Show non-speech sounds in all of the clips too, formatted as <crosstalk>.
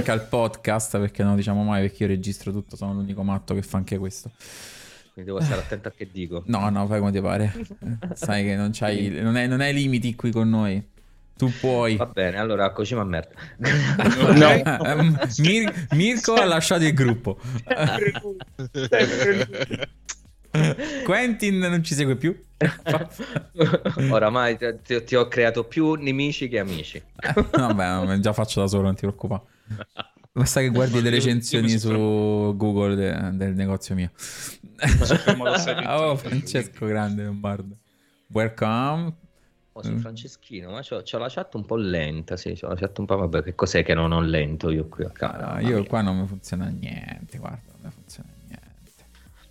anche al podcast perché non lo diciamo mai perché io registro tutto, sono l'unico matto che fa anche questo. Quindi devo stare attento a che dico. No, no, fai come ti pare. Sai che non, c'hai, non, hai, non hai limiti qui con noi. Tu puoi. Va bene, allora cosciamo a merda. no. <laughs> Mir- Mirko ha lasciato il gruppo. <laughs> Quentin non ci segue più. Oramai ti, ti, ho creato più nemici che amici. Vabbè, già faccio da solo, non ti preoccupare. Basta che guardi le recensioni su Google de- del negozio mio. <laughs> oh, Francesco Grande Lombardo. Welcome. Oh, sì, Franceschino, ma c'ho, c'ho, la chat un po' lenta, sì, c'ho la chat un po', vabbè, che cos'è che non ho lento io qui a casa? Ah, io qua non mi funziona niente, guarda, non mi funziona niente.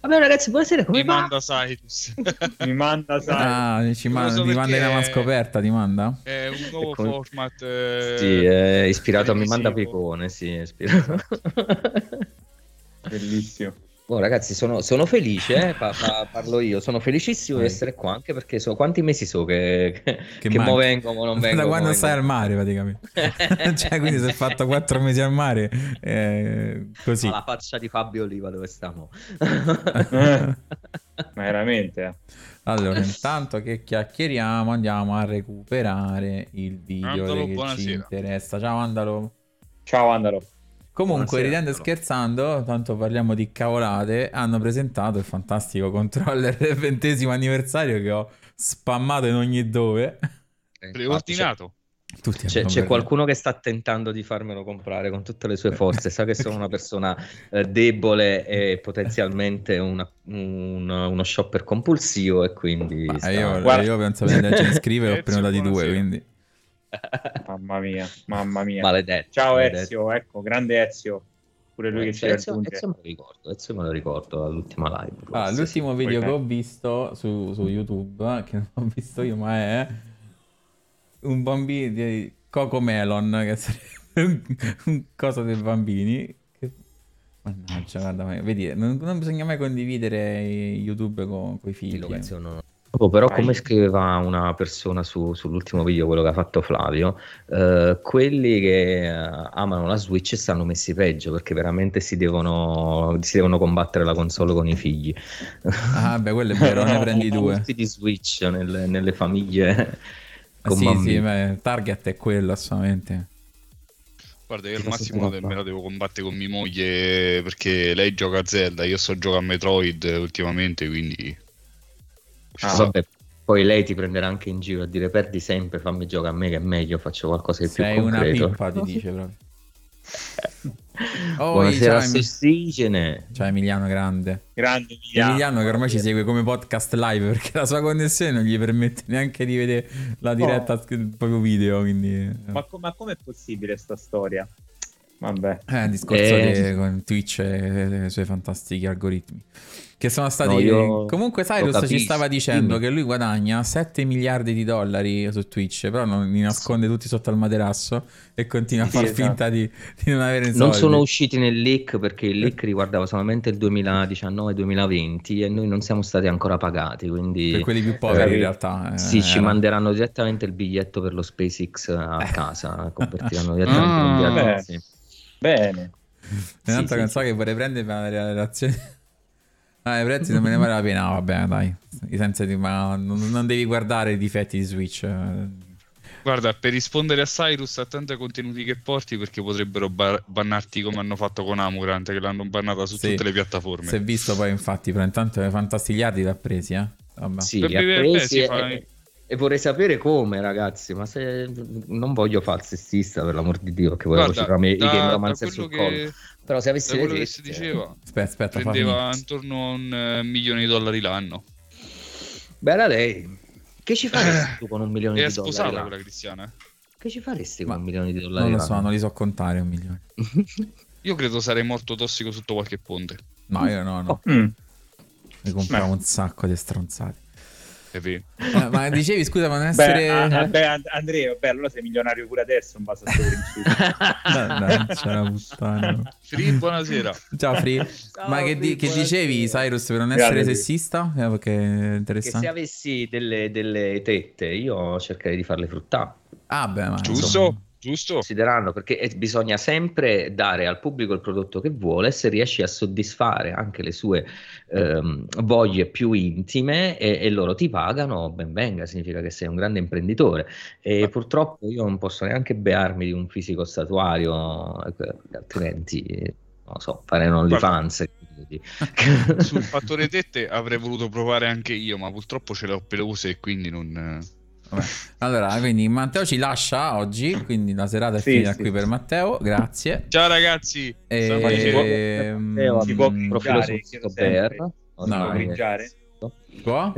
Vabbè ragazzi, buonasera, come mi va? manda Cyrus. <laughs> mi manda Cyrus. Ah, ci manda, so ti manda in una scoperta, ti manda? È un nuovo come... format. Eh... Sì, è ispirato a Mi manda Picone, sì, è ispirato. <laughs> Bellissimo. Oh, ragazzi, sono, sono felice, eh? pa- pa- <laughs> parlo io, sono felicissimo di essere qua anche perché so quanti mesi so che, che, che, che mo vengo, mo non vengo. Da quando stai al mare praticamente. <laughs> cioè, quindi si è fatto quattro mesi al mare, eh, così. Ma la faccia di Fabio Oliva dove stiamo? <laughs> Ma veramente, eh. Allora, intanto che chiacchieriamo, andiamo a recuperare il video Andalo, che buonasera. ci interessa. Ciao Andalo. Ciao Andalo. Comunque, ridendo e scherzando, tanto parliamo di cavolate, hanno presentato il fantastico controller del ventesimo anniversario che ho spammato in ogni dove. Preordinato. C'è, c'è, qualcuno che sta tentando di farmelo comprare con tutte le sue forze. Sa che sono una persona eh, debole e potenzialmente una, un, uno shopper compulsivo. E quindi. Sta... Io, io, penso che ne iscrive <laughs> e ho prenotati due. Quindi. Mamma mia, mamma mia. Maledetto. Ciao maledetto. Ezio, ecco, grande Ezio. Pure lui Ezio, che ci Ezio, Ezio me lo ricordo, Ezio me lo ricordo all'ultima live. Ah, l'ultimo video che ho visto su, su, YouTube, che non ho visto io, ma è un bambino di Coco Melon, che sarebbe un, un coso dei bambini. Che... Mannaggia, guarda, vedi, non, non, bisogna mai condividere YouTube con i figli. Non, Oh, però, Vai. come scriveva una persona su, sull'ultimo video, quello che ha fatto Flavio, eh, quelli che eh, amano la Switch stanno messi peggio perché veramente si devono, si devono combattere la console con i figli. Ah, beh, quello è <laughs> vero, ne prendi due. di Switch nelle, nelle famiglie. Ah, sì, bambini. sì, beh, target è quello, assolutamente. Guarda, io al massimo me la devo combattere con mia moglie perché lei gioca a Zelda, io sto giocando a Metroid ultimamente, quindi Ah, vabbè, poi lei ti prenderà anche in giro a dire perdi sempre, fammi giocare a me che è meglio, faccio qualcosa di Sei più concreto. Sei una pippa, ti dice proprio. <laughs> Oh, Buonasera Sessigene. Ciao Emiliano Grande. Grande Emiliano. Emiliano che ormai ci segue come podcast live perché la sua connessione non gli permette neanche di vedere la diretta oh. proprio video. Quindi... Eh. Ma, com- ma com'è possibile sta storia? Vabbè. Eh, il discorso eh... con Twitch e i suoi fantastici algoritmi. Che sono stati. No, Comunque, Cyrus ci stava dicendo Dimmi. che lui guadagna 7 miliardi di dollari su Twitch, però non li nasconde tutti sotto al materasso e continua sì, a far esatto. finta di, di, non avere soldi. Non sono usciti nel leak perché il leak riguardava solamente il 2019-2020 e noi non siamo stati ancora pagati. Quindi, per quelli più poveri, eh, in realtà. Eh, sì, era. ci manderanno direttamente il biglietto per lo SpaceX a eh. casa. Convertiranno <laughs> direttamente ah, beh. Sì. Bene. Un'altra sì, canzone sì. che vorrei prendere per la relazione Ah, i prezzi non me ne vale la pena, vabbè, dai. Senza di, ma non, non, devi guardare i difetti di Switch. Guarda, per rispondere a Cyrus, attento ai contenuti che porti perché potrebbero bar- bannarti come hanno fatto con Amurant, che l'hanno bannata su sì. tutte le piattaforme. Si è visto poi, infatti, però intanto fantastigliardi l'ha presi, eh? Vabbè. Sì, per li ha presi e, e, vorrei sapere come, ragazzi, ma se non voglio fare il sessista, per l'amor di Dio, che volevo girarmi i Game Romancer sul che... collo. Però se avessi quello che si diceva, aspetta, aspetta, prendeva intorno a un uh, milione di dollari l'anno. Bella lei. Che ci faresti tu con un milione di dollari? È sposata quella cristiana. Che ci faresti con un milione di dollari? Non lo so, non li so contare un milione. <laughs> io credo sarei morto tossico sotto qualche ponte. No, io no, no. Oh. Mm. Mi compravo un sacco di stronzati. Eh, ma dicevi scusa, ma non essere. Beh, a, beh, Andrea, beh, allora sei milionario pure adesso in base a questo principio. <laughs> no, no, c'è una puttana. Free, buonasera. Ciao, Free. Ciao, ma che, di, che, dicevi, Cyrus, per non essere Grazie. sessista? Eh, perché è interessante. Che se avessi delle, delle tette, io cercherei di farle fruttare. Ah, beh, ma giusto. Giusto? considerando perché bisogna sempre dare al pubblico il prodotto che vuole se riesci a soddisfare anche le sue ehm, voglie più intime e, e loro ti pagano, ben venga, significa che sei un grande imprenditore e purtroppo io non posso neanche bearmi di un fisico statuario eh, altrimenti non so, fare un OnlyFans. Sul fattore tette avrei voluto provare anche io, ma purtroppo ce le ho pelose e quindi non... Allora, quindi Matteo ci lascia oggi, quindi la serata è Sì, finita sì. qui per Matteo, grazie. Ciao ragazzi! E... Sabato ci può- Ehm, Si può profilo su sempre. No, Si può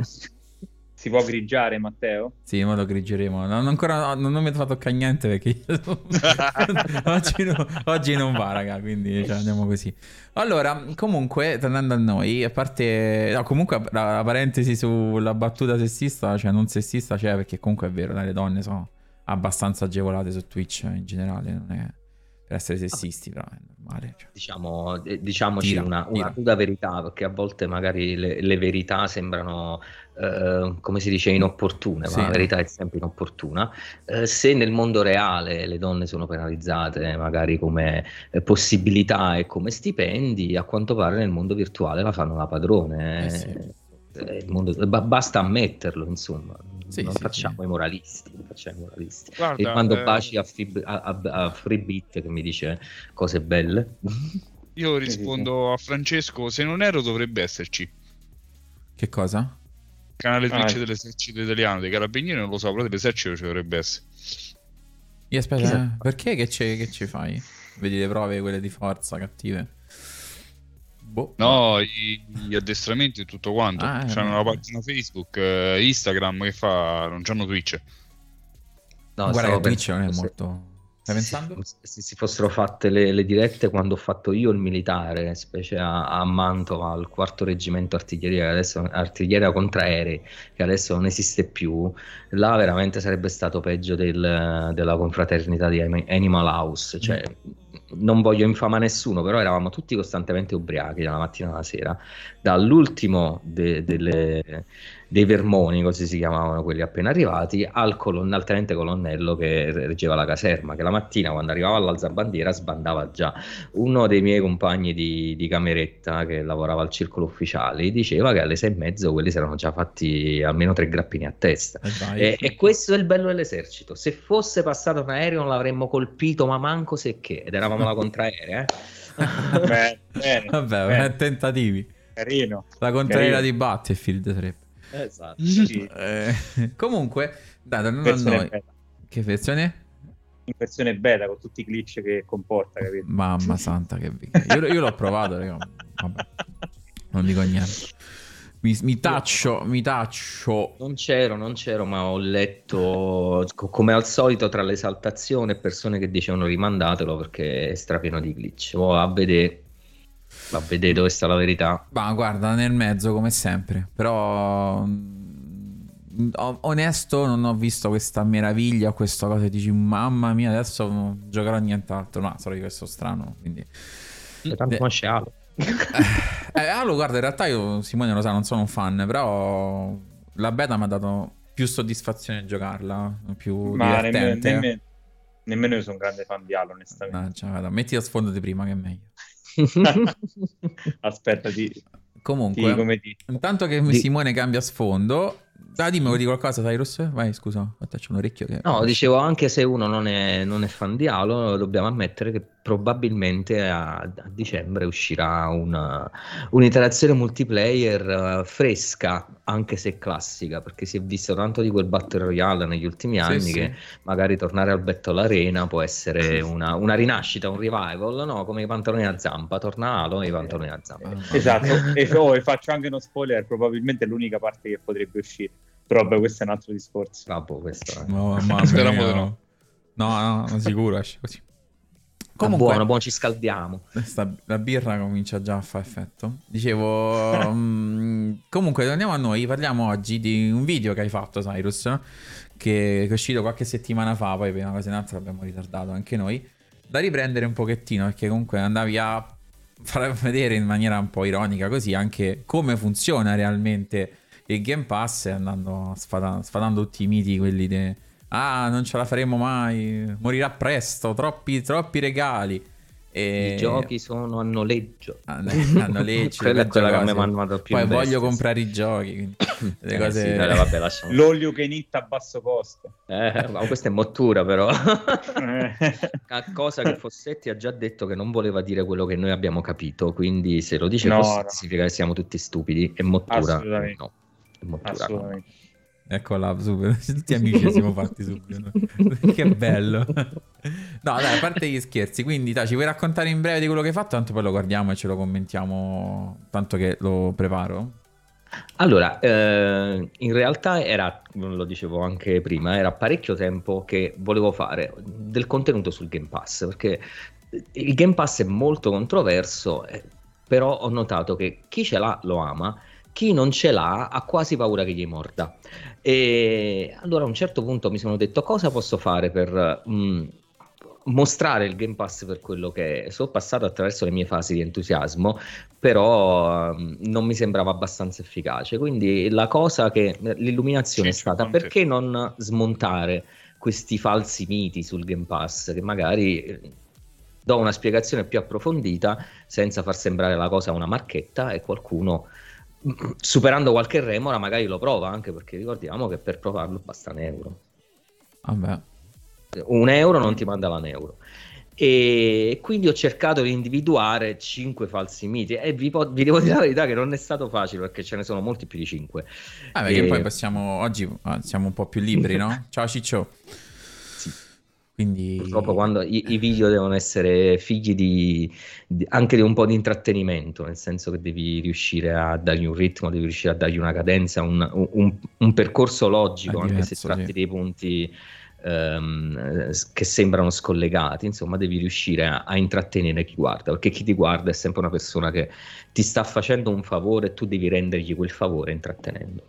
Si può grigiare, Matteo? Sì, ma lo grigeremo. Non, ancora, non, non mi fa toccare niente perché <laughs> oggi, no- oggi non va, raga. Quindi cioè, andiamo così. Allora, comunque, tornando a noi, a parte, no, comunque la, la parentesi sulla battuta sessista, cioè non sessista, c'è perché comunque è vero, le donne sono abbastanza agevolate su Twitch in generale. Non è per essere sessisti, però è normale. cioè. diciamo, eh, diciamoci Tira, una, una tira. cruda verità, perché a volte magari le, le verità sembrano, eh, come si dice, inopportune, Sì. ma la verità è sempre inopportuna. Eh, se nel mondo reale le donne sono penalizzate magari come eh, possibilità e come stipendi, a quanto pare nel mondo virtuale la fanno la padrone. Eh sì. Il mondo- ba- basta ammetterlo, insomma. Sì, non sì, facciamo sì. i moralisti, non facciamo i moralisti. Guarda, e quando eh, baci a, Fib- a, a, a Freebit che mi dice cose belle. Io rispondo a Francesco, se non ero dovrebbe esserci. Che cosa? Canale Twitch Ah. dell'esercito italiano, dei carabinieri non lo so, però dell'esercito ci dovrebbe essere. Io aspetta, eh, perché che, ci- che ci fai? Vedi le prove, quelle di forza cattive? Boh. No, i- gli addestramenti e tutto quanto. Ah, eh, C'hanno una pagina Facebook, eh, Instagram che fa, non c'hanno Twitch. No, Guarda Twitch non è molto... Stai pensando? Se, si fossero fatte le, le dirette quando ho fatto io il militare, specie a, a Mantova, al quarto reggimento artiglieria, adesso, artiglieria contraerei, che adesso non esiste più, là veramente sarebbe stato peggio del- della confraternita di Ani- Animal House. Cioè, non voglio infamare nessuno, però eravamo tutti costantemente ubriachi dalla mattina alla sera, dall'ultimo de- delle- dei vermoni, così si chiamavano quelli appena arrivati, al, colon- al tenente colonnello che reggeva la caserma, che la mattina quando arrivava all'alzabandiera sbandava già. Uno dei miei compagni di, di cameretta che lavorava al circolo ufficiali diceva che alle sei e mezzo quelli si erano già fatti almeno tre grappini a testa. Eh. E, e questo è il bello dell'esercito. Se fosse passato un aereo non l'avremmo colpito, ma manco se che. Ed eravamo la contraerea, eh. Beh, bene, Vabbè, bene, eh, tentativi. carino. La contraria Carino. di Battlefield sarebbe. Esatto. Sì, <laughs> Eh, comunque, dai, tornando a versione noi. beta. Che versione? In versione beta con tutti i glitch che comporta, capito? Mamma santa, che io, io l'ho provato, raga. Vabbè, non dico niente. Mi, mi taccio, mi taccio. Non c'ero, non c'ero, ma ho letto co- come al solito tra l'esaltazione e persone che dicevano rimandatelo perché è strapieno di glitch. Oh, a vedere, a vedere dove sta la verità. Ma guarda, nel mezzo come sempre. Però mm, onesto, non ho visto questa meraviglia, questa cosa dici mamma mia, adesso non giocherò a nient'altro. No, solo di questo strano, quindi Cioè, tanto conosce Halo. Eh, Halo, guarda, in realtà io, Simone lo sa, non sono un fan, però la beta mi ha dato più soddisfazione giocarla, più Ma nemmeno, divertente. nemmeno, nemmeno io sono un grande fan di Halo, onestamente. Mannaggia, guarda, metti a sfondo di prima che è meglio. <laughs> Aspetta, ti, ti Comunque, come ti... intanto che Di- Simone cambia sfondo, dai, dimmi vuoi dire qualcosa, Cyrus? Vai, scusa, faccio un orecchio che... No, dicevo, anche se uno non è, non è fan di Halo, dobbiamo ammettere che probabilmente a, a dicembre uscirà una, un'interazione multiplayer eh, fresca, anche se classica, perché si è visto tanto di quel Battle Royale negli ultimi Sì, anni sì. che magari tornare al Battle Arena può essere una, una rinascita, un revival, no? Come i pantaloni a zampa, torna Halo e i pantaloni a zampa. Ah, Esatto, <laughs> e, oh, e faccio anche uno spoiler, probabilmente è l'unica parte che potrebbe uscire. Però vabbè, questo è un altro discorso. Vabbè, questo è No, <laughs> mamma Speriamo no. No, no, sicuro esce così. Comunque, buono, buono, ci scaldiamo. Sta- la birra comincia già a fare effetto. Dicevo, <laughs> mm, comunque, torniamo a noi. Parliamo oggi di un video che hai fatto, Cyrus, che è uscito qualche settimana fa. Poi, per una cosa in altra, l'abbiamo ritardato anche noi. Da riprendere un pochettino, perché comunque andavi a far vedere in maniera un po' ironica così anche come funziona realmente il Game Pass, andando sfada- sfadando tutti i miti, quelli de- Ah, non ce la faremo mai. Morirà presto. Troppi, troppi regali. E... I giochi sono a noleggio. A, a noleggio. <laughs> quella è quella che mi hanno mandato più Poi voglio comprare i giochi. Le <laughs> eh, cose... sì, dai, vabbè, L'olio che initta a basso costo. Eh, ma questa è mottura però. <laughs> A cosa che Fossetti ha già detto che non voleva dire quello che noi abbiamo capito, quindi se lo dice no, Fossetti no. significa che siamo tutti stupidi. È mottura. Assolutamente. No. È mottura. Assolutamente. No. Eccola, subito. <laughs> Tutti amici siamo fatti subito. <laughs> che bello. <laughs> No, dai, a parte gli scherzi, quindi dai, ci vuoi raccontare in breve di quello che hai fatto? Tanto poi lo guardiamo e ce lo commentiamo, tanto che lo preparo. Allora, eh, in realtà era, lo dicevo anche prima, era parecchio tempo che volevo fare del contenuto sul Game Pass, perché il Game Pass è molto controverso, eh, però ho notato che chi ce l'ha lo ama, chi non ce l'ha ha quasi paura che gli morda. E allora a un certo punto mi sono detto cosa posso fare per mh, mm, mostrare il Game Pass per quello che è. Sono passato attraverso le mie fasi di entusiasmo, però mh, non mi sembrava abbastanza efficace. Quindi la cosa che l'illuminazione sì, è stata perché non smontare questi falsi miti sul Game Pass che magari eh, do una spiegazione più approfondita senza far sembrare la cosa una marchetta e qualcuno superando qualche remora magari lo prova anche perché ricordiamo che per provarlo basta un euro. Vabbè. un euro non ti mandava un euro. E quindi ho cercato di individuare 5 falsi miti. E vi, po- vi, devo dire la verità che non è stato facile perché ce ne sono molti più di 5 ah, perché e... poi possiamo oggi siamo un po' più liberi <laughs> no? ciao Ciccio quindi... Purtroppo quando i, i, video devono essere figli di, di, anche di un po' di intrattenimento, nel senso che devi riuscire a dargli un ritmo, devi riuscire a dargli una cadenza, un, un, un percorso logico, diverso, anche se tratti sì. dei punti ehm, che sembrano scollegati, insomma devi riuscire a, a, intrattenere chi guarda, perché chi ti guarda è sempre una persona che ti sta facendo un favore e tu devi rendergli quel favore intrattenendo.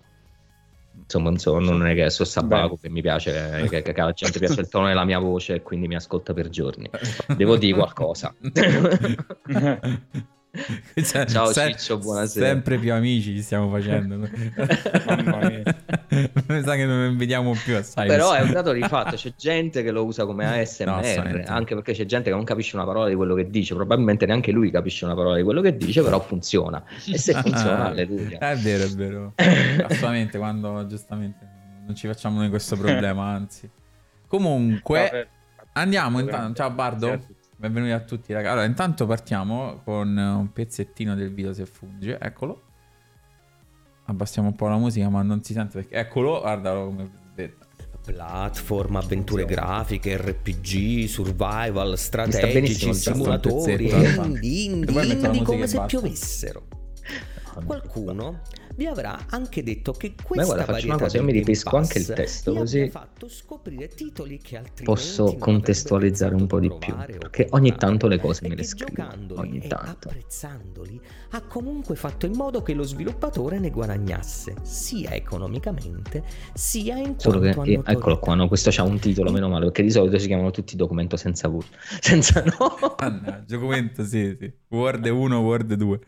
Insomma, insomma, non è che so Sabaco che mi piace, che, che, alla gente piace il tono della mia voce e quindi mi ascolta per giorni. <laughs> Devo dire qualcosa. <laughs> <laughs> Cioè, Ciao se- Ciccio, buonasera. Sempre più amici ci stiamo facendo. <laughs> Mamma mia. Mi sa che non vediamo più assai. Però è un dato di fatto, c'è gente che lo usa come ASMR, no, anche perché c'è gente che non capisce una parola di quello che dice, probabilmente neanche lui capisce una parola di quello che dice, però funziona. E se <laughs> funziona, alleluia. È vero, è vero. Assolutamente, quando giustamente non ci facciamo noi questo problema, anzi. Comunque, andiamo intanto. Ciao Bardo. Benvenuti a tutti ragazzi. Allora, intanto partiamo con un pezzettino del video se funge. Eccolo. Abbassiamo un po' la musica, ma non si sente perché... Eccolo, guardalo come vedete. Platform, avventure grafiche, RPG, survival, strategici, simulatori, indie, indie, indie come se piovessero. Qualcuno vi avrà anche detto che questa guarda, faccio una cosa, io mi ripesco anche il testo così posso contestualizzare un po' di più, perché ogni tanto le cose me le scrivo, ogni tanto. apprezzandoli ha comunque fatto in modo che lo sviluppatore ne guadagnasse sia economicamente sia in Solo che, eh, eccolo qua, no, questo c'ha un titolo, meno male, perché di solito si chiamano tutti documento senza V, <laughs> senza no. Documento, sì, sì. Word 1, Word 2.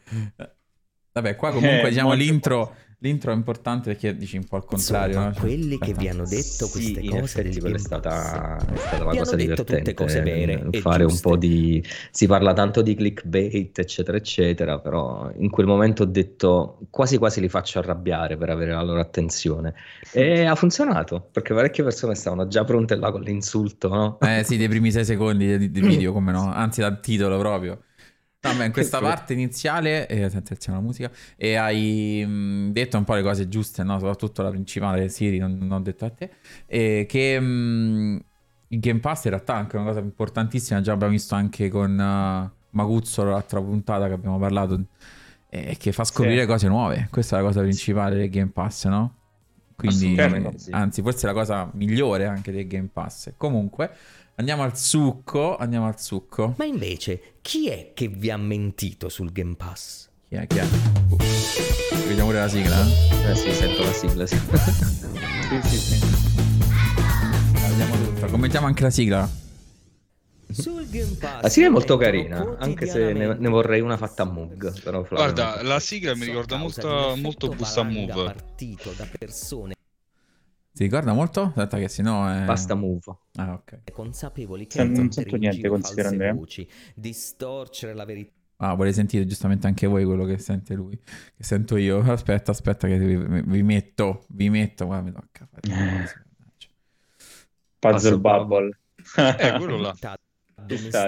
Vabbè, qua comunque eh, diciamo l'intro, l'intro è importante perché dici un po' al contrario. Insomma, no? quelli che vi hanno detto queste sì, cose in effetti è stata, è stata una cosa divertente cose vere fare un po' di si parla tanto di clickbait eccetera eccetera però in quel momento ho detto quasi quasi li faccio arrabbiare per avere la loro attenzione e ha funzionato perché parecchie persone stavano già pronte là con l'insulto no? eh sì dei primi sei secondi del video come no <laughs> anzi dal titolo proprio Vabbè, in questa parte iniziale, eh, attenzione alla musica, e hai mh, detto un po' le cose giuste, no? soprattutto la principale, Siri, non, non ho detto a te, e che mh, il Game Pass in realtà è anche una cosa importantissima, già abbiamo visto anche con uh, Maguzzo l'altra puntata che abbiamo parlato, e che fa scoprire sì. cose nuove, questa è la cosa principale del Game Pass, no? Quindi, sì. anzi, forse è la cosa migliore anche del Game Pass. Comunque, Andiamo al succo, andiamo al succo. Ma invece, chi è che vi ha mentito sul Game Pass? Chi è? Chi è? Uh. Vediamo pure la sigla? Eh? eh sì, sento la sigla, sì. <laughs> sì, sì, sì. Vediamo tutta. Commentiamo anche la sigla. Sul Game Pass la sigla è molto carina, anche se ne, ne, vorrei una fatta a Moog. Però Guarda, la sigla mi ricorda molto, molto Boost a Move. partito da persone Si ricorda molto? Aspetta che sennò è... Basta move. Ah, ok. Consapevoli che non sento niente considerando voci, distorcere la verità. Ah, vuole sentire giustamente anche voi quello che sente lui, che sento io. <laughs> Aspetta, aspetta che vi, vi metto, vi metto, guarda, mi tocca fare. <laughs> Puzzle Bubble. eh, quello là.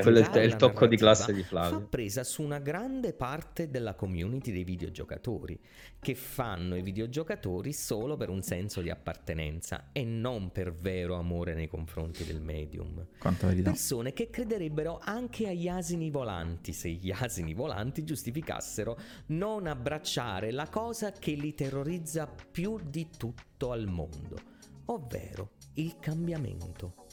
Quello è il tocco di classe di Flavio. Fa presa su una grande parte della community dei videogiocatori, che fanno i videogiocatori solo per un senso di appartenenza e non per vero amore nei confronti del medium. Quanta verità. Persone che crederebbero anche agli asini volanti se gli asini volanti giustificassero non abbracciare la cosa che li terrorizza più di tutto al mondo, ovvero il cambiamento.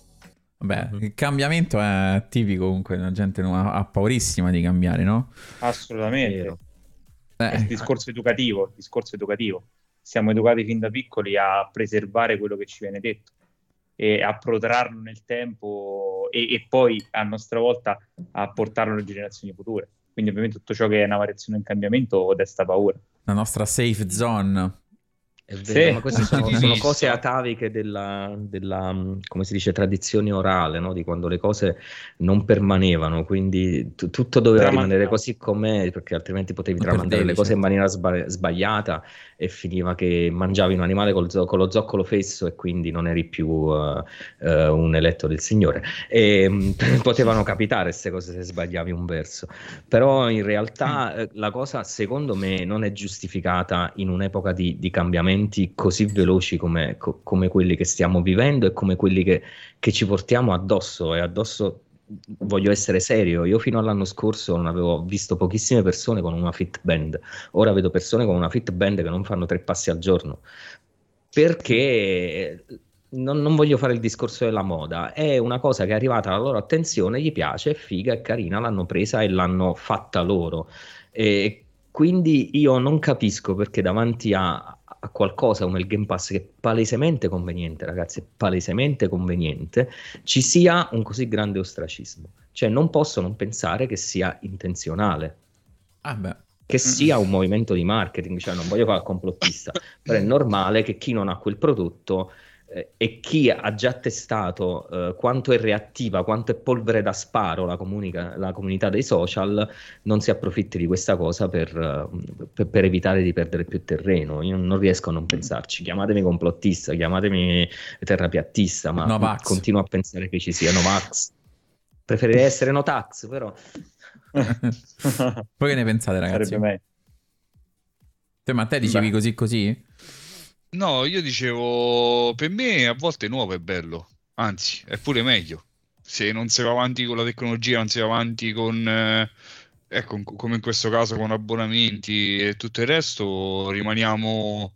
Beh, il cambiamento è tipico comunque, la gente ha paurissima di cambiare, no? Assolutamente. Eh. È il discorso educativo, il discorso educativo. Siamo educati fin da piccoli a preservare quello che ci viene detto e a protrarlo nel tempo e, e poi a nostra volta a portarlo alle generazioni future. Quindi ovviamente tutto ciò che è una variazione in cambiamento desta paura. La nostra safe zone. È vero, sì. ma queste sono, sono, cose ataviche della, della, come si dice, tradizione orale, no? di quando le cose non permanevano, quindi t- tutto doveva rimanere così com'è, perché altrimenti potevi non tramandare le cose in maniera sba- sbagliata e finiva che mangiavi un animale col zo- con lo zoccolo fesso e quindi non eri più uh, uh, un eletto del Signore. E, um, <laughs> potevano capitare queste cose se sbagliavi un verso, però in realtà mm. la cosa secondo me non è giustificata in un'epoca di, di cambiamento cambiamenti così veloci come, co- come, quelli che stiamo vivendo e come quelli che, che ci portiamo addosso. E addosso voglio essere serio, io fino all'anno scorso non avevo visto pochissime persone con una fit band, ora vedo persone con una fit band che non fanno tre passi al giorno, perché non, non, voglio fare il discorso della moda, è una cosa che è arrivata alla loro attenzione, gli piace, è figa, è carina, l'hanno presa e l'hanno fatta loro. E quindi io non capisco perché davanti a, a qualcosa come il Game Pass che è palesemente conveniente, ragazzi, è palesemente conveniente, ci sia un così grande ostracismo. Cioè non posso non pensare che sia intenzionale. Ah beh. Che sia un movimento di marketing, cioè non voglio fare complottista, però è normale che chi non ha quel prodotto e chi ha già testato eh, quanto è reattiva, quanto è polvere da sparo la, comunica, la, comunità dei social, non si approfitti di questa cosa per, uh, per, per, evitare di perdere più terreno. Io non riesco a non pensarci. Chiamatemi complottista, chiamatemi terrapiattista, ma no continuo a pensare che ci sia Novax. Preferirei <laughs> essere Notax, però. Poi che ne pensate, ragazzi? Te, ma te dicevi Beh. così così? No, io dicevo, per me a volte nuovo è bello, anzi è pure meglio. Se non si va avanti con la tecnologia, non si va avanti con, eh, ecco, come in questo caso con abbonamenti e tutto il resto, rimaniamo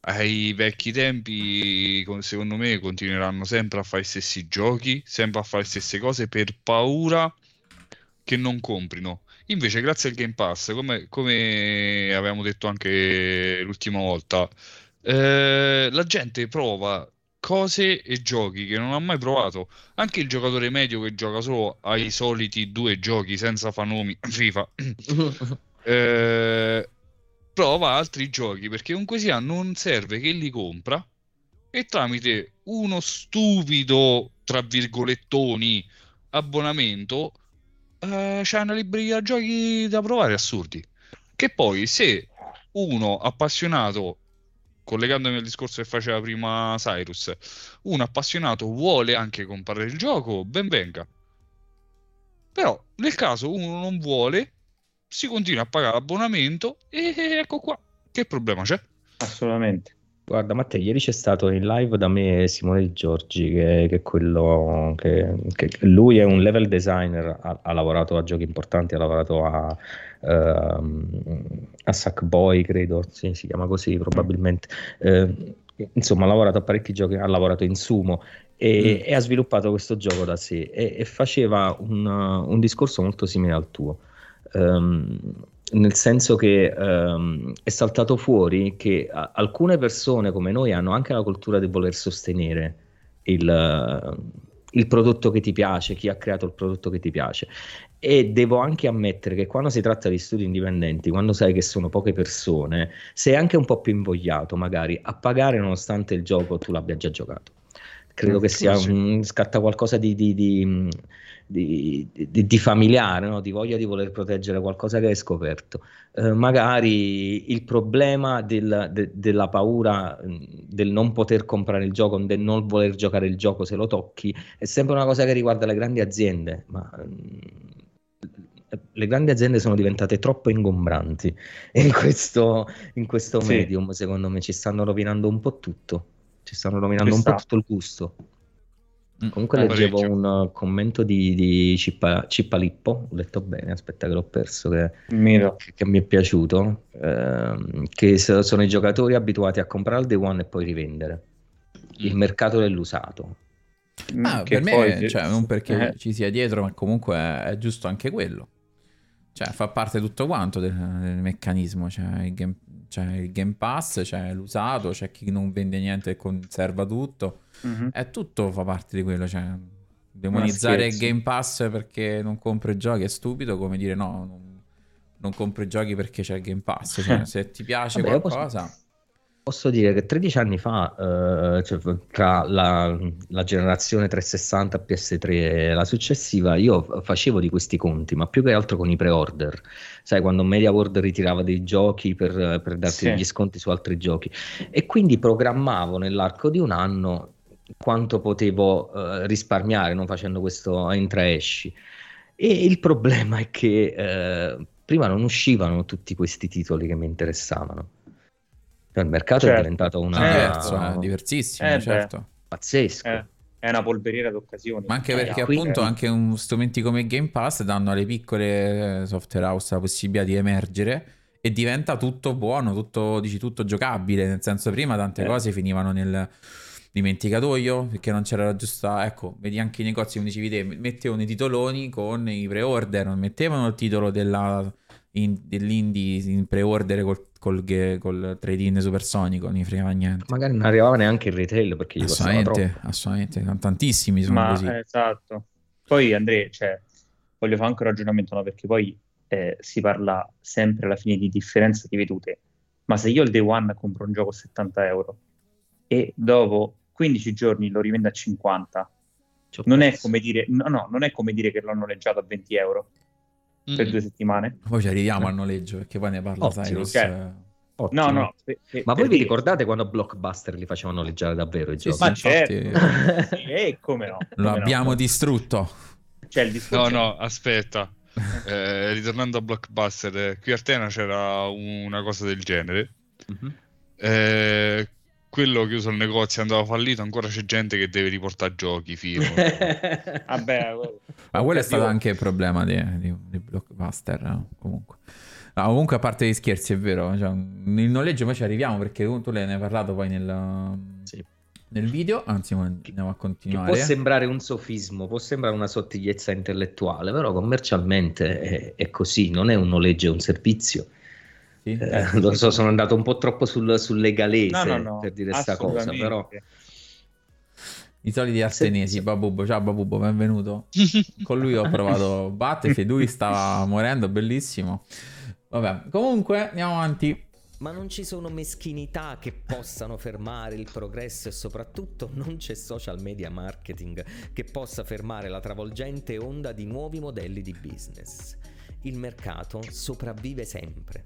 ai vecchi tempi, secondo me continueranno sempre a fare gli stessi giochi, sempre a fare le stesse cose per paura che non comprino. Invece, grazie al Game Pass, come, come avevamo detto anche l'ultima volta, eh, la gente prova cose e giochi che non ha mai provato. Anche il giocatore medio che gioca solo ai soliti due giochi senza fanomi <coughs> FIFA. <laughs> eh, prova altri giochi perché comunque sia non serve che li compra e tramite uno stupido tra virgolettoni abbonamento eh, c'è una libreria giochi da provare assurdi che poi se uno appassionato collegandomi al discorso che faceva prima Cyrus, un appassionato vuole anche comprare il gioco, ben venga. Però nel caso uno non vuole, si continua a pagare l'abbonamento e ecco qua. Che problema c'è? Assolutamente. Guarda Matteo, ieri c'è stato in live da me Simone Giorgi, che, che è quello che, che, lui è un level designer, ha, ha, lavorato a giochi importanti, ha lavorato a, uh, a Sackboy, credo, sì, si chiama così probabilmente. Uh, insomma, ha lavorato a parecchi giochi, ha lavorato in Sumo e, mm. e ha sviluppato questo gioco da sé e, e faceva un, un, discorso molto simile al tuo. Um, nel senso che um, è saltato fuori che a, alcune persone come noi hanno anche la cultura di voler sostenere il, il, prodotto che ti piace, chi ha creato il prodotto che ti piace E devo anche ammettere che quando si tratta di studi indipendenti, quando sai che sono poche persone, sei anche un po' più invogliato magari a pagare nonostante il gioco tu l'abbia già giocato. Credo mm, che sia un, scatta qualcosa di, di, di, di familiare, no? di voglia di voler proteggere qualcosa che hai scoperto. Eh, magari il problema del, de, della paura del non poter comprare il gioco, del non voler giocare il gioco se lo tocchi, è sempre una cosa che riguarda le grandi aziende, ma le grandi aziende sono diventate troppo ingombranti <laughs> in questo, in questo sì. medium, secondo me ci stanno rovinando un po' tutto, ci stanno rovinando un po' tutto il gusto. Mm, Comunque eh, leggevo parecchio. un commento di, di Cippa, Cippalippo, ho letto bene, aspetta che l'ho perso, che, che, che mi è piaciuto, ehm, che sono i giocatori abituati a comprare il day one e poi rivendere. Il mm. mercato dell'usato. Ah, per me, poi, cioè, non perché eh. ci sia dietro, ma comunque è giusto anche quello. Cioè, fa parte tutto quanto del, del meccanismo. C'è il, game, c'è il, game, Pass, c'è l'usato, c'è chi non vende niente e conserva tutto. Mm-hmm. È tutto fa parte di quello. Cioè, demonizzare il Game Pass perché non compro i giochi è stupido, come dire no, non, non compro i giochi perché c'è il Game Pass. Cioè, <laughs> se ti piace Vabbè, qualcosa... Posso Posso dire che 13 anni fa, eh, cioè, tra la, la, generazione 360 PS3 e la successiva, io facevo di questi conti, ma più che altro con i pre-order. Sai, quando MediaWorld ritirava dei giochi per, per darti sì. degli sconti su altri giochi. E quindi programmavo nell'arco di un anno quanto potevo eh, risparmiare non facendo questo entra-esci. E il problema è che eh, prima non uscivano tutti questi titoli che mi interessavano cioè, il mercato certo. è diventato una... Diverso, eh, diversissimo, eh, certo. Pazzesco. Eh, è una polveriera d'occasioni. Ma anche perché appunto anche un, strumenti come Game Pass danno alle piccole eh, software house la possibilità di emergere e diventa tutto buono, tutto, dici, tutto giocabile, nel senso prima tante eh. cose finivano nel dimenticatoio perché non c'era la giusta ecco vedi anche i negozi come dicevi te mettevano i titoloni con i pre-order non mettevano il titolo della, in, dell'indie in pre-order col col, col trade-in supersonico, non gli fregava niente. Magari non arrivava neanche il retail perché gli assolutamente, assolutamente, tantissimi sono Ma, così. Esatto. Poi Andrea, cioè, voglio fare anche un ragionamento, no? perché poi eh, si parla sempre alla fine di differenza di vedute. Ma se io il day one compro un gioco a 70 euro e dopo 15 giorni lo rivendo a 50, non è, dire, no, no, non è come dire che l'ho noleggiato a 20 euro mm. per due settimane. Poi ci arriviamo al noleggio perché poi ne parla Ottimo, Cyrus. Okay. No, no, per, per, Ma voi vi ricordate quando Blockbuster li facevano noleggiare davvero i giochi? Sì, Ma certo. e come no? Come Lo abbiamo no. distrutto. C'è il discorso. No, no, aspetta. <laughs> Eh, ritornando a Blockbuster, eh, qui a Artena c'era una cosa del genere. Uh-huh. Eh, quello che usa il negozio andava fallito, ancora c'è gente che deve riportare giochi, fino. <laughs> Vabbè, <laughs> ma quello è stato anche il problema di, di, di Blockbuster, no? comunque. No, comunque a parte gli scherzi, è vero, cioè, il noleggio poi ci arriviamo perché tu ne hai parlato poi nel, sì. nel video, anzi andiamo a continuare. Che può sembrare un sofismo, può sembrare una sottigliezza intellettuale, però commercialmente è, è così, non è un noleggio, è un servizio. Sì, eh, lo so, sono andato un po' troppo sul, sul legalese no, no, no, per dire questa cosa, però... I soliti arsenesi, Babubo, ciao Babubo, benvenuto. <laughs> Con lui ho provato Battlefield, lui stava morendo, bellissimo. Vabbè, comunque andiamo avanti. Ma non ci sono meschinità che possano fermare il progresso e soprattutto non c'è social media marketing che possa fermare la travolgente onda di nuovi modelli di business. Il mercato sopravvive sempre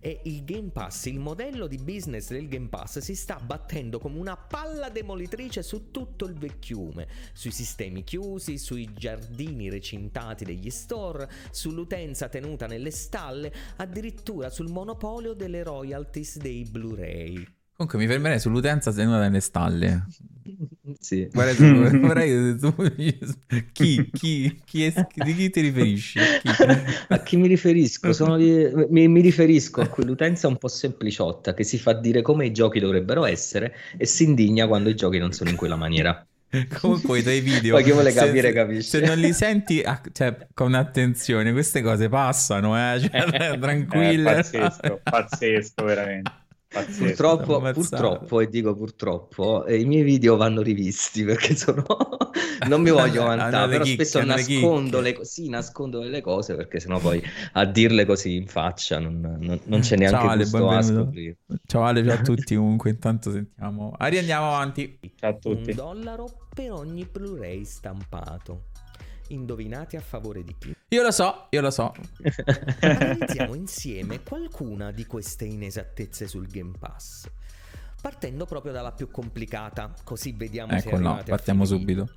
e il Game Pass, il modello di business del Game Pass si sta battendo come una palla demolitrice su tutto il vecchiume, sui sistemi chiusi, sui giardini recintati degli store, sull'utenza tenuta nelle stalle, addirittura sul monopolio delle royalties dei Blu-ray. Comunque mi fermerei sull'utenza tenuta nelle stalle. Sì. Vorrei, <laughs> vorrei tu, <laughs> chi, chi, chi è, di chi ti riferisci? Chi? A chi mi riferisco? Di, mi, mi, riferisco a quell'utenza un po' sempliciotta che si fa dire come i giochi dovrebbero essere e si indigna quando i giochi non sono in quella maniera. Comunque i tuoi video, Poi chi vuole capire se, capisce. Se non li senti cioè, con attenzione, queste cose passano, eh? Cioè, <laughs> tranquille. Eh, pazzesco, pazzesco veramente. Purtroppo, purtroppo, e dico purtroppo, eh, i miei video vanno rivisti perché sono, <laughs> non mi voglio vantare, però chicche, spesso nascondo le, sì, nascondo delle cose perché sennò poi a dirle così in faccia non, non, non c'è neanche ciao, gusto Ale, a scoprire. Ciao Ale, ciao a <laughs> tutti comunque, intanto sentiamo. Ari, andiamo avanti. Ciao a tutti. Un dollaro per ogni Blu-ray stampato. Indovinate a favore di chi? Io lo so, io lo so. Analizziamo <laughs> insieme qualcuna di queste inesattezze sul Game Pass. Partendo proprio dalla più complicata, così vediamo ecco, se no, partiamo subito.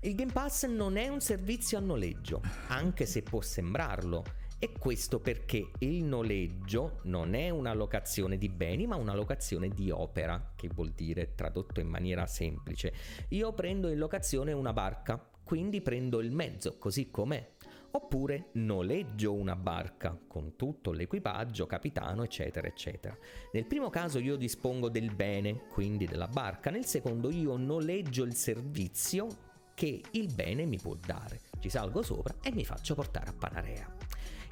Il Game Pass non è un servizio a noleggio, anche se può sembrarlo. E questo perché il noleggio non è una locazione di beni, ma una locazione di opera, che vuol dire, tradotto in maniera semplice, io prendo in locazione una barca, quindi prendo il mezzo così com'è. Oppure noleggio una barca con tutto l'equipaggio, capitano, eccetera, eccetera. Nel primo caso io dispongo del bene, quindi della barca, nel secondo io noleggio il servizio che il bene mi può dare. Ci salgo sopra e mi faccio portare a Panarea.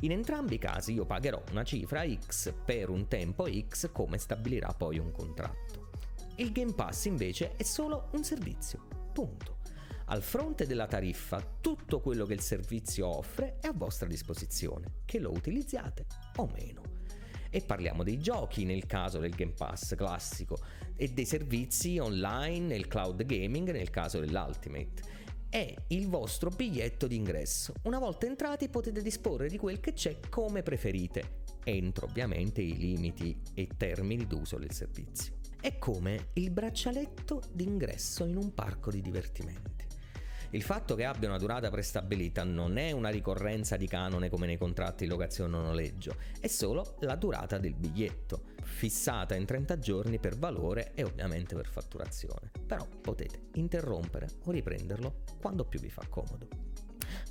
In entrambi i casi io pagherò una cifra X per un tempo X come stabilirà poi un contratto. Il Game Pass invece è solo un servizio. Punto. Al fronte della tariffa, tutto quello che il servizio offre è a vostra disposizione, che lo utilizziate o meno. E parliamo dei giochi nel caso del Game Pass classico e dei servizi online nel cloud gaming nel caso dell'Ultimate. È il vostro biglietto d'ingresso. Una volta entrati potete disporre di quel che c'è come preferite, entro ovviamente i limiti e termini d'uso del servizio. È come il braccialetto d'ingresso in un parco di divertimenti. Il fatto che abbia una durata prestabilita non è una ricorrenza di canone come nei contratti di locazione o noleggio, è solo la durata del biglietto, fissata in 30 giorni per valore e ovviamente per fatturazione. Però potete interrompere o riprenderlo quando più vi fa comodo.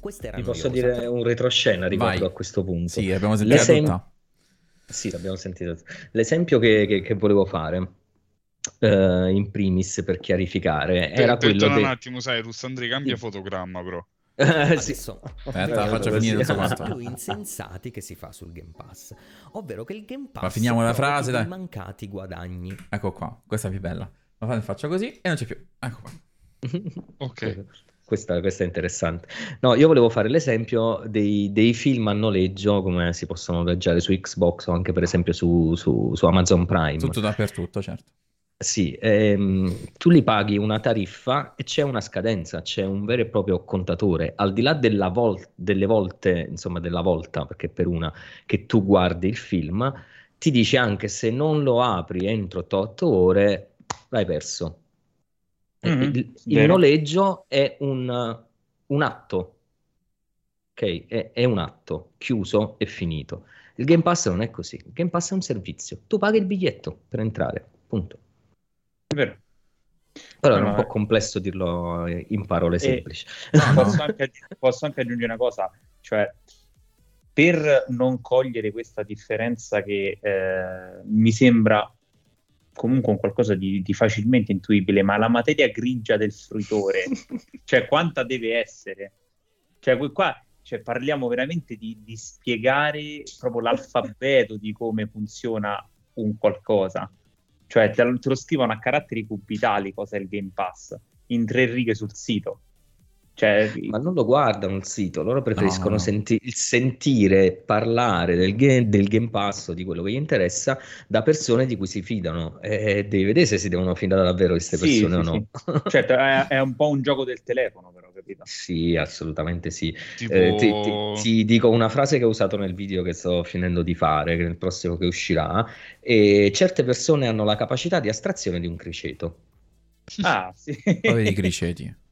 Queste erano Vi posso dire per... un retroscena riguardo Vai. a questo punto. Sì, abbiamo sentito L'esem... Sì, abbiamo sentito. L'esempio che, che, che volevo fare Uh, in primis per chiarificare. Era quello de... un attimo sai Russandri cambia fotogramma però uh, <laughs> sì. Aspetta, faccio finire il suo più insensati che si fa sul Game Pass. Ovvero che il Game Pass ma finiamo la frase dai. mancati guadagni. Ecco qua questa è più bella. Ma faccio così e non c'è più. Ecco qua. <laughs> Ok. Questa, questa, è interessante. No, io volevo fare l'esempio dei, dei, film a noleggio come si possono noleggiare su Xbox o anche per esempio su, su, su Amazon Prime. Tutto dappertutto, certo. Sì, ehm, tu li paghi una tariffa e c'è una scadenza, c'è un vero e proprio contatore. Al di là della vol- delle volte, insomma, della volta, perché per una che tu guardi il film, ti dice anche se non lo apri entro 8 ore, l'hai perso. Mm-hmm, il, il noleggio è un, un atto, ok? È, è un atto chiuso e finito. Il Game Pass non è così. Il Game Pass è un servizio. Tu paghi il biglietto per entrare, punto. Vero. Però è un po' complesso dirlo in parole semplici. Posso, <laughs> anche, posso, anche, aggiungere una cosa, cioè per non cogliere questa differenza che eh, mi sembra comunque un qualcosa di, di, facilmente intuibile, ma la materia grigia del fruitore, <laughs> cioè quanta deve essere? Cioè qua cioè, parliamo veramente di, di spiegare proprio l'alfabeto di come funziona un qualcosa. Cioè te lo, te lo scrivono a caratteri cubitali cosa è il Game Pass, in tre righe sul sito. Cioè, ma non lo guardano il sito, loro preferiscono no, no. Senti- sentire parlare del game, del game, Pass di quello che gli interessa da persone di cui si fidano e devi vedere se si devono fidare davvero queste persone sì, o sì, no. Sì. <laughs> certo, è, è, un po' un gioco del telefono, però, capito? Sì, assolutamente sì. Tipo... Eh, ti, ti, ti, dico una frase che ho usato nel video che sto finendo di fare, che nel prossimo che uscirà, e certe persone hanno la capacità di astrazione di un criceto. Ah, sì. Poveri i criceti. <laughs>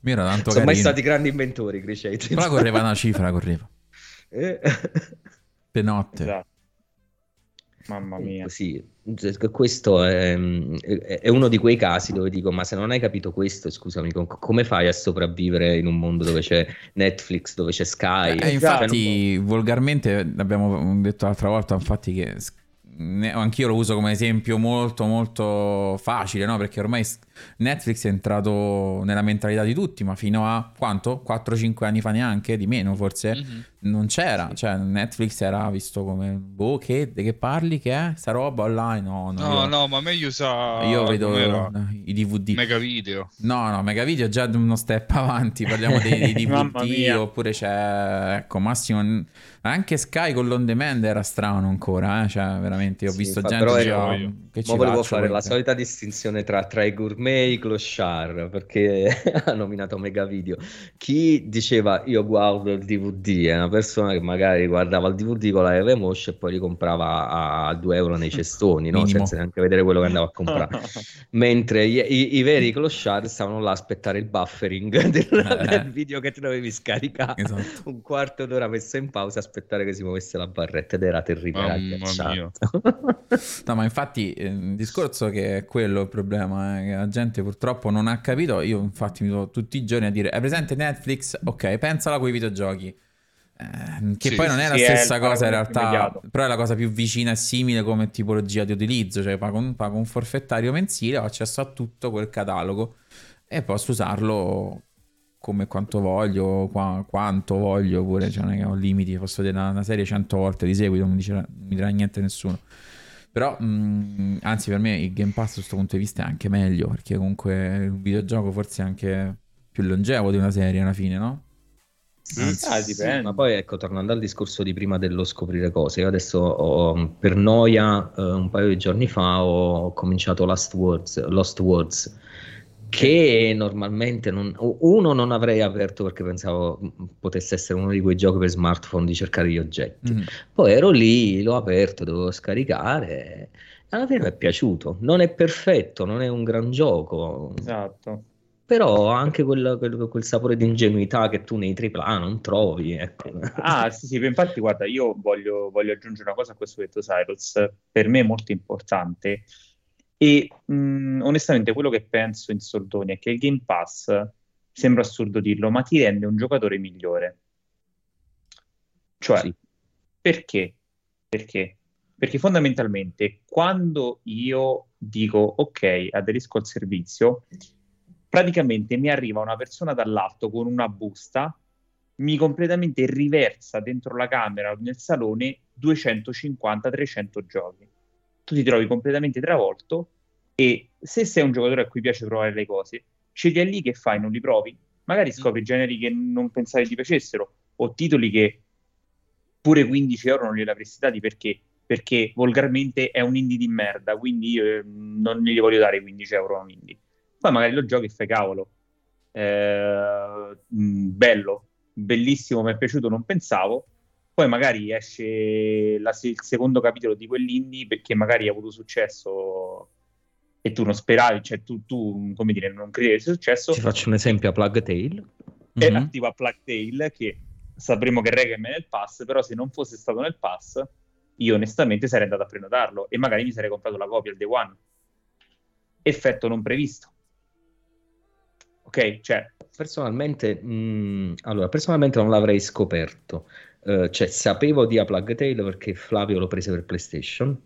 Mira, tanto Sono carino. mai stati grandi inventori i criceti. Però correva una cifra, correva. Eh. Per notte. Esatto. Mamma mia. Sì, questo è, è, uno di quei casi dove dico, ma se non hai capito questo, scusami, come fai a sopravvivere in un mondo dove c'è Netflix, dove c'è Sky? Eh, infatti, cioè, volgarmente, abbiamo detto l'altra volta, infatti, che anch'io lo uso come esempio molto molto facile, no? Perché ormai Netflix è entrato nella mentalità di tutti, ma fino a quanto? 4-5 anni fa neanche, di meno forse, mm-hmm. non c'era. Sì. Cioè Netflix era visto come, boh, che, che parli, che è? Sta roba online? No, no, no, no ma meglio sa... Io vedo i DVD. Mega video. No, no, Mega video è già uno step avanti, parliamo dei, dei <laughs> DVD, oppure c'è, ecco, Massimo... Anche Sky con l'on demand era strano ancora, eh? cioè veramente ho sì, visto gente però già, che ci volevo fare perché... la solita distinzione tra, tra i gourmet i clochard perché <laughs> ha nominato Mega Video. Chi diceva io guardo il DVD è una persona che magari guardava il DVD con la EV Mosh e poi li comprava a 2 euro nei cestoni, no? senza neanche vedere quello che andava a comprare. <laughs> Mentre i, i, i, veri clochard stavano là a aspettare il buffering <laughs> del, eh. del video che tu dovevi scaricare. Esatto. Un quarto d'ora messo in pausa aspettare che si muovesse la barretta ed era terribile. no, ma infatti eh, il discorso che è quello il problema, eh, gente purtroppo non ha capito. Io infatti mi trovo tutti i giorni a dire, è presente Netflix? Ok, pensala con i videogiochi. Eh, che sì, poi non è la stessa cosa in realtà, immediato. però è la cosa più vicina e simile come tipologia di utilizzo, cioè pago un, pago un forfettario mensile, ho accesso a tutto quel catalogo e posso usarlo come quanto voglio, qua, quanto voglio, pure cioè non è che ho limiti, posso vedere una, una serie 100 volte di seguito, non mi, non mi dirà niente nessuno. Però, mh, mm, anzi, per me il Game Pass da questo punto di vista è anche meglio, perché comunque un videogioco forse è anche più longevo di una serie alla fine, no? Anzi, ah, dipende. ma poi ecco, tornando al discorso di prima dello scoprire cose, io adesso ho, per noia eh, un paio di giorni fa ho cominciato Lost Words, Lost Words che normalmente non, uno non avrei aperto perché pensavo potesse essere uno di quei giochi per smartphone di cercare gli oggetti. Mm. Poi ero lì, l'ho aperto, dovevo scaricare. Alla fine mi è piaciuto. Non è perfetto, non è un gran gioco. Esatto. Però anche quel, quel, quel, sapore di ingenuità che tu nei AAA non trovi. Ecco. Ah, sì, sì, infatti, guarda, io voglio, voglio aggiungere una cosa a questo che detto Cyrus. Per me è molto importante e mh, onestamente quello che penso in soldoni è che il Game Pass, sembra assurdo dirlo, ma ti rende un giocatore migliore. Cioè, sì. perché? Perché? Perché fondamentalmente quando io dico ok, aderisco al servizio, praticamente mi arriva una persona dall'alto con una busta, mi completamente riversa dentro la camera o nel salone 250-300 giochi tu ti trovi completamente travolto e se sei un giocatore a cui piace provare le cose, scegli lì che fai, non li provi, magari scopri mm. generi che non pensavi ti piacessero o titoli che pure 15 euro non li avresti dati perché perché volgarmente è un indie di merda, quindi io eh, non gli voglio dare 15 euro a un indie. Poi magari lo giochi e fai cavolo. Eh, mm, bello, bellissimo, mi è piaciuto, non pensavo poi magari esce la, il secondo capitolo di quell'indie perché magari ha avuto successo e tu non speravi, cioè tu, tu come dire, non credevi sia successo. Ti faccio un esempio a Plug Tale. È mm-hmm. attivo a Plug Tale che sapremo che Reggae è nel pass, però se non fosse stato nel pass io onestamente sarei andato a prenotarlo e magari mi sarei comprato la copia al day one. Effetto non previsto. Ok, cioè... Personalmente, mh, mm, allora, personalmente non l'avrei scoperto eh, cioè, sapevo di A Plug Tale perché Flavio lo prese per PlayStation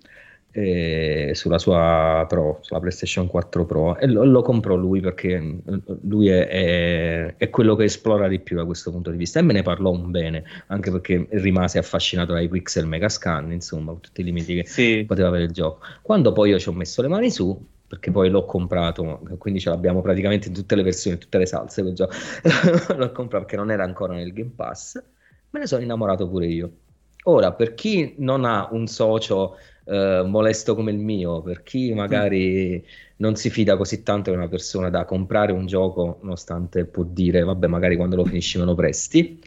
eh, sulla sua Pro, sulla PlayStation 4 Pro e lo, lo comprò lui perché mm, lui è, è, è, quello che esplora di più da questo punto di vista e me ne parlò un bene anche perché rimase affascinato dai pixel mega scan insomma tutti i limiti che sì. poteva avere il gioco quando poi io ci ho messo le mani su perché poi l'ho comprato, quindi ce l'abbiamo praticamente in tutte le versioni, tutte le salse quel gioco. <laughs> l'ho comprato perché non era ancora nel Game Pass me ne sono innamorato pure io. Ora, per chi non ha un socio eh, molesto come il mio, per chi magari non si fida così tanto di una persona da comprare un gioco, nonostante può dire, vabbè, magari quando lo finisci me lo presti,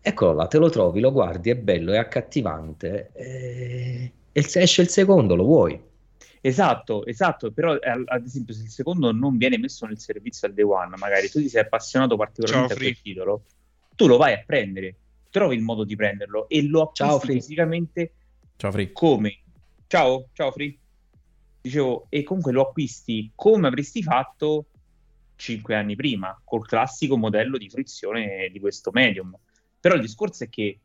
eccolo là, te lo trovi, lo guardi, è bello, è accattivante, e, e se esce il secondo lo vuoi. Esatto, esatto, però eh, ad esempio se il secondo non viene messo nel servizio al day one, magari tu ti sei appassionato particolarmente Ciao, a quel titolo, tu lo vai a prendere trovi il modo di prenderlo e lo acquisti ciao, fisicamente ciao, Free. come ciao, ciao Free dicevo e comunque lo acquisti come avresti fatto cinque anni prima col classico modello di fruizione di questo medium però il discorso è che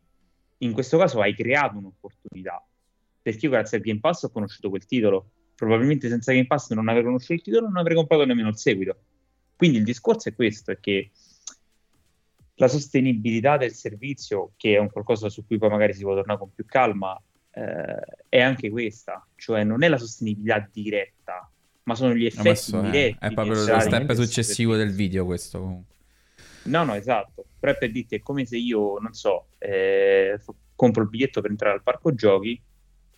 in questo caso hai creato un'opportunità perché io grazie al Game Pass ho conosciuto quel titolo. Probabilmente senza Game Pass non avrei conosciuto il titolo non avrei comprato nemmeno il seguito. Quindi il discorso è questo, è che la sostenibilità del servizio, che è un qualcosa su cui poi magari si può tornare con più calma, eh, è anche questa, cioè non è la sostenibilità diretta, ma sono gli effetti no, diretti. È, è proprio lo step successivo del video questo comunque. No, no, esatto. Però è per dirti, è come se io, non so, eh, compro il biglietto per entrare al parco giochi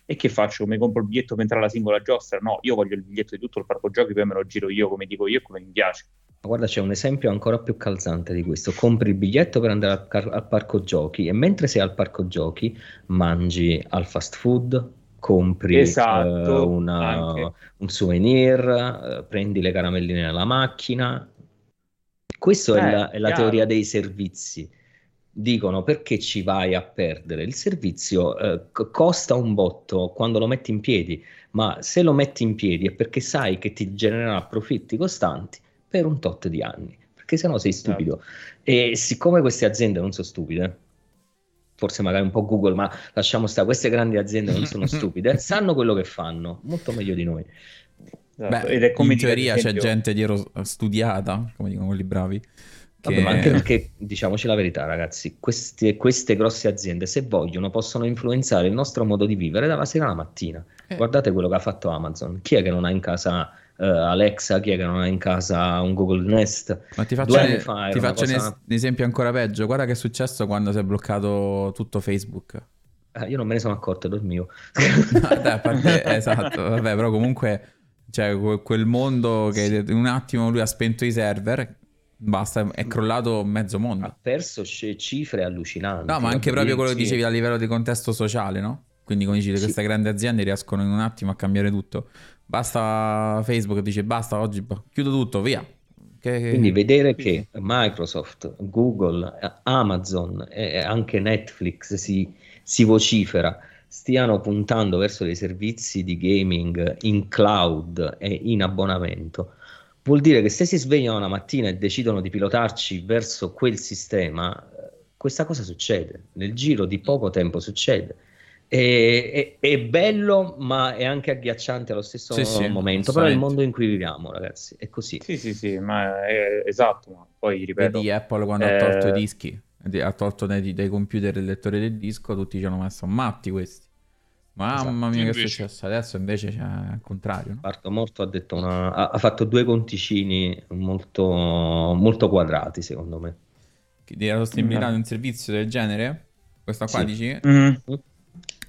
e che faccio? Mi compro il biglietto per entrare alla singola giostra? No, io voglio il biglietto di tutto il parco giochi, poi me lo giro io come dico io e come mi piace. Guarda, c'è un esempio ancora più calzante di questo. Compri il biglietto per andare al, car- al parco giochi e mentre sei al parco giochi mangi al fast food, compri esatto, uh, una, un souvenir, uh, prendi le caramelline nella macchina. Questa eh, è la, è la teoria dei servizi. Dicono perché ci vai a perdere? Il servizio uh, costa un botto quando lo metti in piedi, ma se lo metti in piedi è perché sai che ti genererà profitti costanti per un tot di anni, perché sennò sei stupido. Certo. E siccome queste aziende non sono stupide, forse magari un po' Google, ma lasciamo stare, queste grandi aziende non sono <laughs> stupide, sanno quello che fanno, molto meglio di noi. Esatto. Beh, Ed è come in teoria esempio... c'è gente dietro studiata, come dicono quelli bravi. Che... Vabbè, ma anche perché, diciamoci la verità, ragazzi, queste, queste, grosse aziende, se vogliono, possono influenzare il nostro modo di vivere dalla sera alla mattina. Eh. Guardate quello che ha fatto Amazon. Chi è che non ha in casa uh, Alexa, chi è che non ha in casa un Google Nest. Ma ti faccio, ne, ti faccio cosa... un esempio ancora peggio. Guarda che è successo quando si è bloccato tutto Facebook. Eh, io non me ne sono accorto, mio. <laughs> no, dai, parte, esatto, vabbè, però comunque cioè, quel mondo che in un attimo lui ha spento i server, basta, è crollato mezzo mondo. Ha perso cifre allucinanti. No, ma anche proprio quello che dicevi a livello di contesto sociale, no? Quindi come dici, sì. queste grandi aziende riescono in un attimo a cambiare tutto. Basta Facebook dice basta oggi chiudo tutto, via. Che... Quindi vedere che Microsoft, Google, Amazon e anche Netflix si, si vocifera stiano puntando verso dei servizi di gaming in cloud e in abbonamento, vuol dire che se si svegliano una mattina e decidono di pilotarci verso quel sistema, questa cosa succede. Nel giro di poco tempo succede. È, è, è, bello, ma è anche agghiacciante allo stesso sì, sì, momento. Però è il mondo in cui viviamo, ragazzi. È così. Sì, sì, sì, ma è esatto. Ma poi ripeto. Vedi Apple quando eh... ha tolto i dischi, ha tolto dai, dai computer il lettore del disco, tutti ci hanno messo matti questi. Mamma esatto. mia, che è successo? Adesso invece c'è il contrario. No? Parto Morto ha, detto una... ha, fatto due conticini molto, molto quadrati, secondo me. Della sostenibilità mm. di un servizio del genere? Questa qua sì. dici? Mm.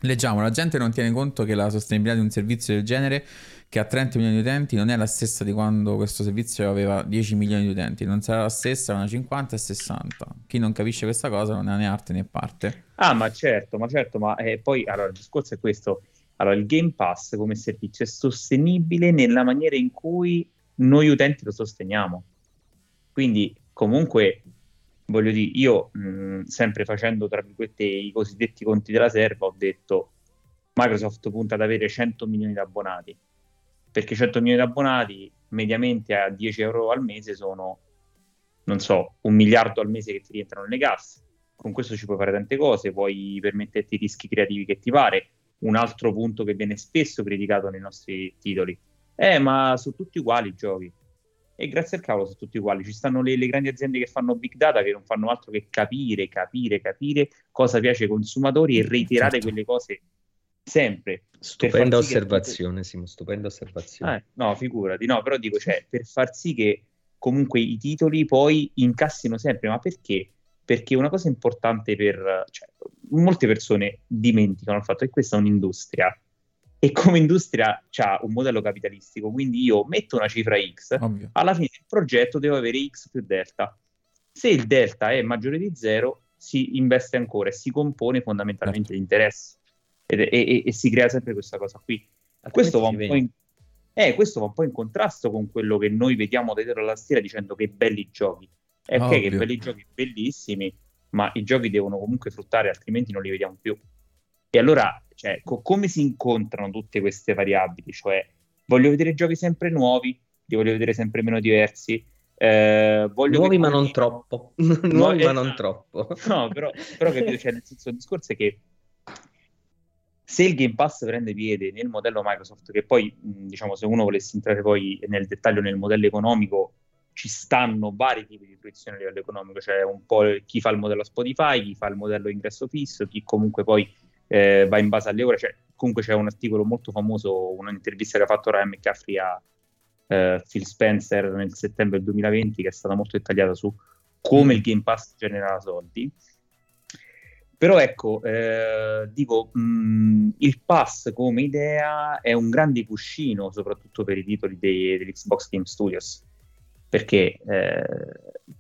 Leggiamo, la gente non tiene conto che la sostenibilità di un servizio del genere che ha 30 milioni di utenti non è la stessa di quando questo servizio aveva 10 milioni di utenti, non sarà la stessa una 50 e 60. Chi non capisce questa cosa non ha né arte né parte. Ah, ma certo, ma certo, ma eh, poi allora, il discorso è questo. Allora, il Game Pass come servizio è sostenibile nella maniera in cui noi utenti lo sosteniamo. Quindi, comunque, voglio dire, io mh, sempre facendo tra virgolette i cosiddetti conti della serva, ho detto Microsoft punta ad avere 100 milioni di abbonati, perché 100 milioni di abbonati mediamente a 10 euro al mese sono, non so, un miliardo al mese che ti rientrano nelle casse. Con questo ci puoi fare tante cose, puoi permetterti i rischi creativi che ti pare. Un altro punto che viene spesso criticato nei nostri titoli. Eh, ma sono tutti uguali i giochi e grazie al cavolo sono tutti uguali. Ci stanno le, le, grandi aziende che fanno big data che non fanno altro che capire, capire, capire cosa piace ai consumatori e reiterare certo. quelle cose sempre. Stupenda osservazione, che... Simo, stupenda osservazione. Eh, no, figurati, no, però dico, cioè, per far sì che comunque i titoli poi incassino sempre, ma perché? Perché una cosa importante per... Cioè, molte persone dimenticano il fatto che questa è un'industria e come industria c'ha un modello capitalistico, quindi io metto una cifra X, Ovvio. alla fine del progetto devo avere X più delta. Se il delta è maggiore di zero, si investe ancora e si compone fondamentalmente certo. di interessi e, e, e, si crea sempre questa cosa qui. Questo va, in, eh, questo va, un po in, contrasto con quello che noi vediamo dietro la tastiera dicendo che belli giochi. È ok, che belli giochi, bellissimi, ma i giochi devono comunque fruttare, altrimenti non li vediamo più. E allora cioè, co- come si incontrano tutte queste variabili? Cioè, voglio vedere giochi sempre nuovi, li voglio vedere sempre meno diversi. Eh, <laughs> nuovi ma non troppo. nuovi ma non troppo. No, però, però capito, cioè, nel senso, il discorso è che se il Game Pass prende piede nel modello Microsoft, che poi, diciamo, se uno volesse entrare poi nel dettaglio nel modello economico, ci stanno vari tipi di fruizione a livello economico, cioè un po' chi fa il modello Spotify, chi fa il modello ingresso fisso, chi comunque poi eh, va in base alle ore, cioè, comunque c'è un articolo molto famoso, un'intervista che ha fatto Ryan McCaffrey a eh, Phil Spencer nel settembre 2020 che è stata molto dettagliata su come mm. il Game Pass genera soldi. Però ecco, eh, dico, mh, mm, il pass come idea è un grande cuscino, soprattutto per i titoli dei, dell'Xbox Game Studios perché eh,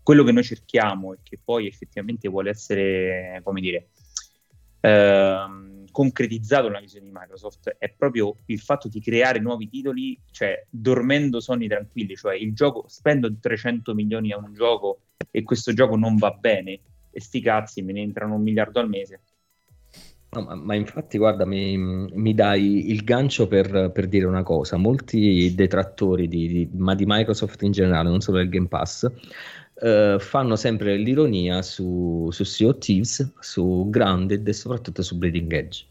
quello che noi cerchiamo e che poi effettivamente vuole essere, come dire, eh, concretizzato nella visione di Microsoft è proprio il fatto di creare nuovi titoli, cioè dormendo sonni tranquilli, cioè il gioco, spendo 300 milioni a un gioco e questo gioco non va bene e sti cazzi me ne entrano un miliardo al mese No, ma, ma, infatti, guarda, mi, mi dai il gancio per, per, dire una cosa. Molti detrattori, di, di, ma di Microsoft in generale, non solo del Game Pass, eh, fanno sempre l'ironia su, su Sea of Thieves, su Grounded e soprattutto su Bleeding Edge.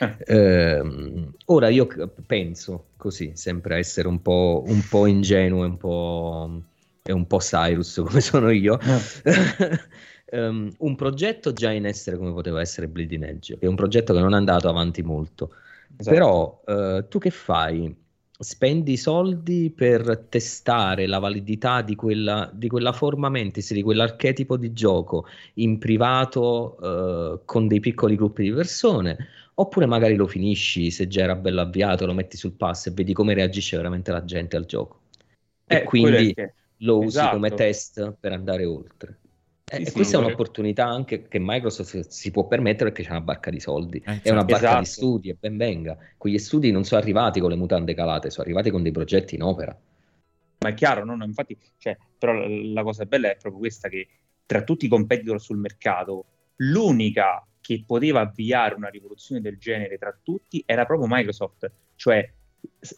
Eh. Eh, ora io penso così, sempre a essere un po', un po ingenuo e un po', e un po' Cyrus <laughs> come sono io. Eh. um, <laughs> un progetto già in essere come poteva essere Bleeding Edge, che è un progetto che non è andato avanti molto. Esatto. Però uh, tu che fai? Spendi soldi per testare la validità di quella, di quella forma mentis, di quell'archetipo di gioco in privato uh, con dei piccoli gruppi di persone, oppure magari lo finisci se già era bello avviato, lo metti sul pass e vedi come reagisce veramente la gente al gioco. Eh, e quindi lo usi esatto. come test per andare oltre. Sì, questa sì, è un'opportunità anche che Microsoft si può permettere perché c'è una barca di soldi, eh, è una certo. barca esatto. di studi e ben venga. Quegli studi non sono arrivati con le mutande calate, sono arrivati con dei progetti in opera. Ma è chiaro, no? no infatti, cioè, però la cosa bella è proprio questa che tra tutti i competitor sul mercato, l'unica che poteva avviare una rivoluzione del genere tra tutti era proprio Microsoft, cioè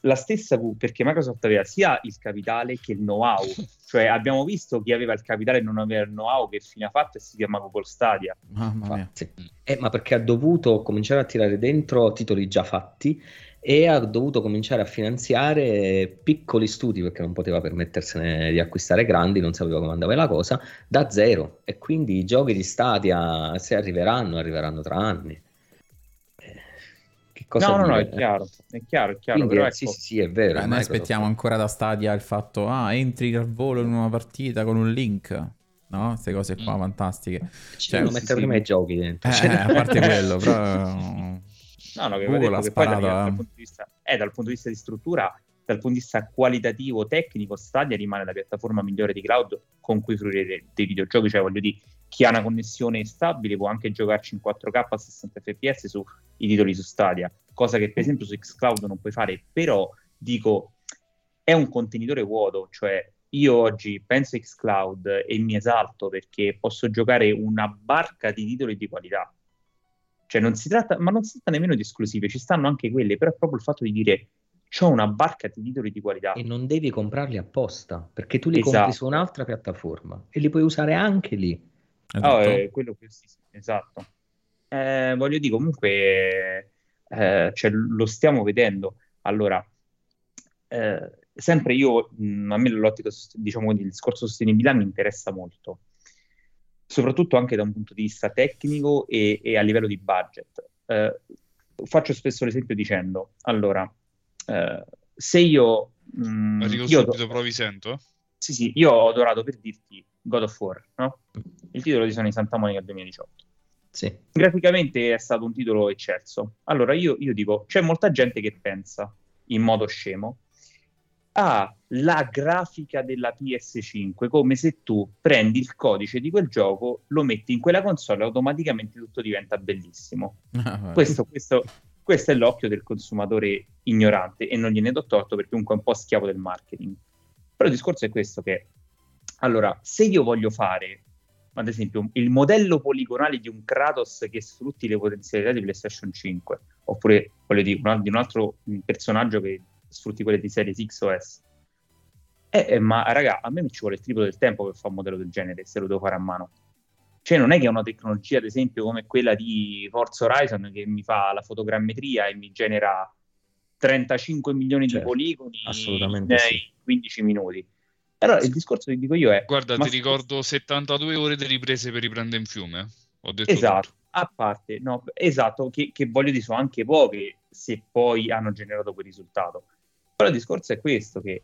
la stessa perché Microsoft aveva sia il capitale che il know-how, <laughs> cioè abbiamo visto chi aveva il capitale e non aveva il know-how che fine ha fatto e si chiama Google Stadia. Mamma mia. Sì. Eh, ma perché ha dovuto cominciare a tirare dentro titoli già fatti e ha dovuto cominciare a finanziare piccoli studi perché non poteva permettersene di acquistare grandi, non sapeva come andava la cosa, da zero. E quindi i giochi di Stadia, se arriveranno, arriveranno tra anni cosa no, no, no, è chiaro, è chiaro, è chiaro. Però, ecco, sì, sì, sì, è vero. Eh, noi aspettiamo ancora da Stadia il fatto, ah, entri al volo in una partita con un link. No? Queste cose qua mm. fantastiche. Ci cioè, mettere sì, prima i giochi dentro. Eh, cioè... a parte <laughs> quello, però... No, no, che Google ha sparato, poi, dal, punto di vista, eh, dal punto di vista di struttura, dal punto di vista qualitativo, tecnico, Stadia rimane la piattaforma migliore di cloud con cui fruire dei, dei videogiochi, cioè voglio dire, chi ha una connessione stabile può anche giocarci in 4K a 60 fps sui titoli su Stadia, cosa che per esempio su Xcloud non puoi fare, però dico, è un contenitore vuoto, cioè io oggi penso a Xcloud e mi esalto perché posso giocare una barca di titoli di qualità. Cioè non si tratta, ma non si tratta nemmeno di esclusive, ci stanno anche quelle, però è proprio il fatto di dire c'ho una barca di titoli di qualità. E non devi comprarli apposta, perché tu li esatto. compri su un'altra piattaforma e li puoi usare anche lì. Esatto. Oh, eh, quello che sì, esatto. Eh, voglio dire, comunque, eh, cioè, lo stiamo vedendo. Allora, eh, sempre io, mh, a me l'ottica, diciamo, il discorso sostenibilità mi interessa molto, soprattutto anche da un punto di vista tecnico e, e a livello di budget. Eh, faccio spesso l'esempio dicendo, allora, eh, se io... Mh, Arrivo io subito, do- provi sento? Sì, sì, io ho adorato per dirti God of War, no? Il titolo di Sony Santa Monica 2018. Sì. Graficamente è stato un titolo eccelso. Allora io, io dico, c'è molta gente che pensa in modo scemo a la grafica della PS5 come se tu prendi il codice di quel gioco, lo metti in quella console e automaticamente tutto diventa bellissimo. Ah, questo, questo, questo, è l'occhio del consumatore ignorante e non gliene do torto perché comunque è un po' schiavo del marketing. Però il discorso è questo che allora, se io voglio fare, ad esempio, il modello poligonale di un Kratos che sfrutti le potenzialità di PlayStation 5, oppure voglio dire, un, di un altro personaggio che sfrutti quelle di Series X o S, eh, eh, ma raga, a me mi ci vuole il triplo del tempo per fare un modello del genere se lo devo fare a mano. Cioè non è che è una tecnologia, ad esempio, come quella di Forza Horizon che mi fa la fotogrammetria e mi genera 35 milioni certo, di poligoni nei sì. 15 minuti. Allora il discorso che dico io è... Guarda, ti ricordo 72 ore di riprese per riprendere in fiume. Ho detto esatto, tutto. a parte, no, esatto, che, che voglio dire, sono anche poche se poi hanno generato quel risultato. Però il discorso è questo, che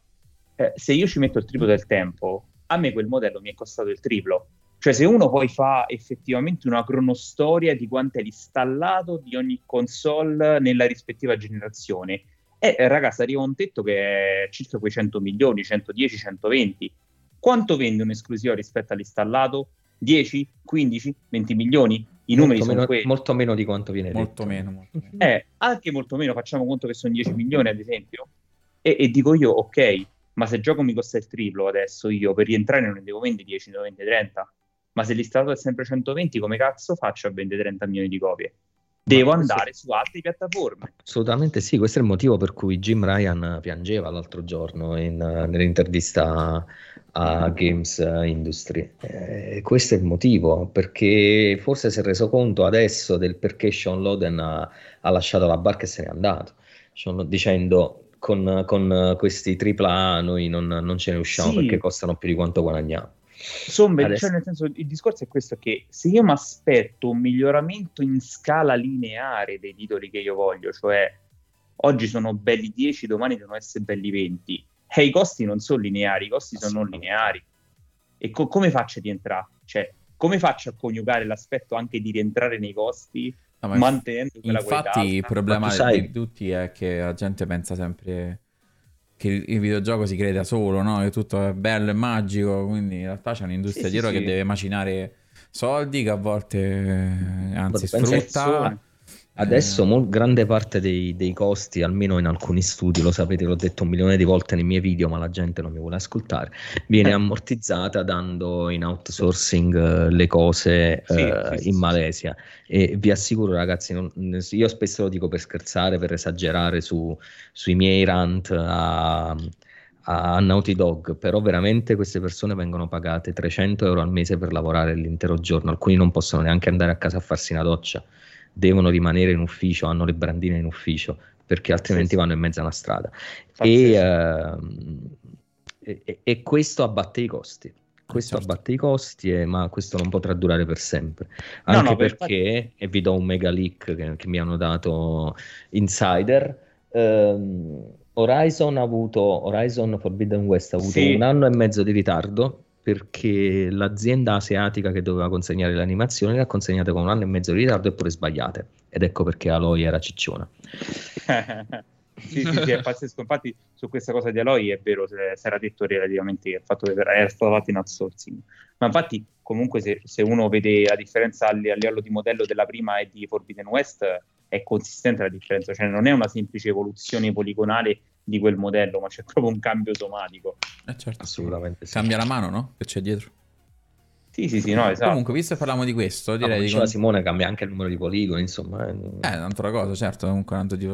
eh, se io ci metto il triplo del tempo, a me quel modello mi è costato il triplo. Cioè se uno poi fa effettivamente una cronostoria di quanto è l'installato di ogni console nella rispettiva generazione, e eh, ragazzi arriva un tetto che è circa quei 100 milioni, 110, 120. Quanto vende un'esclusiva rispetto all'installato? 10, 15, 20 milioni? I numeri molto sono meno, quelli. Molto meno di quanto viene molto detto. Meno, molto meno. Eh, anche molto meno, facciamo conto che sono 10 milioni ad esempio. E, e, dico io, ok, ma se il gioco mi costa il triplo adesso io per rientrare non ne devo vendere 10, ne devo vendere 30. Ma se l'installato è sempre 120, come cazzo faccio a vendere 30 milioni di copie? Devo andare su altre piattaforme. Assolutamente sì, questo è il motivo per cui Jim Ryan piangeva l'altro giorno in, nell'intervista a Games Industry. Eh, questo è il motivo, perché forse si è reso conto adesso del perché Sean Loden ha, ha lasciato la barca e se n'è andato, Sean, dicendo con, con, questi AAA noi non, non ce ne usciamo sì. perché costano più di quanto guadagniamo. Insomma, Adesso... cioè nel senso, il discorso è questo: che se io mi aspetto un miglioramento in scala lineare dei titoli che io voglio, cioè oggi sono belli 10, domani devono essere belli 20, e i costi non sono lineari, i costi sono non lineari. E co- come faccio a rientrare? Cioè, come faccio a coniugare l'aspetto anche di rientrare nei costi no, mantenendo quella infatti, qualità? Infatti, il problema sai... di tutti è che la gente pensa sempre che il, videogioco si crede da solo, no? Che tutto è bello e magico, quindi in realtà c'è un'industria sì, dietro sì, che sì. deve macinare soldi che a volte eh, anzi sfrutta Adesso mo, grande parte dei, dei, costi, almeno in alcuni studi, lo sapete, l'ho detto un milione di volte nei miei video, ma la gente non mi vuole ascoltare, viene eh. ammortizzata dando in outsourcing uh, le cose sì, sì, in Malesia. E vi assicuro, ragazzi, non, io spesso lo dico per scherzare, per esagerare su, sui miei rant a, a Naughty Dog, però veramente queste persone vengono pagate 300 euro al mese per lavorare l'intero giorno, alcuni non possono neanche andare a casa a farsi una doccia devono rimanere in ufficio, hanno le brandine in ufficio, perché altrimenti sì, vanno in mezzo a una strada. E, uh, e, e, questo abbatte i costi. Questo certo. abbatte i costi, eh, ma questo non potrà durare per sempre. Anche no, no, perché, per... e vi do un mega leak che, che mi hanno dato insider, ehm, Horizon ha avuto, Horizon Forbidden West ha avuto sì. un anno e mezzo di ritardo perché l'azienda asiatica che doveva consegnare le animazioni le ha consegnate con un anno e mezzo di ritardo eppure sbagliate. Ed ecco perché Aloy era cicciona. <laughs> sì, sì, sì, è pazzesco. Infatti, su questa cosa di Aloy è vero, si era detto relativamente il fatto che era stato fatto in outsourcing. Ma infatti, comunque, se, se uno vede la differenza a livello di modello della prima e di Forbidden West, è consistente la differenza, cioè non è una semplice evoluzione poligonale di quel modello, ma c'è proprio un cambio automatico. Eh certo, assolutamente. Sì. Cambia la mano, no? Che c'è dietro. Sì, sì, sì, no, esatto. Comunque, visto che parliamo di questo, direi... No, diceva di... Simone, cambia anche il numero di poligoni, insomma. Eh, è un'altra cosa, certo, comunque tanto di,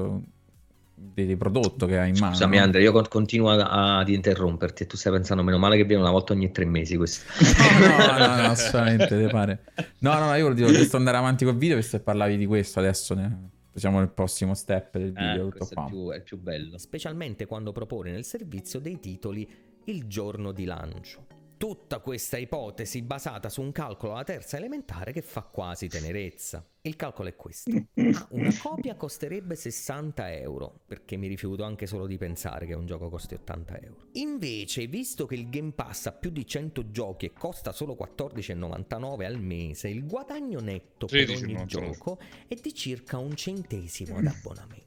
di, di prodotto che hai in mano. Scusami? Andrea, io continuo ad interromperti e tu stai pensando, meno male che viene una volta ogni tre mesi questo. <laughs> No, no, no, no assolutamente, te pare. No, no, io volevo giusto andare avanti col video visto che parlavi di questo adesso. Ne siamo nel prossimo step del video. Eh, qua. È, più, è più bello. Specialmente quando propone nel servizio dei titoli il giorno di lancio. Tutta questa ipotesi basata su un calcolo alla terza elementare che fa quasi tenerezza. Il calcolo è questo. Ah, una copia costerebbe 60 euro, perché mi rifiuto anche solo di pensare che un gioco costi 80 euro. Invece, visto che il Game Pass ha più di 100 giochi e costa solo 14,99 al mese, il guadagno netto per ogni gioco è di circa un centesimo ad abbonamento.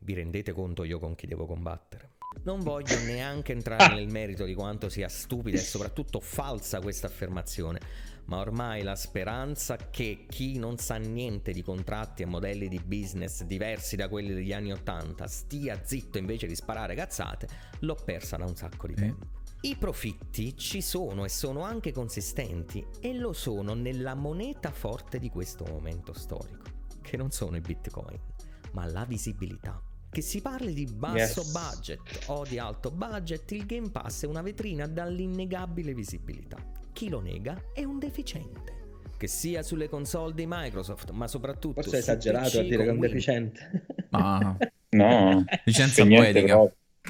Vi rendete conto io con chi devo combattere? Non voglio neanche entrare nel merito di quanto sia stupida e soprattutto falsa questa affermazione, ma ormai la speranza che chi non sa niente di contratti e modelli di business diversi da quelli degli anni Ottanta stia zitto invece di sparare cazzate, l'ho persa da un sacco di tempo. I profitti ci sono e sono anche consistenti e lo sono nella moneta forte di questo momento storico, che non sono i bitcoin, ma la visibilità. Che si parli di basso yes. budget o di alto budget, il Game Pass è una vetrina dall'innegabile visibilità. chi lo nega è un deficiente. Che sia sulle console di Microsoft, ma soprattutto... Forse è esagerato a dire che è un deficiente. Ma... no, <laughs> licenza poetica.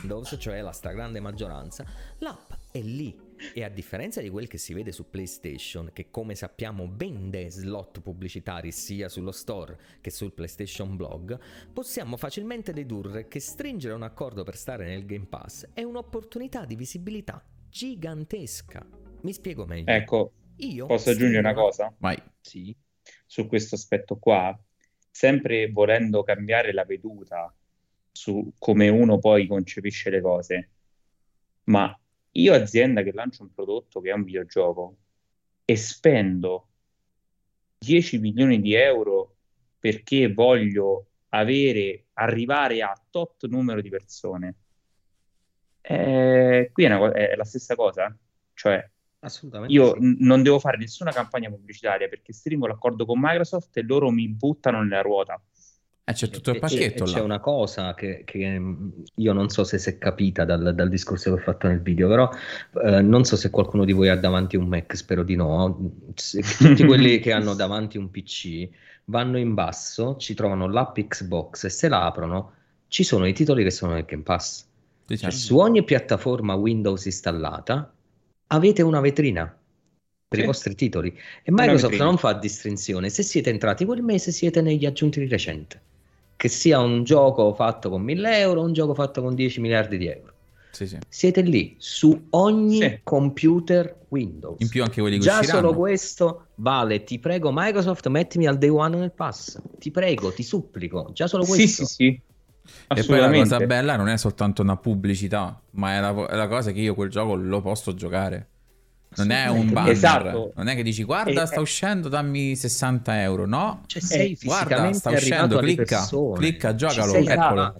Windows, cioè la stragrande maggioranza, l'app è lì e a differenza di quel che si vede su PlayStation, che come sappiamo vende slot pubblicitari sia sullo store che sul PlayStation Blog, possiamo facilmente dedurre che stringere un accordo per stare nel Game Pass è un'opportunità di visibilità gigantesca. Mi spiego meglio. Ecco, Io posso aggiungere una cosa? Vai. Sì. Su questo aspetto qua, sempre volendo cambiare la veduta su come uno poi concepisce le cose, ma io azienda che lancio un prodotto che è un videogioco e spendo 10 milioni di euro perché voglio avere, arrivare a tot numero di persone, eh, qui è, una, è, la stessa cosa. Cioè, io sì. n- non devo fare nessuna campagna pubblicitaria perché stringo l'accordo con Microsoft e loro mi buttano nella ruota. Eh, c'è tutto il pacchetto. E, e c'è una cosa che, che, mm, io non so se si è capita dal, dal, discorso che ho fatto nel video, però eh, non so se qualcuno di voi ha davanti un Mac, spero di no. <laughs> Tutti quelli che hanno davanti un PC vanno in basso, ci trovano l'app Xbox e se la aprono ci sono i titoli che sono nel Game Pass. Diciamo. Cioè, su ogni piattaforma Windows installata avete una vetrina per sì. i vostri titoli e Microsoft non fa distinzione se siete entrati quel mese siete negli aggiunti di recente che sia un gioco fatto con 1000 euro o un gioco fatto con 10 miliardi di euro. Sì, sì. Siete lì su ogni sì. computer Windows. In più anche quelli che Già solo questo vale, ti prego Microsoft, mettimi al day one nel pass. Ti prego, ti supplico. Già solo questo. Sì, sì, sì. E poi la cosa bella non è soltanto una pubblicità, ma è la, è la cosa che io quel gioco lo posso giocare. Non è un banner, esatto. non è che dici guarda, e, sta uscendo, dammi 60 euro. No, cioè, sei guarda, sta uscendo, clicca, clicca, giocalo. Eccolo.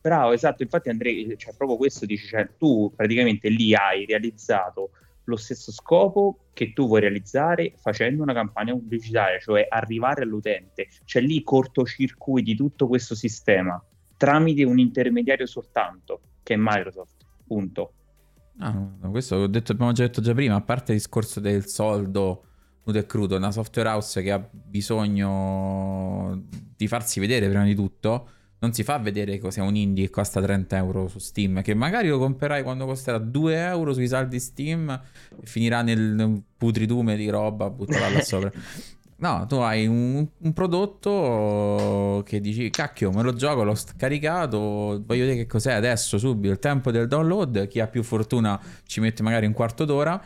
Bravo, esatto. Infatti, Andrea, cioè, proprio questo dici, cioè, tu praticamente lì hai realizzato lo stesso scopo che tu vuoi realizzare facendo una campagna pubblicitaria, cioè arrivare all'utente. Cioè lì cortocircuiti tutto questo sistema tramite un intermediario soltanto, che è Microsoft. Punto. Ah, questo ho detto, abbiamo già detto già prima, a parte il discorso del soldo nudo e crudo, una software house che ha bisogno di farsi vedere prima di tutto, non si fa vedere cos'è un indie che costa 30 euro su Steam, che magari lo comprerai quando costerà 2 euro sui saldi Steam e finirà nel putritume di roba buttata là sopra. <laughs> No, tu hai un, un, prodotto che dici, cacchio, me lo gioco, l'ho caricato, voglio vedere che cos'è adesso, subito, il tempo del download, chi ha più fortuna ci mette magari un quarto d'ora,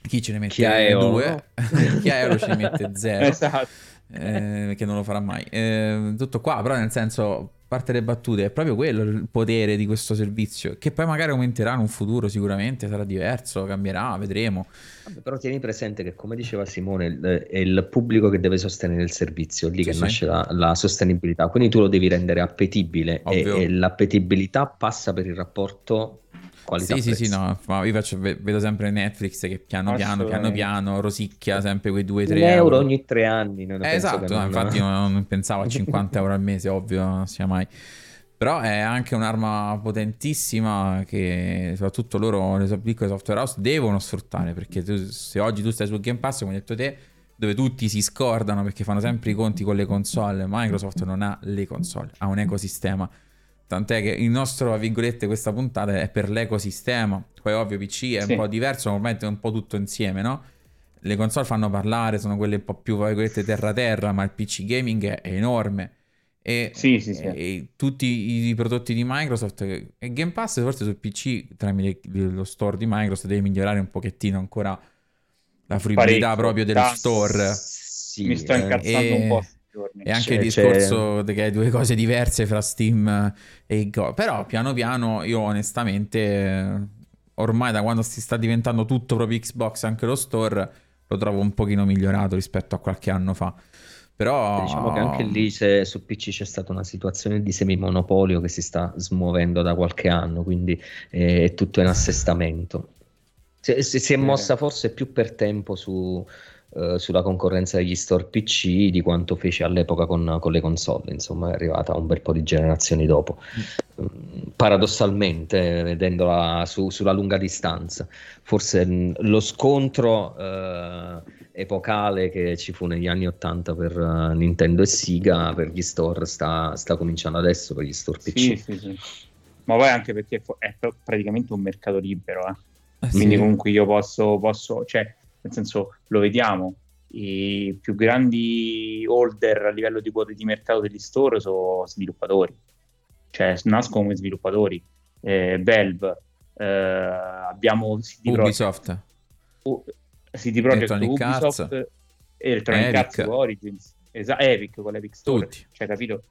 chi ce ne mette chi due, <laughs> chi ha euro ce ne mette zero. esatto. Eh, che non lo farà mai. Eh, tutto qua, però nel senso parte le battute, è proprio quello il potere di questo servizio, che poi magari aumenterà in un futuro sicuramente, sarà diverso, cambierà, vedremo. Vabbè, però tieni presente che come diceva Simone, è il pubblico che deve sostenere il servizio, lì sì, che sì. nasce la, la, sostenibilità, quindi tu lo devi rendere appetibile e, e l'appetibilità passa per il rapporto qualità sì, sì, sì, no, ma io faccio, vedo sempre Netflix che piano piano, piano piano rosicchia sempre quei 2-3 euro. euro ogni tre anni. Non eh, esatto, no, infatti <laughs> non, non, pensavo a 50 euro al mese, ovvio, non sia mai. Però è anche un'arma potentissima che soprattutto loro, le piccole software house, devono sfruttare, perché tu, se oggi tu stai sul Game Pass, come hai detto te, dove tutti si scordano perché fanno sempre i conti con le console, Microsoft non ha le console, ha un ecosistema Tant'è che il nostro, tra virgolette, questa puntata è per l'ecosistema. Poi ovvio PC è sì. un po' diverso, normalmente è un po' tutto insieme, no? Le console fanno parlare, sono quelle un po' più, tra virgolette, terra-terra, ma il PC gaming è enorme. E, sì, sì, sì. e tutti i prodotti di Microsoft e Game Pass forse sul PC tramite lo store di Microsoft deve migliorare un pochettino ancora la fruibilità proprio del da... store. Sì, mi sto incazzando e... un po' giorni. E anche c'è, il discorso c'è... che hai due cose diverse fra Steam e Go. Però piano piano io onestamente ormai da quando si sta diventando tutto proprio Xbox anche lo store lo trovo un pochino migliorato rispetto a qualche anno fa. Però... Diciamo che anche lì se, su PC c'è stata una situazione di semimonopolio che si sta smuovendo da qualche anno, quindi eh, è tutto in assestamento. Si, si, si è mossa forse più per tempo su, eh, sulla concorrenza degli store PC di quanto fece all'epoca con, con, le console, insomma è arrivata un bel po' di generazioni dopo. Mm. paradossalmente, vedendola su, sulla lunga distanza. Forse mh, lo scontro eh, epocale che ci fu negli anni 80 per uh, Nintendo e Sega per gli store sta, sta, cominciando adesso per gli store PC. Sì, sì, sì. Ma poi anche perché è praticamente un mercato libero, eh. Ah, quindi comunque io posso, posso, cioè, nel senso, lo vediamo, i più grandi holder a livello di quote di mercato degli store sono sviluppatori cioè nascono come sviluppatori. Eh, Valve, eh, abbiamo CD Ubisoft, U- CD Projekt, Ubisoft, Cats. Electronic Arts, Origins, esa- Epic con l'Epic Store, Tutti. cioè capito?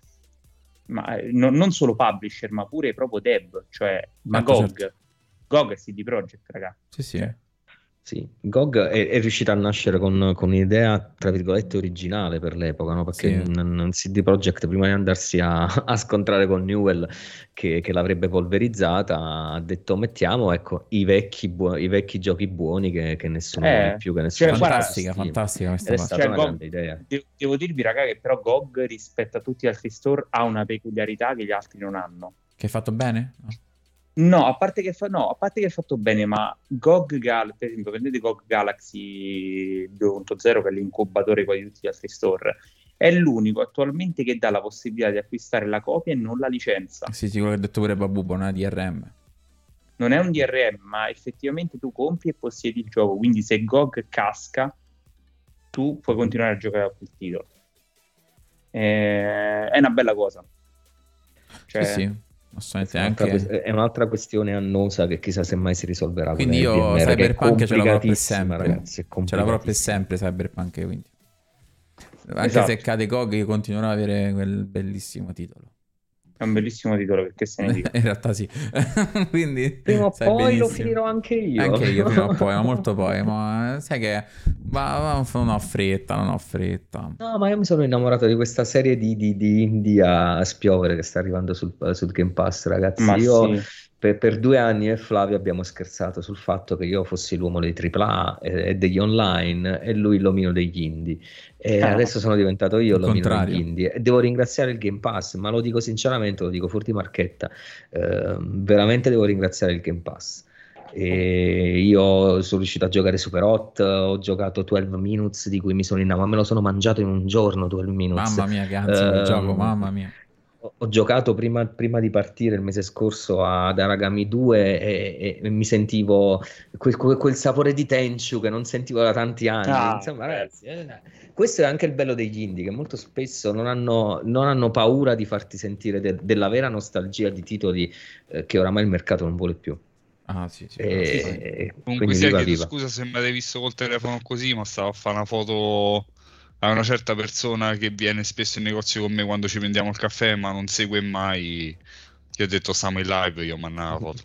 Ma eh, no, non solo publisher, ma pure proprio dev, cioè ma GOG. Certo. GOG è CD Projekt, ragazzi. Sì, sì. Cioè, sì, GOG è, è riuscita a nascere con, con, un'idea, tra virgolette, originale per l'epoca, no? perché sì. un, un, CD Projekt, prima di andarsi a, a scontrare con Newell, che, che, l'avrebbe polverizzata, ha detto mettiamo ecco, i, vecchi buo- i vecchi giochi buoni che, che nessuno eh, più, che nessuno cioè, fantastica, fantastica questa stata cioè, una grande idea. Devo, devo dirvi, raga, che però GOG rispetto a tutti gli altri store ha una peculiarità che gli altri non hanno. Che è fatto bene? No. No, a parte che, fa, no, a parte che è fatto bene, ma GOG Gal, per esempio, prendete GOG Galaxy 2.0, che è l'incubatore di tutti gli altri store, è l'unico attualmente che dà la possibilità di acquistare la copia e non la licenza. Sì, sì, quello che ha detto pure Babubo, non è DRM. Non è un DRM, ma effettivamente tu compri e possiedi il gioco, quindi se GOG casca, tu puoi continuare a giocare a quel titolo. Eh, è una bella cosa. Cioè, sì, sì Assolutamente è, un'altra, anche... è un'altra questione annosa che chissà se mai si risolverà. Quindi io Cyberpunk ce l'avrò per sempre. Ragazzi, ce l'avrò per sempre Cyberpunk. Quindi. Anche esatto. se cade GOG, io continuerò ad avere quel bellissimo titolo. È un bellissimo titolo, perché se ne <laughs> dico. In realtà sì. <laughs> Quindi, prima o poi benissimo. lo finirò anche io. Anche io prima o poi, ma <laughs> molto poi. Ma sai che ma, ma, non ho fretta, non ho fretta. No, ma io mi sono innamorato di questa serie di, di, di indie a spiovere che sta arrivando sul, sul Game Pass, ragazzi. Ma io sì. Per, per, due anni e Flavio abbiamo scherzato sul fatto che io fossi l'uomo dei AAA e, e degli online e lui l'omino degli indie. E ah, adesso sono diventato io l'omino degli indie. E devo ringraziare il Game Pass, ma lo dico sinceramente, lo dico furti marchetta. Eh, veramente devo ringraziare il Game Pass e io sono riuscito a giocare Super Hot, ho giocato 12 Minutes di cui mi sono innamorato, me lo sono mangiato in un giorno 12 Minutes. Mamma mia che ansia uh, gioco, mamma mia. Ho, giocato prima, prima, di partire il mese scorso ad Aragami 2 e, e, mi sentivo quel, quel, sapore di Tenchu che non sentivo da tanti anni. Ah, Insomma, ragazzi, eh, questo è anche il bello degli indie che molto spesso non hanno, non hanno paura di farti sentire de, della vera nostalgia di titoli eh, che oramai il mercato non vuole più. Ah, sì, sì. E... Comunque, sai che scusa se mi avete visto col telefono così, ma stavo a fare una foto a una certa persona che viene spesso in negozio con me quando ci prendiamo il caffè, ma non segue mai. Io ho detto stiamo in live, io la <laughs> foto.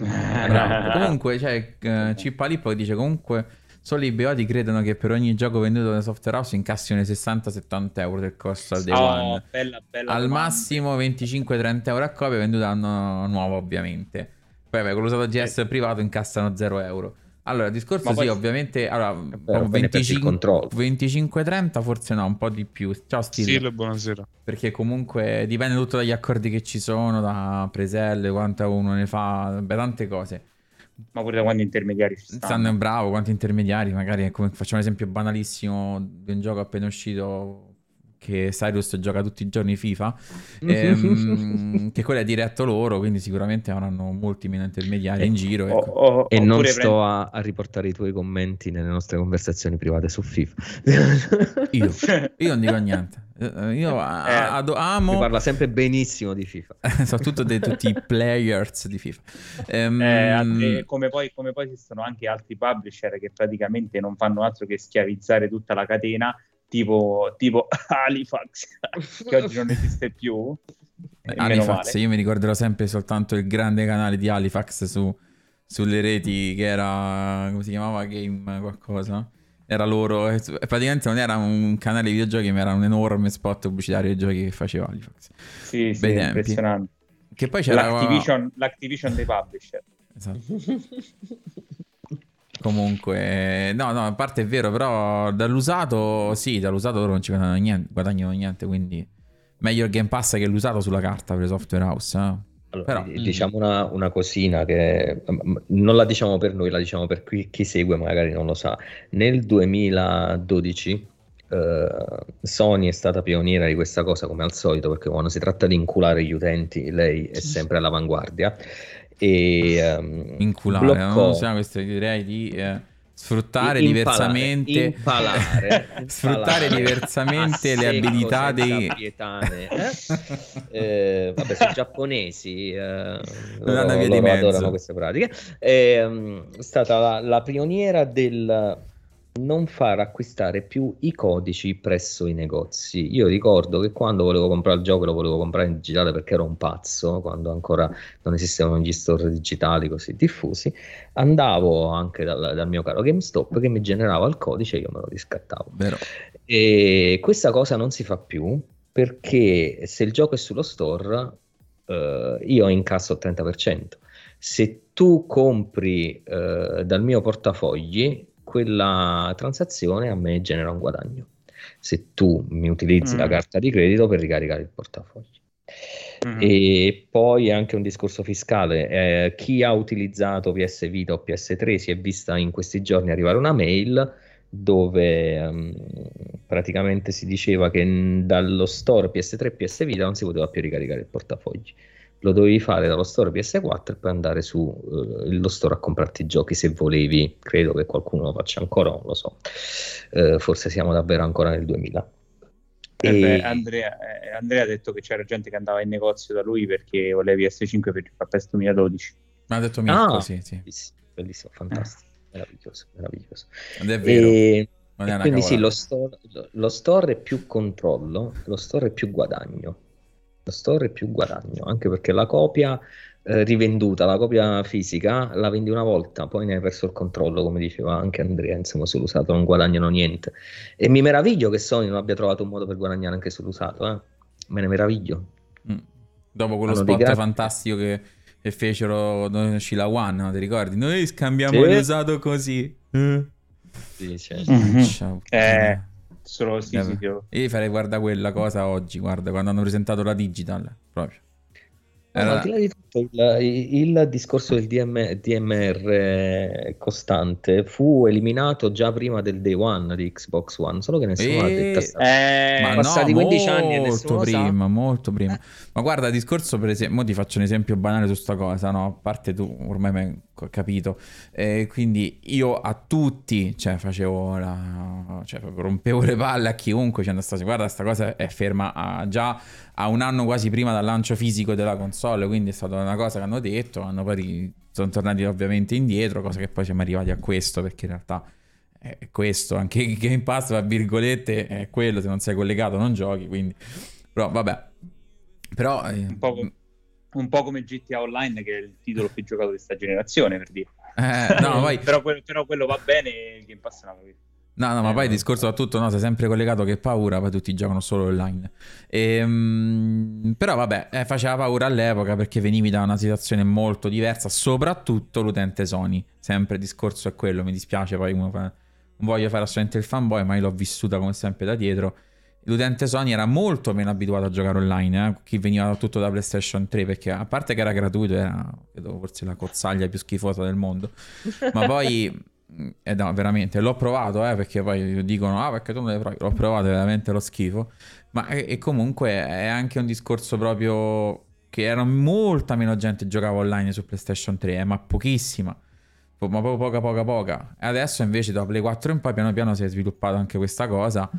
comunque, cioè, uh, Cippa Lippo dice comunque solo i beoti credono che per ogni gioco venduto da software house incassino 60-70 euro del costo al day oh, one. Bella, bella al domanda. massimo 25-30 euro a copia venduta anno nuovo ovviamente. Poi vabbè, con l'usato GS eh. privato incassano 0 euro. Allora, discorso sì, ovviamente, allora, 25-30 forse no, un po' di più. Ciao Stile. Stile, buonasera. Perché comunque dipende tutto dagli accordi che ci sono, da preselle, quanta uno ne fa, beh, tante cose. Ma pure da quanti intermediari ci stanno. Stanno bravo, quanti intermediari, magari, come facciamo un esempio banalissimo di un gioco appena uscito che Cyrus gioca tutti i giorni FIFA, <laughs> ehm, che quello è diretto loro, quindi sicuramente avranno molti meno intermediari in giro. Ecco. O, o, e non sto prend... a, a, riportare i tuoi commenti nelle nostre conversazioni private su FIFA. <laughs> io, io non dico niente. Eh, io a, eh, ad, amo. Si parla sempre benissimo di FIFA, <laughs> soprattutto di tutti i players di FIFA. Um... Eh, come, poi, come poi esistono anche altri publisher che praticamente non fanno altro che schiavizzare tutta la catena tipo, tipo <laughs> Halifax, che oggi non esiste più. Halifax, io mi ricorderò sempre soltanto il grande canale di Halifax su, sulle reti che era, come si chiamava, Game qualcosa. Era loro, praticamente non era un canale di videogiochi, ma era un enorme spot pubblicitario di giochi che faceva Halifax. Sì, sì, impressionante. Che poi c'era l'Activision, l'Activision dei publisher. Esatto. <laughs> Comunque, no, no, a parte è vero, però dall'usato, sì, dall'usato loro non ci guadagnano niente, guadagnano niente quindi meglio il Game Pass che l'usato sulla carta per le software house. Eh? Allora, Però, diciamo una, una, cosina che non la diciamo per noi, la diciamo per chi, chi segue, magari non lo sa. Nel 2012 eh, Sony è stata pioniera di questa cosa come al solito, perché quando si tratta di inculare gli utenti, lei è sempre all'avanguardia. E um, inculare, bloccò... non so, questo direi di eh, sfruttare impalare, diversamente impalare, <laughs> sfruttare diversamente le abilità dei pietane, eh? <laughs> eh, vabbè sono giapponesi eh, loro, loro adorano queste pratiche. È, um, stata la, la pioniera del non far acquistare più i codici presso i negozi. Io ricordo che quando volevo comprare il gioco lo volevo comprare in digitale perché ero un pazzo, quando ancora non esistevano gli store digitali così diffusi, andavo anche dal, dal mio caro GameStop che mi generava il codice e io me lo riscattavo. Vero. E questa cosa non si fa più perché se il gioco è sullo store eh, io incasso il 30%. Se tu compri eh, dal mio portafogli quella transazione a me genera un guadagno. Se tu mi utilizzi mm. la carta di credito per ricaricare il portafoglio. Mm. E poi anche un discorso fiscale. Eh, chi ha utilizzato PS Vita o PS3 si è vista in questi giorni arrivare una mail dove um, praticamente si diceva che dallo store PS3 e PS Vita non si poteva più ricaricare il portafoglio lo dovevi fare dallo store PS4 e poi andare sullo uh, store a comprarti i giochi se volevi. Credo che qualcuno lo faccia ancora, non lo so. Uh, forse siamo davvero ancora nel 2000. Eh beh, Andrea, eh, Andrea, ha detto che c'era gente che andava in negozio da lui perché voleva PS5 per fare PES 2012. Ma ha detto Mirko, ah, sì, sì. Bellissimo, bellissimo fantastico, eh. meraviglioso, meraviglioso. Ed è vero. E... E quindi sì, lo store, lo store è più controllo, lo store è più guadagno store più guadagno, anche perché la copia eh, rivenduta, la copia fisica, la vendi una volta, poi ne hai perso il controllo, come diceva anche Andrea, insomma sull'usato non guadagnano niente. E mi meraviglio che Sony non abbia trovato un modo per guadagnare anche sull'usato, eh? me ne meraviglio. Mm. Dopo quello Hanno spot gra- fantastico che, che fecero dove uscì la One, no? ti ricordi? Noi scambiamo sì. l'usato così. Eh. Sì, certo. mm-hmm. Eh solo sì, sì, io... io farei guarda quella cosa oggi, guarda, quando hanno presentato la digital, proprio. Era... al di là di tutto, il, il discorso del DM, DMR costante fu eliminato già prima del day one di Xbox One, solo che nessuno e... l'ha detto. Eh, ma passati no, 15 anni e nessuno prima, molto prima. Eh. Ma guarda, discorso per esempio, ti faccio un esempio banale su sta cosa, no? A parte tu, ormai mi hai capito. Eh, quindi io a tutti, cioè facevo la... cioè rompevo le palle a chiunque, cioè, stavo, guarda, sta cosa è ferma a, già a un anno quasi prima dal lancio fisico della console, quindi è stata una cosa che hanno detto, hanno poi sono tornati ovviamente indietro, cosa che poi siamo arrivati a questo, perché in realtà è questo, anche il Game Pass, tra virgolette, è quello, se non sei collegato non giochi, quindi... Però vabbè, però... Eh... Un, po un, po come GTA Online, che è il titolo più giocato di questa generazione, per dire. Eh, no, <laughs> poi... però, quello, però, quello, va bene, il Game Pass è una No, no, ma poi il eh, discorso da tutto, no, sei sempre collegato che paura, poi tutti giocano solo online. E, um, però vabbè, eh, faceva paura all'epoca perché venivi da una situazione molto diversa, soprattutto l'utente Sony. Sempre il discorso è quello, mi dispiace, poi fa, non voglio fare assolutamente il fanboy, ma io l'ho vissuta come sempre da dietro. L'utente Sony era molto meno abituato a giocare online, eh? chi veniva tutto da PlayStation 3, perché a parte che era gratuito, era credo, forse la cozzaglia più schifosa del mondo, ma poi eh no, veramente, l'ho provato, eh, perché poi dicono, ah, perché tu non l'hai provato, l'ho provato, è veramente lo schifo. Ma e, e comunque è anche un discorso proprio che era molta meno gente che giocava online su PlayStation 3, eh, ma pochissima. Ma proprio poca, poca, poca. E adesso invece da Play 4 in poi piano piano si è sviluppata anche questa cosa.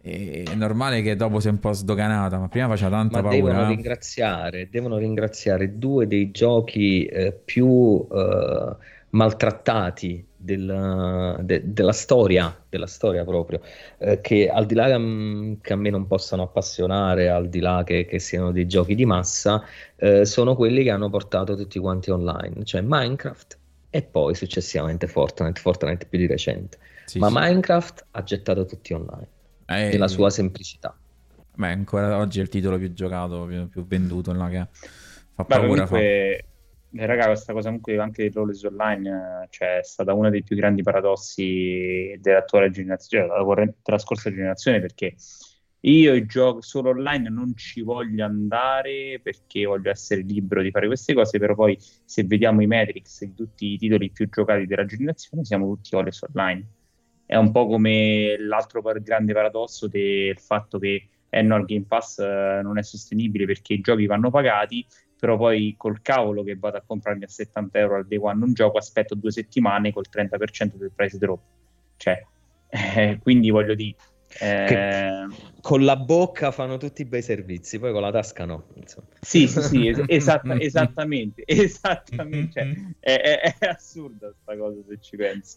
E è normale che dopo sia un po' sdoganata, ma prima faceva tanta ma paura. Devono ringraziare, devono ringraziare due dei giochi eh, più eh, maltrattati della, de, della, storia, della storia proprio, eh, che al di là mm, che a me non possano appassionare, al di là che, che siano dei giochi di massa, eh, sono quelli che hanno portato tutti quanti online, cioè Minecraft e poi successivamente Fortnite, Fortnite più di recente. Sì, Ma sì. Minecraft ha gettato tutti online, eh, e la sua semplicità. Beh, ancora oggi è il titolo più giocato, più, più venduto, no? che fa paura. Beh, comunque... fa eh, raga, questa cosa comunque anche di Lawless Online cioè, è stata uno dei più grandi paradossi dell'attuale generazione, cioè, della, della scorsa generazione, perché Io i solo online non ci voglio andare perché voglio essere libero di fare queste cose, però poi se vediamo i metrics di tutti i titoli più giocati della generazione siamo tutti always online. È un po' come l'altro grande paradosso del fatto che eh no, il Game Pass eh, non è sostenibile perché i giochi vanno pagati, però poi col cavolo che vado a comprarmi a 70 euro al day one un gioco aspetto due settimane col 30% del price drop. Cioè, eh, quindi voglio dire eh... Con la bocca fanno tutti i bei servizi, poi con la tasca no. Insomma. Sì, sì, sì, es- <laughs> esatta- esattamente, esattamente. Cioè, <laughs> è, è, è assurda questa cosa se ci pensi.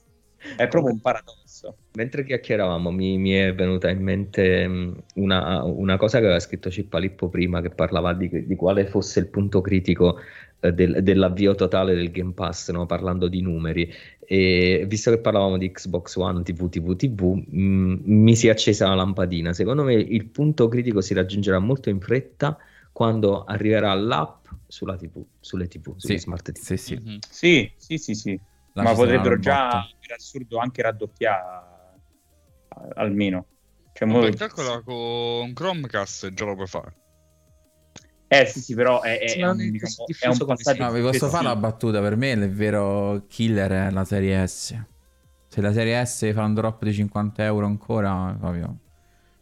È proprio un paradosso. Mentre chiacchieravamo, mi, mi è venuta in mente mm, una, una, cosa che aveva scritto Cippalippo prima, che parlava di, di quale fosse il punto critico eh, del, dell'avvio totale del Game Pass, no? parlando di numeri. E visto che parlavamo di Xbox One, TV, TV, TV, mh, mi si è accesa la lampadina. Secondo me il punto critico si raggiungerà molto in fretta quando arriverà l'app sulla TV, sulle TV, sulle sì, smart TV. Sì, sì, mm-hmm. sì, sì, sì, sì. Ma potrebbero già, per assurdo, anche raddoppiare almeno. Cioè, mo... calcola con Chromecast già lo puoi fare. Eh sì, sì, però è, è, un, diciamo, è un passaggio. No, vi posso fare una battuta? Per me il vero killer è la serie S. Se la serie S fa un drop di 50 euro ancora, proprio.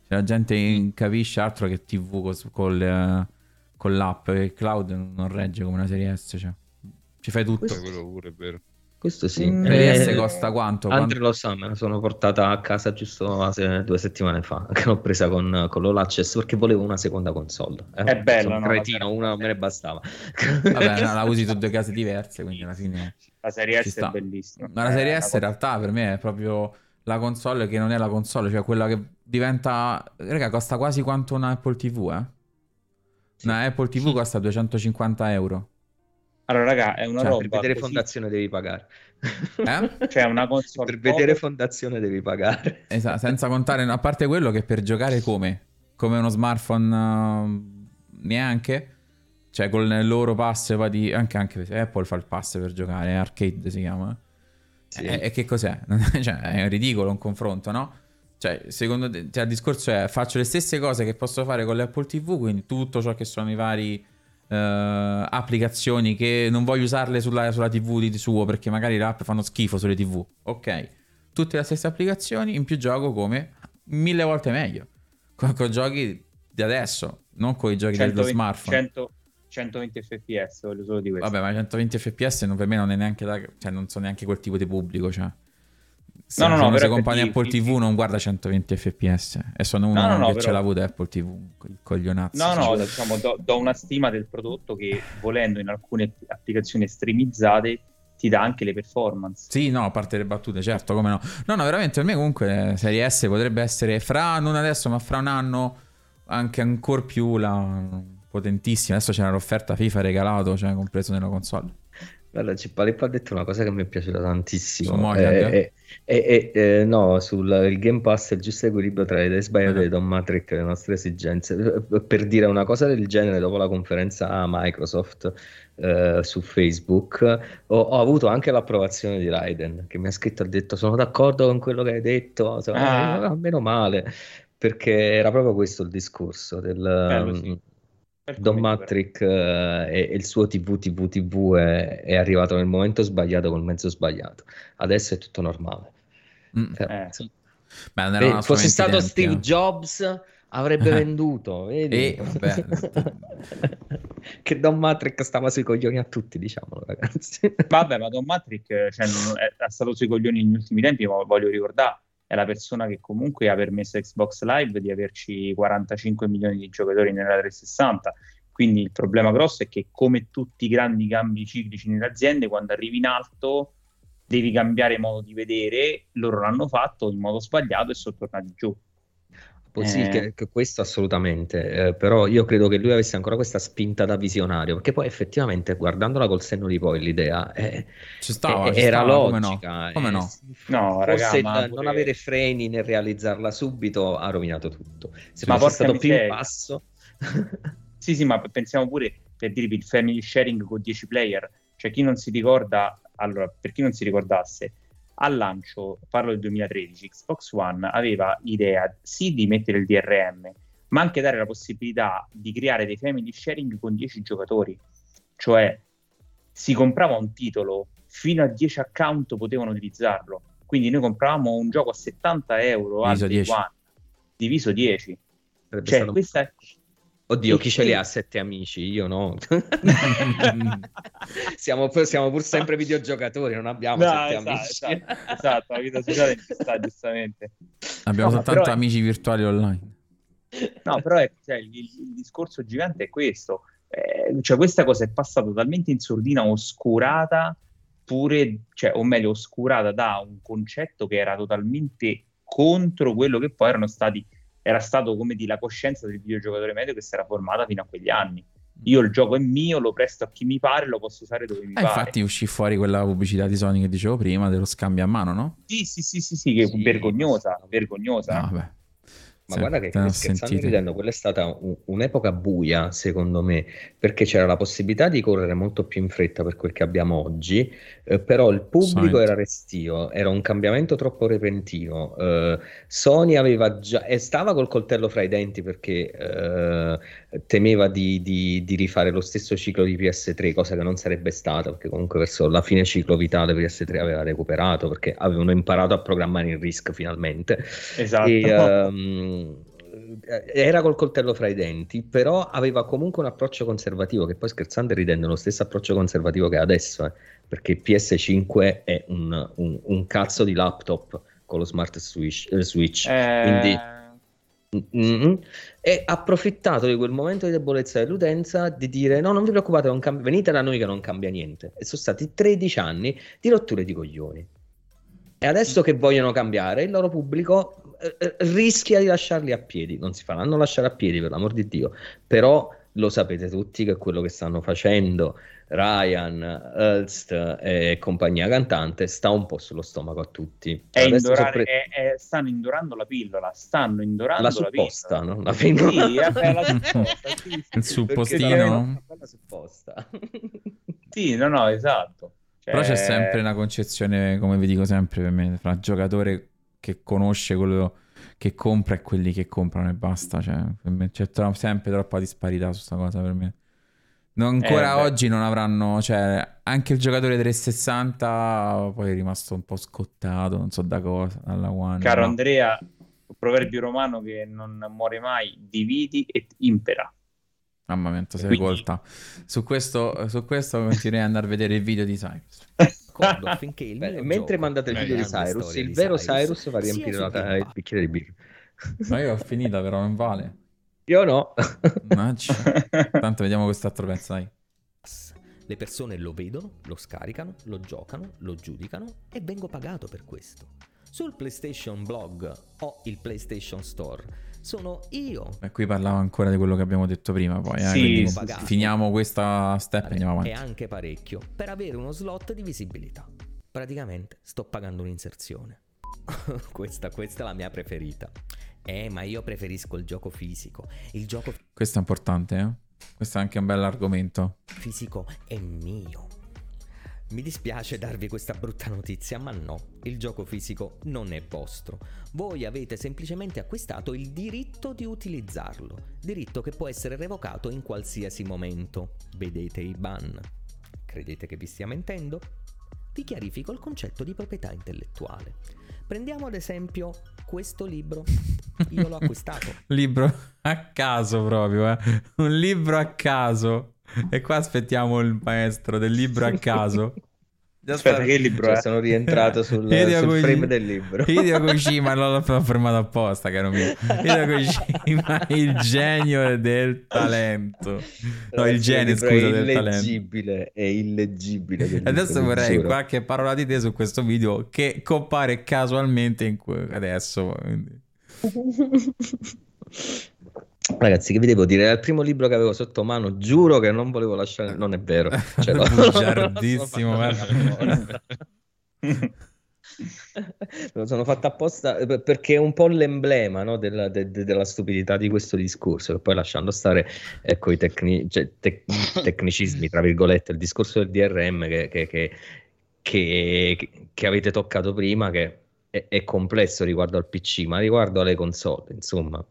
Se la gente capisce altro che TV col, col, con l'app, che il cloud non regge come una serie S. Cioè. Ci fai tutto. Questo quello pure è vero. Questo sì. Mm. Eh, costa quanto? Andre lo sa, me la sono portata a casa giusto due settimane fa, che l'ho presa con, con l'All Access perché volevo una seconda console. Eh, è bello, un no, cretino, una me ne bastava. Vabbè, <laughs> no, la usi su due case diverse, quindi alla fine... La serie S è bellissima. Ma la serie eh, S in realtà per me è proprio la console che non è la console, cioè quella che diventa... Raga, costa quasi quanto una Apple TV, eh? Sì. Una Apple TV sì. costa 250 euro. Allora, raga, è una cioè, roba. Per vedere così... fondazione devi pagare. Eh? cioè, una console. per vedere fondazione devi pagare. Esatto, senza contare, a parte quello che per giocare come? Come uno smartphone uh, neanche. Cioè, con il loro pass, di... anche, anche Apple fa il pass per giocare, arcade si chiama. Sì. E, e che cos'è? <laughs> cioè, è ridicolo un confronto, no? Cioè, secondo te, cioè, il discorso è faccio le stesse cose che posso fare con l'Apple TV, quindi tutto ciò che sono i vari Uh, applicazioni che non voglio usarle sulla, sulla, TV di suo perché magari le app fanno schifo sulle TV. Ok, tutte le stesse applicazioni, in più gioco come mille volte meglio. Con, con giochi di adesso, non con i giochi 120, dello smartphone. 100, 120 fps, voglio solo di questo. Vabbè, ma 120 fps non, per me non è neanche da, cioè non sono neanche quel tipo di pubblico, cioè. Se, no, no, no, se compagni Apple TV non guarda 120 fps e sono uno no, no, che però... ce l'ha avuto Apple TV, il coglionazzo. No, no, diciamo, do, do, una stima del prodotto che volendo in alcune applicazioni estremizzate ti dà anche le performance. Sì, no, a parte le battute, certo, come no. No, no, veramente per me comunque Serie S potrebbe essere fra, non adesso, ma fra un anno anche ancora più la potentissima. Adesso c'è l'offerta FIFA regalato, cioè compreso nella console. Guarda, Cippalippo ha detto una cosa che mi è piaciuta tantissimo. Eh, eh, eh, no, sul Game Pass il giusto equilibrio tra le idee sbagliate di Don Matrix e le nostre esigenze. Per dire una cosa del genere, dopo la conferenza Microsoft eh, su Facebook, ho, ho, avuto anche l'approvazione di Raiden, che mi ha scritto e ha detto sono d'accordo con quello che hai detto, ah. meno male, perché era proprio questo il discorso del... Bello, sì Don Matrick eh, e, il suo TV TV TV è, è, arrivato nel momento sbagliato col mezzo sbagliato. Adesso è tutto normale. Mm. Eh, sì. Beh, Beh, fosse stato tempi, Steve eh. Jobs avrebbe venduto, vedi? E, <laughs> che Don Matrick stava sui coglioni a tutti, diciamolo ragazzi. Vabbè, ma Don Matrick cioè, è, è, stato sui coglioni negli ultimi tempi, ma voglio ricordare è la persona che comunque ha permesso Xbox Live di averci 45 milioni di giocatori nella 360. Quindi il problema grosso è che come tutti i grandi cambi ciclici nelle aziende, quando arrivi in alto devi cambiare modo di vedere, loro l'hanno fatto in modo sbagliato e sono tornati giù. Sì, eh. che, che questo assolutamente, eh, però io credo che lui avesse ancora questa spinta da visionario, perché poi effettivamente guardandola col senno di poi l'idea è, ci stava, è, ci era stava, logica. Come no? Come no? no forse raga, non pure... avere freni nel realizzarla subito ha rovinato tutto. Se ma fosse stato più in passo... <laughs> sì, sì, ma pensiamo pure per dirvi il family sharing con 10 player, cioè chi non si ricorda, allora, per chi non si ricordasse, al lancio, parlo del 2013, Xbox One aveva idea sì di mettere il DRM, ma anche dare la possibilità di creare dei family sharing con 10 giocatori, cioè si comprava un titolo, fino a 10 account potevano utilizzarlo, quindi noi compravamo un gioco a 70 euro diviso 10. diviso 10. Cioè, questa, Oddio, chi ce li ha sette amici? Io no. <laughs> siamo, siamo, pur sempre videogiocatori, non abbiamo no, sette esatto, amici. Esatto, esatto, la vita sociale ci sta, giustamente. Abbiamo no, soltanto amici è... virtuali online. No, però è, cioè, il, il, discorso gigante è questo. Eh, cioè, questa cosa è passata totalmente in sordina, oscurata, pure, cioè, o meglio, oscurata da un concetto che era totalmente contro quello che poi erano stati era stato come di la coscienza del videogiocatore medio che si era formata fino a quegli anni. Io il gioco è mio, lo presto a chi mi pare, lo posso usare dove mi eh, pare. Infatti uscì fuori quella pubblicità di Sony che dicevo prima, dello scambio a mano, no? Sì, sì, sì, sì, sì che sì, vergognosa, vergognosa. No, beh. Ma sì, guarda che scherzando ridendo, quella è stata un, un'epoca buia, secondo me, perché c'era la possibilità di correre molto più in fretta per quel che abbiamo oggi, eh, però il pubblico Sonic. era restio, era un cambiamento troppo repentino. Eh, Sony aveva già, e stava col coltello fra i denti perché eh, temeva di, di, di, rifare lo stesso ciclo di PS3, cosa che non sarebbe stata, perché comunque verso la fine ciclo vitale PS3 aveva recuperato, perché avevano imparato a programmare in RISC finalmente. Esatto. E, um, era col coltello fra i denti, però aveva comunque un approccio conservativo, che poi scherzando e ridendo è lo stesso approccio conservativo che ha adesso, eh, perché PS5 è un, un, un, cazzo di laptop con lo smart switch, eh, switch. Eh... quindi... Mm-hmm. E approfittato di quel momento di debolezza dell'utenza di dire no non vi preoccupate cambia... venite da noi che non cambia niente e sono stati 13 anni di rotture di coglioni e adesso che vogliono cambiare il loro pubblico eh, eh, rischia di lasciarli a piedi. Non si faranno lasciare a piedi, per l'amor di Dio, però lo sapete tutti che quello che stanno facendo Ryan, Hulst e compagnia cantante sta un po' sullo stomaco a tutti. È indorare, pre... è, è, stanno indorando la pillola, stanno indorando la, supposta, la no? La pillola. Sì, vabbè, la <laughs> supposta, sì, Il suppostino. La supposta. <laughs> sì, no, no, esatto. Cioè... Però c'è sempre una concezione, come vi dico sempre per me, fra giocatore che conosce quello che compra e quelli che comprano e basta. Cioè, c'è tro- sempre troppa disparità su questa cosa per me. Non, ancora eh, oggi non avranno, cioè, anche il giocatore 360 poi è rimasto un po' scottato, non so da cosa, dalla One. Caro no. Andrea, proverbio romano che non muore mai, dividi et impera. Mamma mia, sei Quindi... colta. Su questo, su questo continuerei ad andare a vedere il video di <laughs> Cyrus. <laughs> affinché il Beh, mentre mandate il video di Cyrus, il vero Cyrus, Cyrus va a riempire la, il bicchiere di birra. Ma io ho finita, però non vale. Io no. <laughs> Tanto vediamo quest'altro pezzo, dai. Le persone lo vedono, lo scaricano, lo giocano, lo giudicano e vengo pagato per questo. Sul PlayStation Blog o il PlayStation Store sono io. E qui parlavo ancora di quello che abbiamo detto prima, poi. Eh? Sì, sì, sì, finiamo questa step e andiamo avanti. E anche parecchio per avere uno slot di visibilità. Praticamente sto pagando un'inserzione. <laughs> questa, questa è la mia preferita. Eh, ma io preferisco il gioco fisico. Il gioco. Questo è importante, eh? Questo è anche un bel argomento. Fisico è mio. Mi dispiace darvi questa brutta notizia, ma no, il gioco fisico non è vostro. Voi avete semplicemente acquistato il diritto di utilizzarlo, diritto che può essere revocato in qualsiasi momento. Vedete i ban. Credete che vi stia mentendo? Vi chiarifico il concetto di proprietà intellettuale. Prendiamo ad esempio questo libro. Io l'ho acquistato. <laughs> libro a caso proprio, eh? Un libro a caso. E qua aspettiamo il maestro del libro a caso. Aspetta, che libro cioè, è? Sono rientrato sul, <laughs> sul frame del libro. Hideo <laughs> Kojima, l'ho fermato apposta, caro mio. Hideo Kojima, <laughs> il genio del talento. No, il genio, scusa, del talento. È illeggibile, è illeggibile. Adesso vorrei giuro. qualche parola di te su questo video che compare casualmente in que- adesso. Ragazzi, che vi devo dire? Era il primo libro che avevo sotto mano, giuro che non volevo lasciare. Non è vero. Cioè, Bugiardissimo, <laughs> <laughs> lo sono fatto apposta perché è un po' l'emblema no, della, de, de, della, stupidità di questo discorso. Che poi lasciando stare ecco, i tecni, cioè, tec, <laughs> tecnicismi, tra virgolette, il discorso del DRM che, che, che, che, che avete toccato prima, che è, è complesso riguardo al PC, ma riguardo alle console, insomma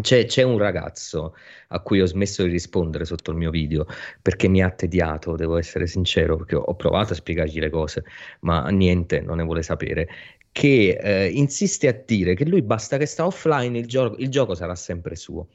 c'è, c'è, un ragazzo a cui ho smesso di rispondere sotto il mio video perché mi ha tediato, devo essere sincero, perché ho provato a spiegargli le cose, ma niente, non ne vuole sapere. Che eh, insiste a dire che lui basta che sta offline, il, gio- il gioco sarà sempre suo.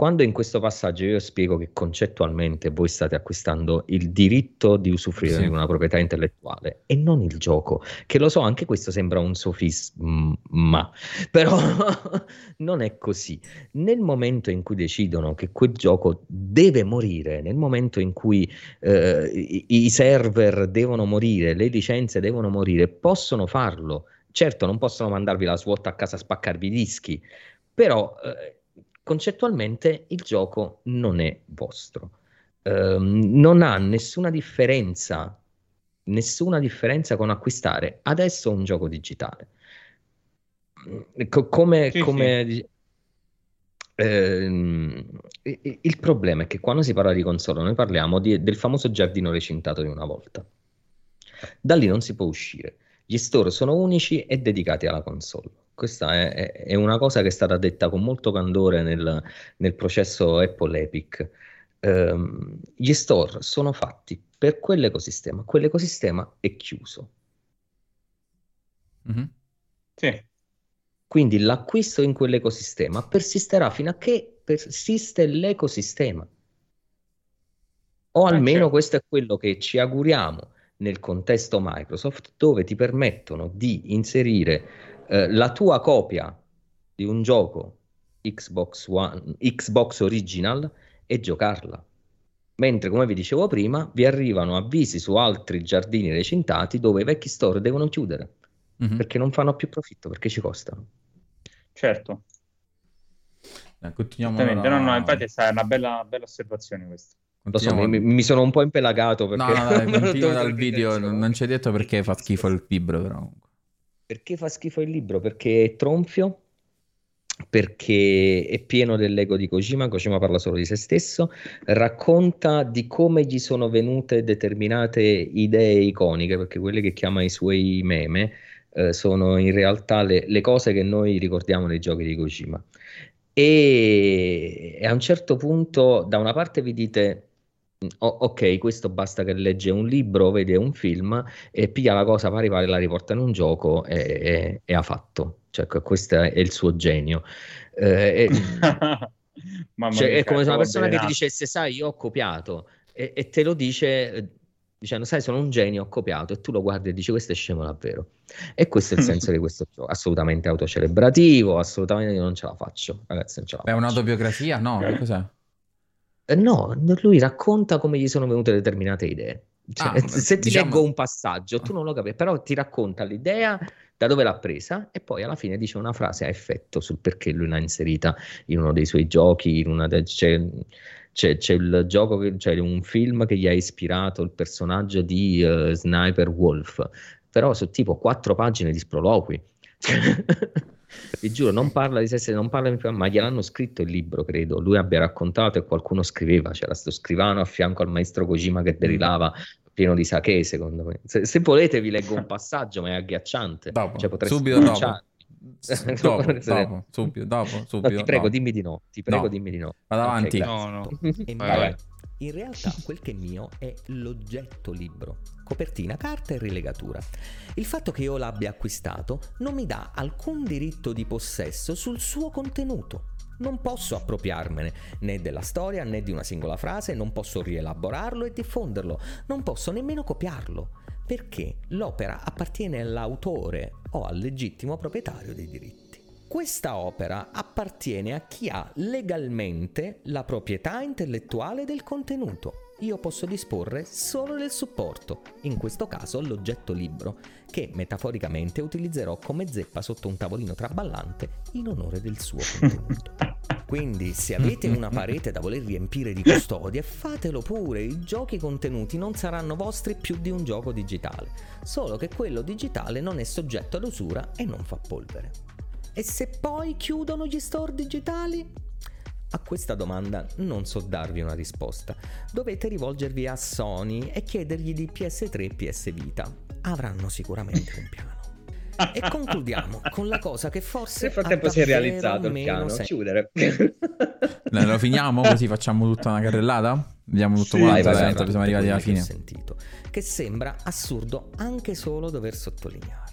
Quando in questo passaggio io spiego che concettualmente voi state acquistando il diritto di usufruire sì. di una proprietà intellettuale e non il gioco, che lo so, anche questo sembra un sofisma, però <laughs> non è così. Nel momento in cui decidono che quel gioco deve morire, nel momento in cui eh, i, i server devono morire, le licenze devono morire, possono farlo. Certo, non possono mandarvi la SWAT a casa a spaccarvi i dischi, però eh, concettualmente il gioco non è vostro. Uh, non ha nessuna differenza, nessuna differenza con acquistare adesso un gioco digitale. Co- come, sì, come sì. Eh, il problema è che quando si parla di console noi parliamo di, del famoso giardino recintato di una volta. Da lì non si può uscire. Gli store sono unici e dedicati alla console. Questa è, è, una cosa che è stata detta con molto candore nel, nel processo Apple Epic. Um, gli store sono fatti per quell'ecosistema, quell'ecosistema è chiuso. Mm-hmm. Sì. Quindi l'acquisto in quell'ecosistema persisterà fino a che persiste l'ecosistema. O ah, almeno certo. questo è quello che ci auguriamo nel contesto Microsoft, dove ti permettono di inserire eh, la tua copia di un gioco Xbox One, Xbox Original e giocarla. Mentre, come vi dicevo prima, vi arrivano avvisi su altri giardini recintati dove i vecchi store devono chiudere mm-hmm. perché non fanno più profitto, perché ci costano. Certo. Eh, continuiamo la... no, no, infatti è una bella, bella osservazione questa. So, mi, mi, sono un po' impelagato perché... No, no, dai, <laughs> continua dal video, non ci hai detto perché fa schifo il libro, però. Perché fa schifo il libro? Perché è tronfio, perché è pieno dell'ego di Kojima, Kojima parla solo di se stesso, racconta di come gli sono venute determinate idee iconiche, perché quelle che chiama i suoi meme eh, sono in realtà le, le, cose che noi ricordiamo dei giochi di Kojima. E, e a un certo punto, da una parte vi dite ok, questo basta che legge un libro, vede un film e piglia la cosa pari pari, la riporta in un gioco e, e, e ha fatto. Cioè, questo è il suo genio. Eh, <laughs> cioè, è come se una persona che ti dicesse, sai, io ho copiato e, e, te lo dice eh, dicendo, sai, sono un genio, ho copiato e tu lo guardi e dici, questo è scemo davvero. E questo è il senso <laughs> di questo gioco, assolutamente autocelebrativo, assolutamente non ce la faccio, ragazzi, non ce la faccio. È un'autobiografia? No, che cos'è? Eh, no, lui racconta come gli sono venute determinate idee. Cioè, ah, <laughs> se ti diciamo... leggo un passaggio, tu non lo capisci, però ti racconta l'idea da dove l'ha presa e poi alla fine dice una frase a effetto sul perché lui l'ha inserita in uno dei suoi giochi, de... c'è, c'è, c'è, il gioco, che, c'è un film che gli ha ispirato il personaggio di uh, Sniper Wolf, però su tipo quattro pagine di sproloqui. <laughs> Vi giuro, non parla di sé, stesso, non parla di ma gliel'hanno scritto il libro, credo. Lui abbia raccontato e qualcuno scriveva. C'era sto scrivano a fianco al maestro Kojima che derivava pieno di sake, secondo me. Se, se, volete vi leggo un passaggio, ma è agghiacciante. Dopo, cioè, <laughs> subito dopo. dopo, dopo, subito, dopo, subito. No, ti prego, dopo. dimmi di no. Ti prego, no. dimmi di no. Vado avanti. Okay, no, no. <laughs> vai, vai. In realtà quel che è mio è l'oggetto libro, copertina, carta e rilegatura. Il fatto che io l'abbia acquistato non mi dà alcun diritto di possesso sul suo contenuto. Non posso appropriarmene né della storia né di una singola frase, non posso rielaborarlo e diffonderlo, non posso nemmeno copiarlo, perché l'opera appartiene all'autore o al legittimo proprietario dei diritti. Questa opera appartiene a chi ha legalmente la proprietà intellettuale del contenuto. Io posso disporre solo del supporto, in questo caso l'oggetto libro, che metaforicamente utilizzerò come zeppa sotto un tavolino traballante in onore del suo contenuto. <laughs> Quindi se avete una parete da voler riempire di custodie, fatelo pure, i giochi contenuti non saranno vostri più di un gioco digitale, solo che quello digitale non è soggetto ad usura e non fa polvere. E se poi chiudono gli store digitali? A questa domanda non so darvi una risposta. Dovete rivolgervi a Sony e chiedergli di PS3 e PS Vita. Avranno sicuramente un piano. e <laughs> concludiamo con la cosa che forse nel frattempo si è realizzato il piano sen- chiudere <laughs> lo finiamo così facciamo tutta una carrellata vediamo tutto sì, quanto vai, vai, vai, siamo arrivati alla fine sentito, che sembra assurdo anche solo dover sottolineare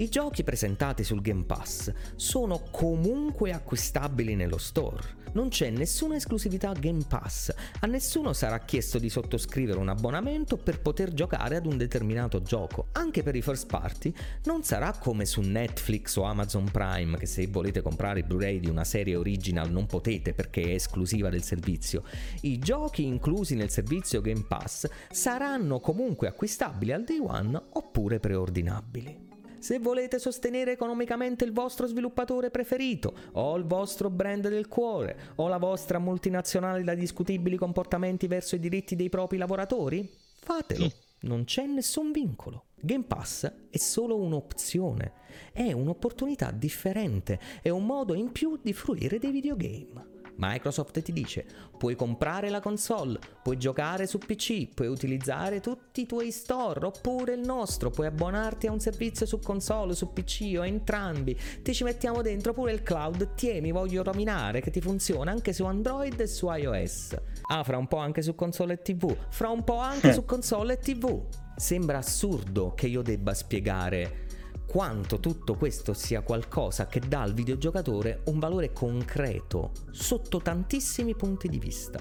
i giochi presentati sul Game Pass sono comunque acquistabili nello store. Non c'è nessuna esclusività Game Pass, a nessuno sarà chiesto di sottoscrivere un abbonamento per poter giocare ad un determinato gioco. Anche per i first party non sarà come su Netflix o Amazon Prime che se volete comprare il Blu-ray di una serie original non potete perché è esclusiva del servizio. I giochi inclusi nel servizio Game Pass saranno comunque acquistabili al day one oppure preordinabili. Se volete sostenere economicamente il vostro sviluppatore preferito, o il vostro brand del cuore, o la vostra multinazionale da discutibili comportamenti verso i diritti dei propri lavoratori, fatelo. Non c'è nessun vincolo. Game Pass è solo un'opzione, è un'opportunità differente, è un modo in più di fruire dei videogame. Microsoft ti dice puoi comprare la console, puoi giocare su PC, puoi utilizzare tutti i tuoi store oppure il nostro, puoi abbonarti a un servizio su console, su PC o entrambi, ti ci mettiamo dentro pure il cloud, tieni voglio rominare che ti funziona anche su Android e su iOS. Ah, fra un po' anche su console e TV, fra un po' anche su console e TV. Sembra assurdo che io debba spiegare quanto tutto questo sia qualcosa che dà al videogiocatore un valore concreto sotto tantissimi punti di vista.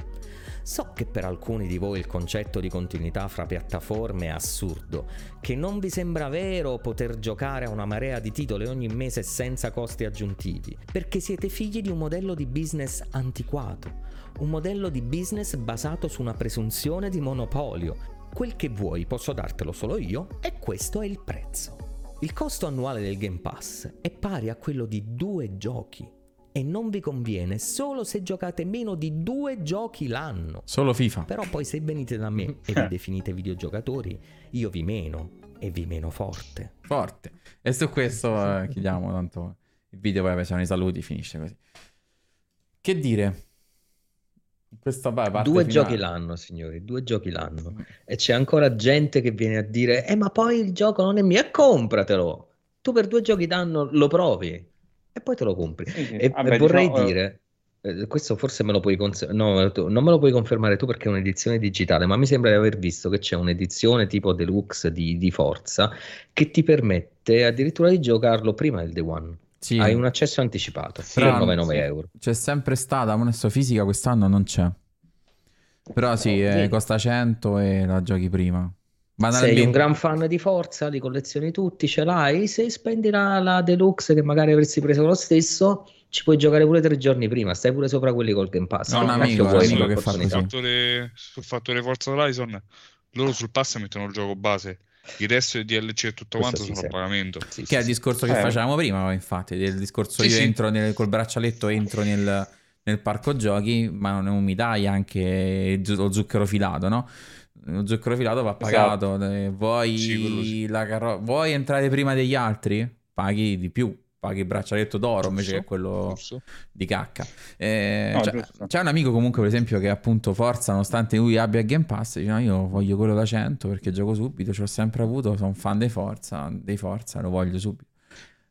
So che per alcuni di voi il concetto di continuità fra piattaforme è assurdo, che non vi sembra vero poter giocare a una marea di titoli ogni mese senza costi aggiuntivi, perché siete figli di un modello di business antiquato, un modello di business basato su una presunzione di monopolio. Quel che vuoi posso dartelo solo io e questo è il prezzo. Il costo annuale del Game Pass è pari a quello di due giochi e non vi conviene solo se giocate meno di due giochi l'anno. Solo FIFA. Però poi se venite da me e vi <laughs> definite videogiocatori, io vi meno e vi meno forte. Forte. E su questo eh, <laughs> chiudiamo, tanto il video poi sono i saluti, finisce così. Che dire? Questa vai, due finale. giochi l'anno, signori, due giochi l'anno. E c'è ancora gente che viene a dire: Eh, ma poi il gioco non è mio, e compratelo. Tu per due giochi d'anno lo provi e poi te lo compri. Sì, sì. E, Vabbè, vorrei diciamo, dire. Eh, questo forse me lo puoi confermare, no, non me lo puoi confermare tu perché è un'edizione digitale, ma mi sembra di aver visto che c'è un'edizione tipo deluxe di, di Forza che ti permette addirittura di giocarlo prima del Day One. Sì. Hai un accesso anticipato sì, per 99 sì. euro. C'è sempre stata, adesso fisica quest'anno non c'è. Però sì, eh, costa 100 e la giochi prima. Sei un gran fan di Forza, li collezioni tutti, ce l'hai. Se spendi la, la, deluxe che magari avresti preso lo stesso, ci puoi giocare pure tre giorni prima. Stai pure sopra quelli col Game Pass. No, un amico, un amico che fa sul fattore, sul fattore Forza Horizon, loro sul pass mettono il gioco base il resto di DLC e tutto quanto sono a pagamento. Sì, che è il discorso che eh. facevamo prima, infatti, il discorso io entro nel, col braccialetto, entro nel, nel, parco giochi, ma non mi dai anche lo zucchero filato, no? Lo zucchero filato va pagato. Esatto. Vuoi, sì, carro- vuoi entrare prima degli altri? Paghi di più paghi il braccialetto d'oro giusto, invece che quello giusto. di cacca. Eh, no, cioè, c'è un amico comunque, per esempio, che appunto Forza, nonostante lui abbia Game Pass, dice: no, Io voglio quello da 100 perché gioco subito, ce l'ho sempre avuto, sono fan dei Forza, dei Forza, lo voglio subito.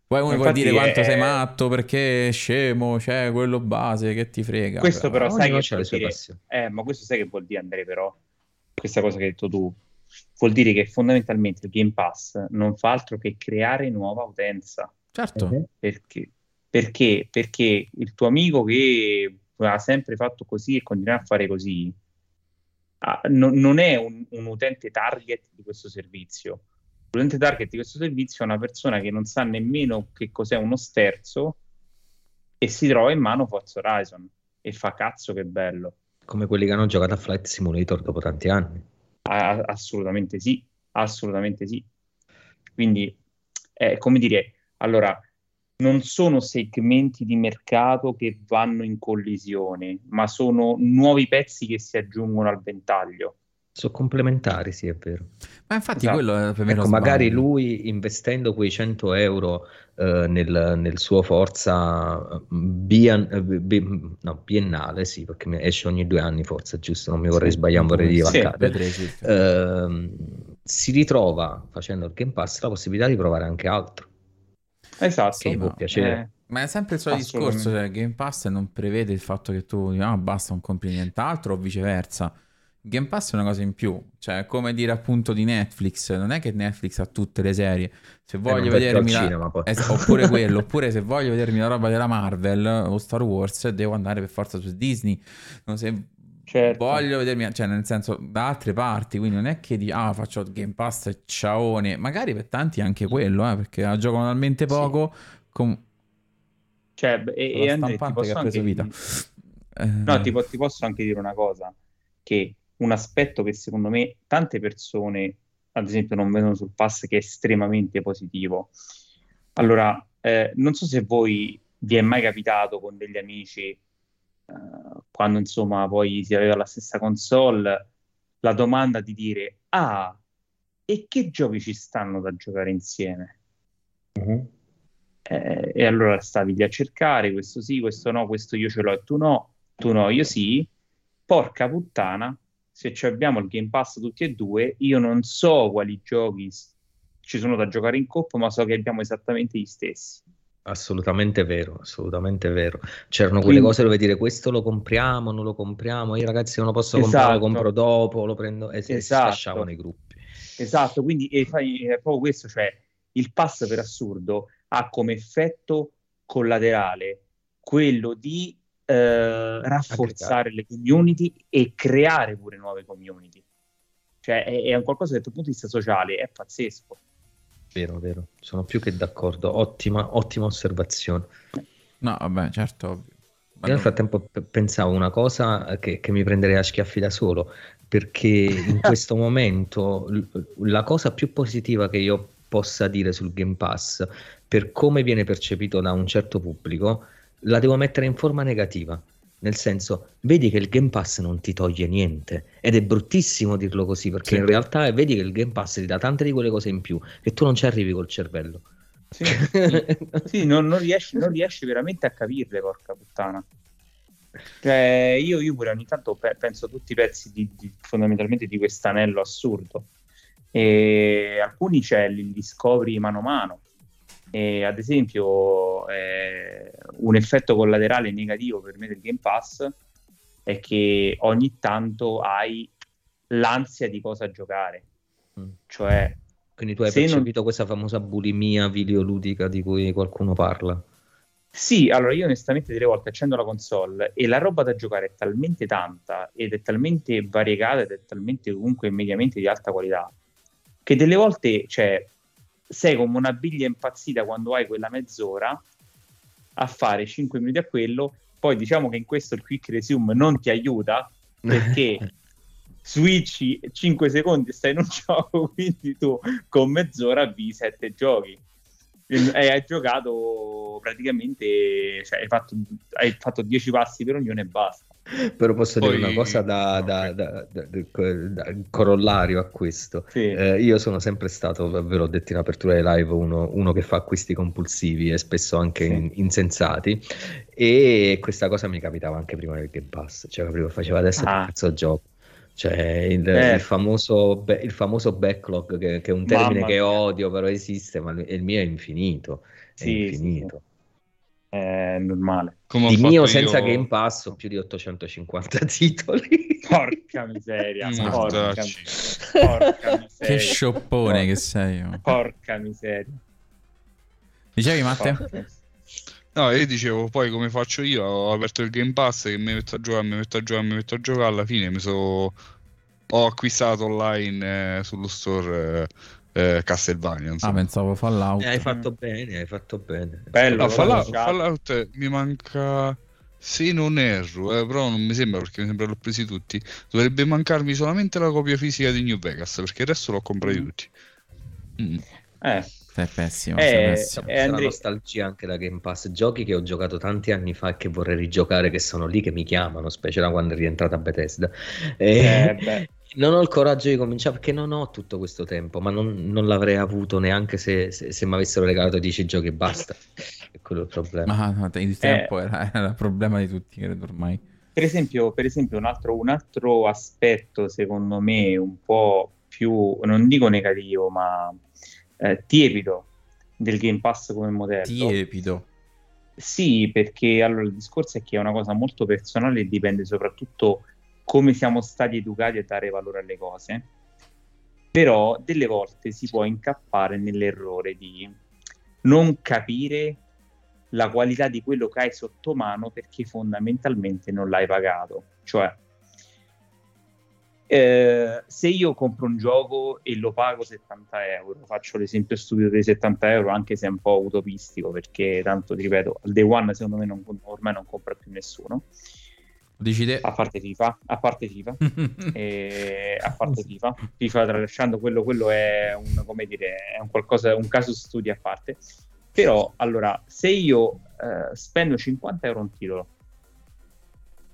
Poi uno può dire quanto è... sei matto perché è scemo, c'è quello base che ti frega. Questo però, però sai che c'è le sue dire... Eh, ma questo sai che vuol dire Andrea però? Questa cosa che hai detto tu. Vuol dire che fondamentalmente il Game Pass non fa altro che creare nuova utenza Certo. Uh-huh. Perché? Perché? Perché il tuo amico che ha sempre fatto così e continua a fare così, ah, no, non è un, un, utente target di questo servizio. L'utente target di questo servizio è una persona che non sa nemmeno che cos'è uno sterzo e si trova in mano Forza Horizon e fa cazzo che bello. Come quelli che hanno giocato a Flight Simulator dopo tanti anni. Ah, assolutamente sì, assolutamente sì. Quindi, è come dire, allora, non sono segmenti di mercato che vanno in collisione, ma sono nuovi pezzi che si aggiungono al ventaglio. Sono complementari, sì, è vero. Ma infatti esatto. quello è per me ecco, magari lui investendo quei 100 euro eh, nel, nel, suo Forza bien, eh, bien, no, biennale, sì, perché esce ogni due anni Forza, giusto? Non mi vorrei sì. sbagliare, vorrei divancare. Sì, eh, si ritrova facendo il Game Pass la possibilità di provare anche altro Esatto, sì, può piacere. Eh, ma è sempre il solito discorso, cioè Game Pass non prevede il fatto che tu ah basta non compri nient'altro o viceversa. Game Pass è una cosa in più, cioè come dire appunto di Netflix, non è che Netflix ha tutte le serie, se eh, voglio eh, vedermi la... cinema, es- oppure <laughs> quello, oppure se voglio vedermi la roba della Marvel o Star Wars devo andare per forza su Disney, no, se certo. voglio vedermi, cioè nel senso da altre parti, quindi non è che di ah faccio Game Pass e ciaone, magari per tanti anche quello, eh, perché giocano talmente poco sì. con... Cioè, e, e Andrea, ti posso anche... No, ti, ti posso anche dire una cosa, che un aspetto che secondo me tante persone, ad esempio, non vedono sul pass che è estremamente positivo. Allora, eh, non so se voi vi è mai capitato con degli amici, eh, quando insomma poi si aveva la stessa console, la domanda di dire, ah, e che giochi ci stanno da giocare insieme? Uh-huh. Eh, e allora stavi lì a cercare, questo sì, questo no, questo io ce l'ho e tu no, tu no, io sì. Porca puttana, se abbiamo il Game Pass tutti e due, io non so quali giochi ci sono da giocare in coppa, ma so che abbiamo esattamente gli stessi. Assolutamente vero, assolutamente vero. C'erano quelle Quindi, cose dove dire questo lo compriamo, non lo compriamo, io ragazzi non lo posso esatto. comprare, lo compro dopo, lo prendo e, esatto. si lasciavano i gruppi. Esatto, quindi è, è proprio questo, cioè il pass per assurdo ha come effetto collaterale quello di eh, rafforzare le community e creare pure nuove community. Cioè è, è un qualcosa che dal punto di vista sociale è pazzesco. Vero, vero, sono più che d'accordo. Ottima, ottima osservazione. No, vabbè, certo. Io nel frattempo p- pensavo una cosa che, che, mi prenderei a schiaffi da solo, perché in <laughs> questo momento l- la cosa più positiva che io possa dire sul Game Pass, per come viene percepito da un certo pubblico, la devo mettere in forma negativa. Nel senso, vedi che il Game Pass non ti toglie niente. Ed è bruttissimo dirlo così, perché sì. in realtà vedi che il Game Pass ti dà tante di quelle cose in più che tu non ci arrivi col cervello. Sì, sì non, non, riesci, non, riesci, veramente a capirle, porca puttana. Cioè, io, io pure ogni tanto pe- penso a tutti i pezzi di, di, fondamentalmente di quest'anello assurdo. E alcuni c'è, li, li scopri mano a mano e ad esempio, eh, un effetto collaterale negativo per me del Game Pass è che ogni tanto hai l'ansia di cosa giocare. Mm. Cioè, Quindi tu hai percepito non... questa famosa bulimia videoludica di cui qualcuno parla? Sì, allora io onestamente delle volte accendo la console e la roba da giocare è talmente tanta ed è talmente variegata ed è talmente comunque mediamente di alta qualità che delle volte, cioè, sei come una biglia impazzita quando hai quella mezz'ora a fare 5 minuti a quello. Poi diciamo che in questo il quick resume non ti aiuta perché <laughs> switchi 5 secondi e stai in un <laughs> gioco, quindi tu con mezz'ora avvii 7 giochi e hai giocato praticamente, cioè hai fatto, hai fatto 10 passi per ognuno e basta. Però posso Poi... dire una cosa da, da, da, da corollario a questo. Sì. Eh, io sono sempre stato, ve l'ho detto in apertura di live, uno, uno che fa acquisti compulsivi e spesso anche sì. in, insensati. E questa cosa mi capitava anche prima del Game Pass. Cioè, prima faceva adesso ah. cazzo gioco. Cioè il, eh. il, famoso, il, famoso, backlog, che, che è un termine Mamma che mia. odio, però esiste, ma il mio è infinito. È sì, infinito. È normale. Come di mio senza io... Game Pass ho più di 850 <laughs> titoli. Porca miseria. Mm, porca, porca miseria. Che scioppone porca. che sei. Oh. Porca miseria. Dicevi Matte? No, io dicevo poi come faccio io, ho aperto il Game Pass che mi metto a giocare, mi metto a giocare, mi metto a giocare, alla fine mi sono ho acquistato online eh, sullo store eh, eh Castlevania. Insomma. Ah, pensavo Fallout. Eh, hai fatto bene, hai fatto bene. Bello, no, Fallout, Fallout, mi manca se non erro, eh, però non mi sembra perché mi sembra l'ho presi tutti. Dovrebbe mancarmi solamente la copia fisica di New Vegas perché il resto l'ho comprati mm. tutti. Mm. Eh, è pessimo. È, pessimo. È Andre... nostalgia anche da Game Pass. Giochi che ho giocato tanti anni fa e che vorrei rigiocare, che sono lì che mi chiamano, specie da quando è rientrata Bethesda. E... Eh, <laughs> non ho il coraggio di cominciare perché non ho tutto questo tempo, ma non, non l'avrei avuto neanche se, se, se mi avessero regalato 10 giochi e basta. È quello il problema. Ma no, il tempo eh, era, era il problema di tutti, credo ormai. Per esempio, per esempio un, altro, un altro aspetto, secondo me, un po' più, non dico negativo, ma eh, tiepido del Game Pass come modello. Tiepido. Sì, perché allora il discorso è che è una cosa molto personale e dipende soprattutto come siamo stati educati a dare valore alle cose. Però delle volte si può incappare nell'errore di non capire la qualità di quello che hai sotto mano perché fondamentalmente non l'hai pagato. Cioè, eh, se io compro un gioco e lo pago 70 euro, faccio l'esempio stupido dei 70 euro, anche se è un po' utopistico, perché tanto ripeto, al day one secondo me non, ormai non compra più nessuno. Decide. A parte FIFA, a parte FIFA, <laughs> e, a parte FIFA, FIFA tralasciando quello, quello è un, come dire, è un qualcosa, un caso studio a parte. Però, allora, se io eh, spendo 50 euro un titolo,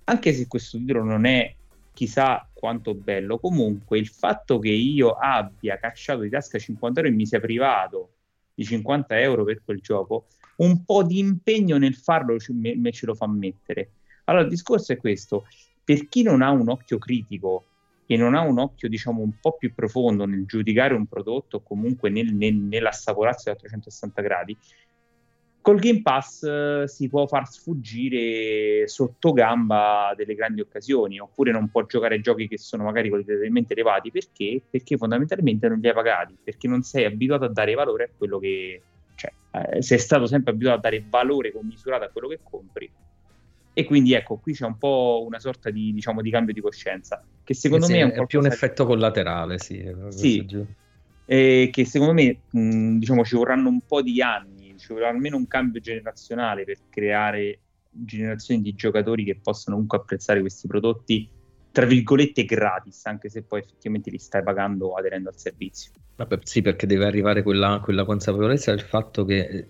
anche se questo titolo non è chissà quanto bello. Comunque il fatto che io abbia cacciato di tasca 50 euro e mi sia privato di 50 euro per quel gioco, un po' di impegno nel farlo me, me ce lo fa mettere. Allora il discorso è questo, per chi non ha un occhio critico e non ha un occhio diciamo un po' più profondo nel giudicare un prodotto o comunque nel, nel, nell'assaporarsi a 360 gradi, Col Game Pass uh, si può far sfuggire sotto gamba delle grandi occasioni, oppure non può giocare giochi che sono magari qualitativamente elevati perché? Perché fondamentalmente non li hai pagati, perché non sei abituato a dare valore a quello che cioè, eh, sei stato sempre abituato a dare valore commisurato a quello che compri. E quindi ecco, qui c'è un po' una sorta di, diciamo, di cambio di coscienza, che secondo sì, me è, un è più un effetto collaterale, sì. Sì, e che secondo me mh, diciamo, ci vorranno un po' di anni ci vorrà almeno un cambio generazionale per creare generazioni di giocatori che possano comunque apprezzare questi prodotti tra virgolette gratis, anche se poi effettivamente li stai pagando aderendo al servizio. Vabbè, sì, perché deve arrivare quella, quella consapevolezza del fatto che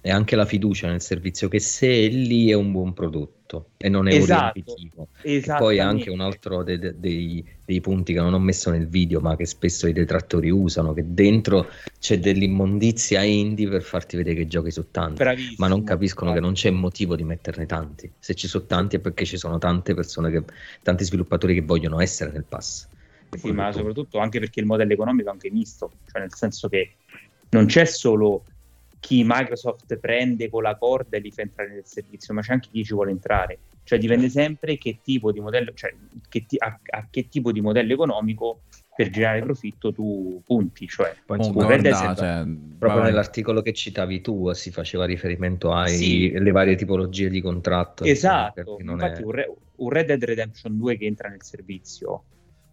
è anche la fiducia nel servizio che se è lì è un buon prodotto e non è esatto, riempitivo. E poi anche un altro dei, dei, dei, punti che non ho messo nel video, ma che spesso i detrattori usano, che dentro c'è dell'immondizia indie per farti vedere che giochi su tanti, Bravissimo, ma non capiscono bravo. che non c'è motivo di metterne tanti. Se ci sono tanti è perché ci sono tante persone, che, tanti sviluppatori che vogliono essere nel pass. Sì, ma soprattutto anche perché il modello economico è anche misto, cioè nel senso che non c'è solo chi Microsoft prende con la corda e li fa entrare nel servizio, ma c'è anche chi ci vuole entrare. Cioè dipende sempre che tipo di modello, cioè che ti, a, a, che tipo di modello economico per generare profitto tu punti. Cioè, Poi, oh, guarda, cioè, proprio nell'articolo che citavi tu si faceva riferimento alle sì. varie tipologie di contratto. Esatto, infatti è... un, Re, un Red Dead Redemption 2 che entra nel servizio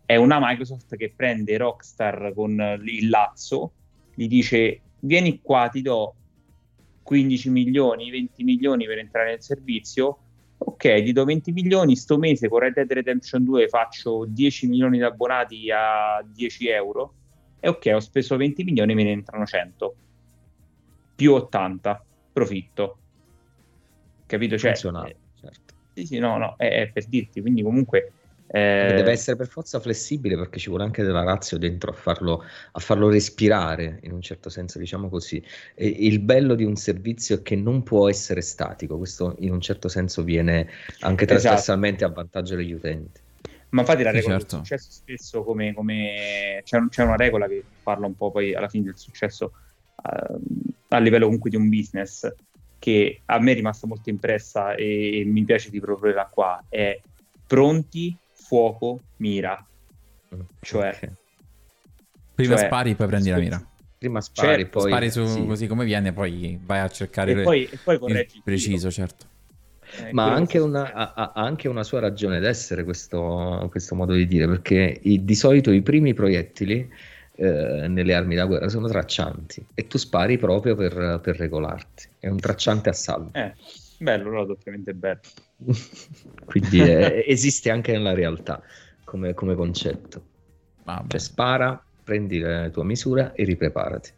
è una Microsoft che prende Rockstar con il lazzo, gli dice vieni qua, ti do 15 milioni, 20 milioni per entrare nel servizio, ok, ti do 20 milioni, sto mese con Red Dead Redemption 2 faccio 10 milioni di abbonati a 10 euro, e ok, ho speso 20 milioni, me ne entrano 100, più 80, profitto. Capito? Cioè, eh, certo. Sì, sì, no, no, è, è per dirti, quindi comunque eh, deve essere per forza flessibile perché ci vuole anche della razza dentro a farlo, a farlo, respirare in un certo senso, diciamo così. E il bello di un servizio è che non può essere statico, questo in un certo senso viene anche esatto. trasversalmente esatto. a vantaggio degli utenti. Ma infatti la regola certo. del successo spesso come, come... C'è, c'è, una regola che parla un po' poi alla fine del successo uh, a livello comunque di un business che a me è rimasta molto impressa e, e mi piace di proporla qua, è pronti fuoco, mira. Mm, cioè, okay. prima cioè, spari, poi prendi la mira. Prima spari, certo, poi spari su, sì. così come viene, poi vai a cercare e poi, e poi il preciso, certo. Eh, Ma ha anche, una, ha, ha anche, una, sua ragione d'essere questo, questo modo di dire, perché i, di solito i primi proiettili eh, nelle armi da guerra sono traccianti e tu spari proprio per, per regolarti. È un tracciante a salvo. Eh, bello, allora doppiamente bello. <laughs> Quindi è, esiste anche nella realtà come, come concetto. Ah, cioè spara, prendi la tua misura e ripreparati.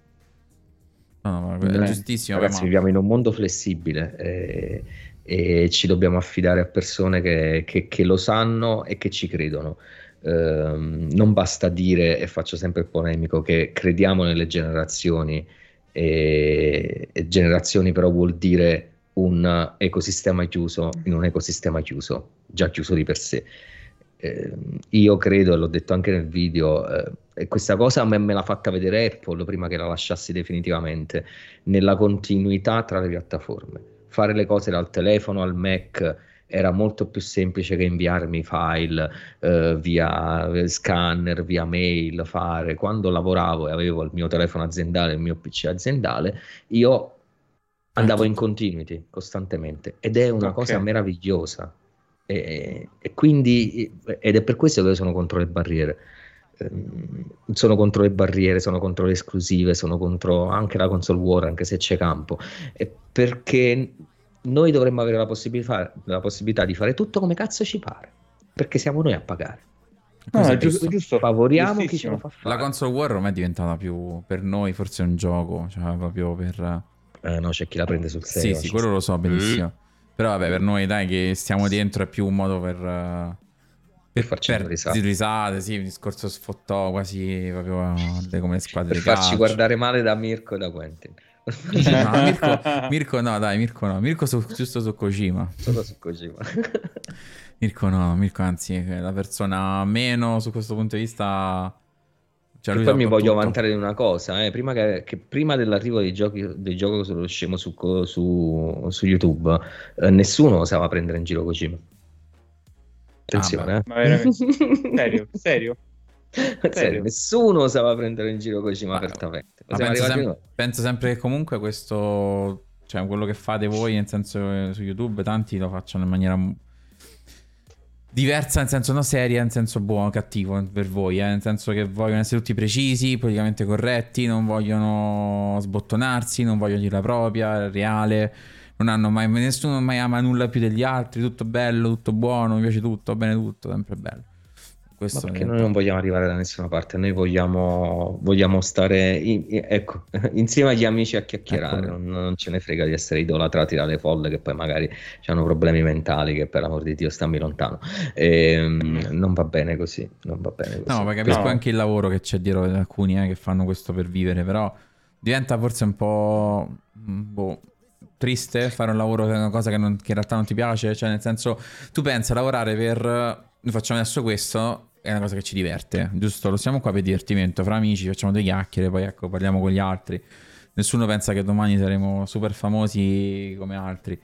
No, no, è giustissimo. Ragazzi, ma... viviamo in un mondo flessibile e, e ci dobbiamo affidare a persone che, che, che, lo sanno e che ci credono. Uh, non basta dire, e faccio sempre il polemico, che crediamo nelle generazioni, e, e generazioni però vuol dire un ecosistema chiuso in un ecosistema chiuso, già chiuso di per sé. Eh, io credo, e l'ho detto anche nel video, eh, questa cosa me, me l'ha fatta vedere Apple prima che la lasciassi definitivamente, nella continuità tra le piattaforme. Fare le cose dal telefono al Mac era molto più semplice che inviarmi file eh, via scanner, via mail, fare. Quando lavoravo e avevo il mio telefono aziendale, il mio PC aziendale, io andavo in continuity costantemente ed è una okay. cosa meravigliosa. E, e, quindi, ed è per questo che io sono contro le barriere. Ehm, sono contro le barriere, sono contro le esclusive, sono contro anche la console war, anche se c'è campo. E perché noi dovremmo avere la possibilità, la possibilità, di fare tutto come cazzo ci pare, perché siamo noi a pagare. No, è giusto, giusto, favoriamo chi ce lo fa fare. La console war ormai è diventata più per noi, forse un gioco, cioè proprio per... Eh, no, c'è chi la prende sul serio. Sì, sì, quello lo so benissimo. Mm. Però vabbè, per noi dai che stiamo dentro è più un modo per... Uh, per farci per risate. risate, sì, un discorso sfottò quasi proprio come le squadre per farci calcio. guardare male da Mirko e da Quentin. no, <laughs> Mirko, Mirko, no, dai, Mirko no. Mirko su, giusto su Kojima. Solo su Kojima. Mirko no, Mirko anzi è la persona meno su questo punto di vista... Cioè, poi mi voglio vantare di una cosa, eh. prima, che, che prima dell'arrivo dei giochi, dei giochi sullo scemo su, su, su YouTube, eh, nessuno osava prendere in giro Kojima. Attenzione, ah, ma, eh. ma <laughs> serio, serio? Serio, nessuno osava prendere in giro Kojima ma, apertamente. Penso, sem- penso, sempre che comunque questo, cioè quello che fate voi, nel senso su YouTube, tanti lo facciano in maniera diversa, nel senso non seria, nel senso buono, cattivo per voi, eh? nel senso che vogliono essere tutti precisi, politicamente corretti, non vogliono sbottonarsi, non vogliono dire la propria, reale. Non hanno mai, nessuno mai ama nulla più degli altri, tutto bello, tutto buono, mi piace tutto, bene tutto, sempre bello. Questo perché noi non vogliamo arrivare da nessuna parte, noi vogliamo, vogliamo stare in, ecco, <laughs> insieme agli amici a chiacchierare, ecco. non, non, ce ne frega di essere idolatrati dalle folle che poi magari hanno problemi mentali che per l'amor di Dio stammi lontano. E, ehm, non va bene così, non va bene così. No, ma capisco no. anche il lavoro che c'è dietro di alcuni eh, che fanno questo per vivere, però diventa forse un po'... Mm, boh, triste fare un lavoro che è una cosa che, non, che, in realtà non ti piace, cioè nel senso tu pensa a lavorare per facciamo adesso questo, è una cosa che ci diverte, giusto? Lo siamo qua per divertimento, fra amici, facciamo due chiacchiere, poi ecco, parliamo con gli altri. Nessuno pensa che domani saremo super famosi come altri.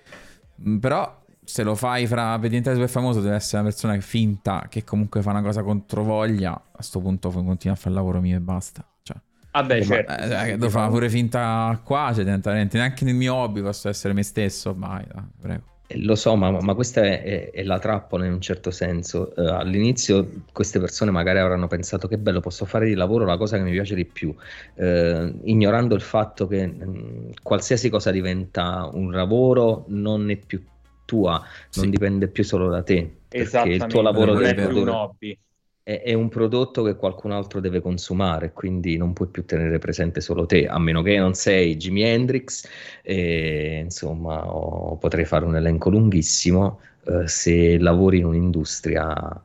Mm, però se lo fai fra per diventare super famoso deve essere una persona finta, che comunque fa una cosa contro voglia, a questo punto puoi continuare a fare il lavoro mio e basta. Cioè, ah certo. Eh, devo fare pure finta qua, cioè diventa neanche nel mio hobby posso essere me stesso, mai, prego. Lo so, ma, ma questa è, è, la trappola in un certo senso. Uh, all'inizio queste persone magari avranno pensato che bello, posso fare di lavoro la cosa che mi piace di più, uh, ignorando il fatto che mh, mm, qualsiasi cosa diventa un lavoro non è più tua, non sì. dipende più solo da te. Perché il tuo lavoro non è più un hobby è, è, un prodotto che qualcun altro deve consumare, quindi non puoi più tenere presente solo te, a meno che non sei Jimi Hendrix, e, insomma, o, potrei fare un elenco lunghissimo, eh, se lavori in un'industria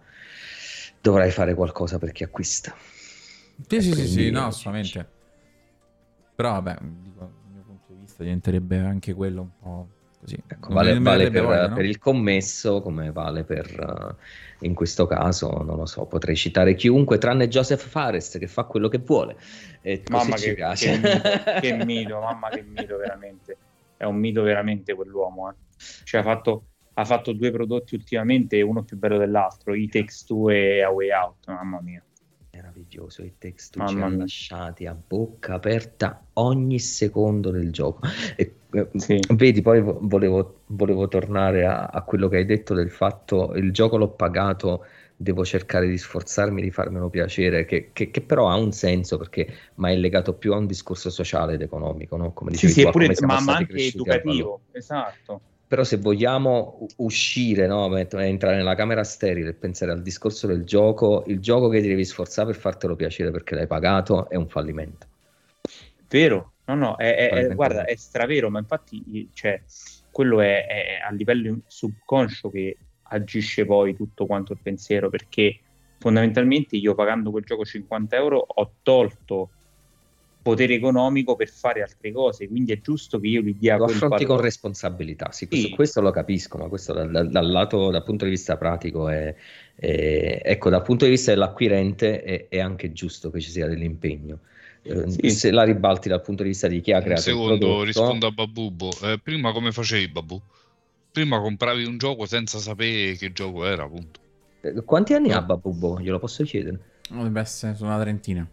dovrai fare qualcosa per chi acquista. Sì, sì, sì, sì, no, assolutamente. Però vabbè, dico, dal mio punto di vista diventerebbe anche quello un po' così. Ecco, vale, vale per, voglia, no? per, il commesso come vale per... In questo caso, non lo so, potrei citare chiunque tranne Joseph Fares che fa quello che vuole. E mamma che, piace. Che mito, <laughs> che mito, mamma che mito veramente. È un mito veramente quell'uomo. Eh. Cioè, ha fatto, ha fatto due prodotti ultimamente, uno più bello dell'altro, i Takes 2 e A Way Out, mamma mia meraviglioso i text ci hanno lasciati a bocca aperta ogni secondo del gioco e, sì. vedi poi volevo, volevo tornare a, a, quello che hai detto del fatto il gioco l'ho pagato devo cercare di sforzarmi di farmelo piacere che, che, che però ha un senso perché ma è legato più a un discorso sociale ed economico no? come dicevi sì, tu, sì, pure, ma, ma anche educativo esatto però se vogliamo uscire, no? entrare nella camera sterile e pensare al discorso del gioco, il gioco che ti devi sforzare per fartelo piacere perché l'hai pagato è un fallimento. Vero, no, no, è, è, guarda, è stravero, ma infatti cioè, quello è, è a livello subconscio che agisce poi tutto quanto il pensiero, perché fondamentalmente io pagando quel gioco 50 euro ho tolto potere economico per fare altre cose, quindi è giusto che io gli dia lo affronti con responsabilità, sì, questo, sì. questo, lo capisco, ma questo dal, dal, dal, lato, dal punto di vista pratico è, è, ecco, dal punto di vista dell'acquirente è anche giusto che ci sia dell'impegno. Eh, sì. Se la ribalti dal punto di vista di chi ha creato secondo, il prodotto... rispondo a Babubo. Eh, prima come facevi, Babu? Prima compravi un gioco senza sapere che gioco era, appunto. Eh, quanti anni ha Babubo? Glielo posso chiedere? Dovrebbe essere su una trentina.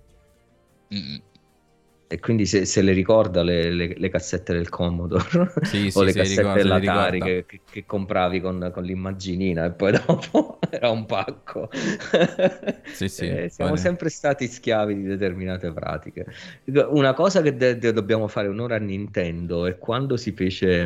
Mm-mm. E quindi se, se le ricorda le, le, le, cassette del Commodore sì, <laughs> o sì, le cassette ricorda, dell'Atari che, che, che, compravi con, con, l'immaginina e poi <laughs> dopo era un pacco. <laughs> Sì, sì, eh, siamo sempre stati schiavi di determinate pratiche. Una cosa che de- de- dobbiamo fare un'ora a Nintendo è quando si fece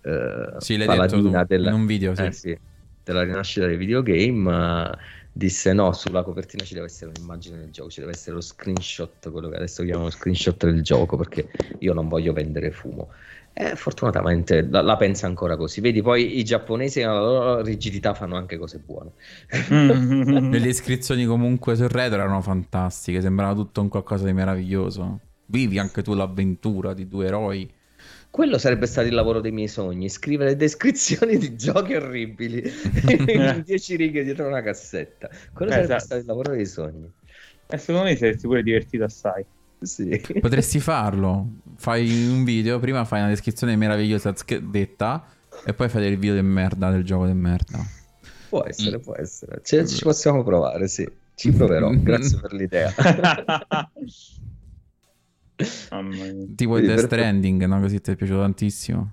eh, sì, l'hai detto tu, della, in un video, sì. Eh, della rinascita dei videogame disse no, sulla copertina ci deve essere un'immagine del gioco, ci deve essere lo screenshot, quello che adesso chiamano screenshot del gioco, perché io non voglio vendere fumo. E fortunatamente la, la pensa ancora così. Vedi, poi i giapponesi nella loro rigidità fanno anche cose buone. <laughs> Le iscrizioni comunque sul retro erano fantastiche, sembrava tutto un qualcosa di meraviglioso. Vivi anche tu l'avventura di due eroi quello sarebbe stato il lavoro dei miei sogni, scrivere descrizioni di giochi orribili <laughs> in dieci righe dietro una cassetta. Quello esatto. sarebbe stato il lavoro dei sogni. E secondo me saresti pure divertito assai. Sì. Potresti farlo. Fai un video, prima fai una descrizione meravigliosa detta e poi fai il video di merda del gioco di merda. Può essere, mm. può essere. Ci, ci possiamo provare, sì. Ci proverò. <laughs> Grazie per l'idea. <laughs> tipo Death Stranding, no? Così ti è piaciuto tantissimo.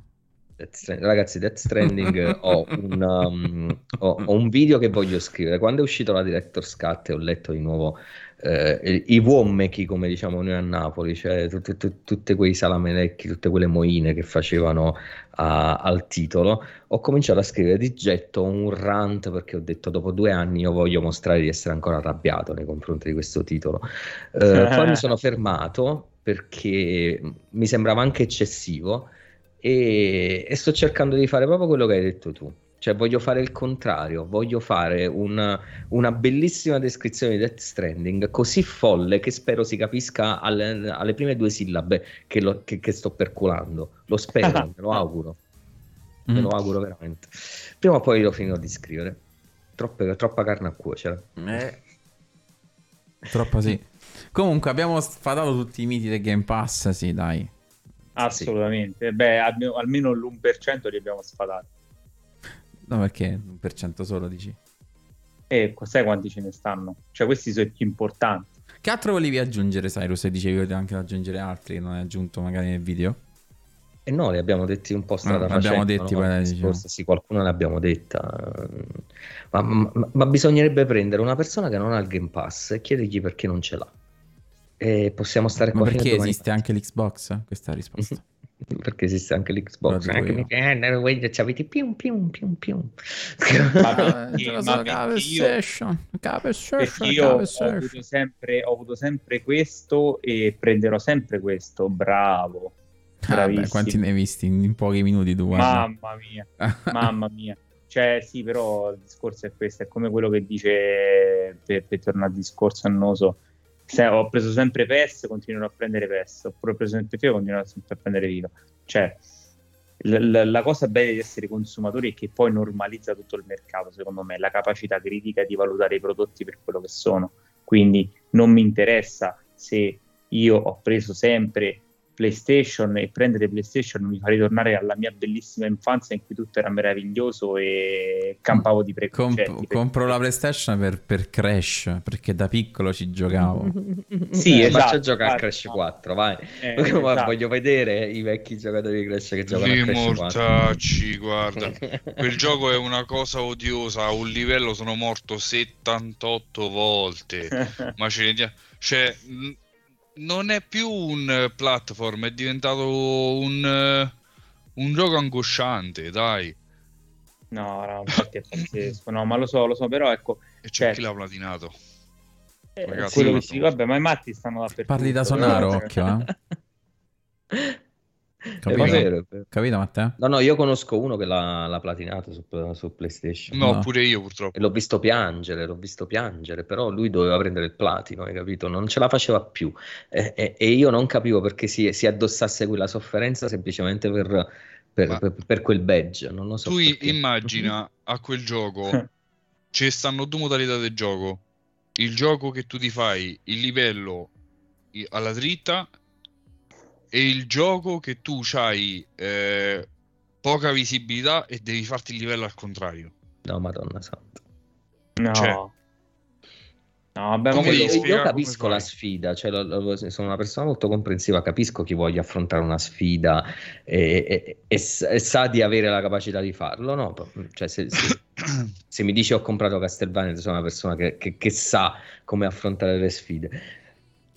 Death Ragazzi, Death Stranding <laughs> ho, un, um, ho, ho, un, video che voglio scrivere. Quando è uscito la Director's Cut e ho letto di nuovo eh, i Wommeki, come diciamo noi a Napoli, cioè tutti, tutti, tutti quei salamenecchi, tutte quelle moine che facevano a, al titolo, ho cominciato a scrivere di getto un rant perché ho detto dopo due anni io voglio mostrare di essere ancora arrabbiato nei confronti di questo titolo. Eh, poi mi sono <laughs> fermato perché mi sembrava anche eccessivo e, e, sto cercando di fare proprio quello che hai detto tu. Cioè voglio fare il contrario, voglio fare una, una bellissima descrizione di Death Stranding così folle che spero si capisca alle, alle prime due sillabe che, lo, che, che, sto perculando. Lo spero, <laughs> me lo auguro. Me lo mm. auguro veramente. Prima o poi lo finirò di scrivere. Troppe, troppa carne a cuocere. Eh. Troppa sì. Comunque abbiamo sfatato tutti i miti del Game Pass, sì, dai. Assolutamente. Sì. Beh, almeno l'1% li abbiamo sfatati. No, perché l'1% solo dici? E sai quanti ce ne stanno? Cioè, questi sono i più importanti. Che altro volevi aggiungere, Cyrus? Se dicevi anche aggiungere altri che non hai aggiunto magari nel video? E no, li abbiamo detti un po' strada no, abbiamo detti no? poi, diciamo. sì, qualcuno l'abbiamo detta. Ma, ma, ma, bisognerebbe prendere una persona che non ha il Game Pass e chiedergli perché non ce l'ha. E possiamo stare qua. Ma perché esiste anche l'Xbox? Questa è la risposta. <laughs> perché esiste anche l'Xbox. Anche mi eh, avete pium pium pium pium. Ma <laughs> io, ma PlayStation, io ho avuto, sempre, ho avuto sempre questo e prenderò sempre questo. Bravo. Ah, beh, quanti ne hai visti in, in pochi minuti tu? Guarda. Mamma mia, mamma mia. Cioè, sì, però il discorso è questo: è come quello che dice per, per tornare al discorso annoso se ho preso sempre PES, continuerò a prendere PES, oppure ho preso sempre FIFA, continuerò sempre a prendere FIFA. Cioè, l- la cosa bella di essere consumatori è che poi normalizza tutto il mercato, secondo me, la capacità critica di valutare i prodotti per quello che sono. Quindi non mi interessa se io ho preso sempre PlayStation e prendere PlayStation mi fa ritornare alla mia bellissima infanzia in cui tutto era meraviglioso e campavo di preconcetti. Comp- compro la PlayStation per, per, Crash, perché da piccolo ci giocavo. <laughs> sì, eh, esatto, faccio giocare a Crash 4, vai. Eh, <laughs> esatto. Voglio vedere i vecchi giocatori di Crash che giocano Lì a Crash mortacci, 4. guarda. <laughs> Quel gioco è una cosa odiosa, a un livello sono morto 78 volte. Ma ce ne dia- cioè non è più un platform, è diventato un, un gioco angosciante, dai. No, no, infatti è pazzesco. No, ma lo so, lo so, però ecco... E c'è cioè, chi l'ha platinato. Eh, Ragazzi, quello che si, vabbè, ma i matti stanno dappertutto. Parli da sonaro, <laughs> occhio, eh. <laughs> Capito, vero, Capito Matteo? No, no, io conosco uno che l'ha, l'ha platinato su, su, PlayStation. No, no, pure io purtroppo. E l'ho visto piangere, l'ho visto piangere, però lui doveva prendere il platino, hai capito? Non ce la faceva più. E, e, e io non capivo perché si, si, addossasse quella sofferenza semplicemente per, per, per, per quel badge. Non lo so tu perché. immagina a quel gioco, <laughs> ci stanno due modalità del gioco. Il gioco che tu ti fai, il livello alla dritta è il gioco che tu hai eh, poca visibilità e devi farti il livello al contrario. No, madonna santa. No. Cioè, no, vabbè, io, io, capisco la sfida, cioè, lo, lo, sono una persona molto comprensiva, capisco chi voglia affrontare una sfida e, e, e, e sa di avere la capacità di farlo, no? Cioè, se, se, <coughs> se, mi dici ho comprato Castlevania, sono una persona che, che, che sa come affrontare le sfide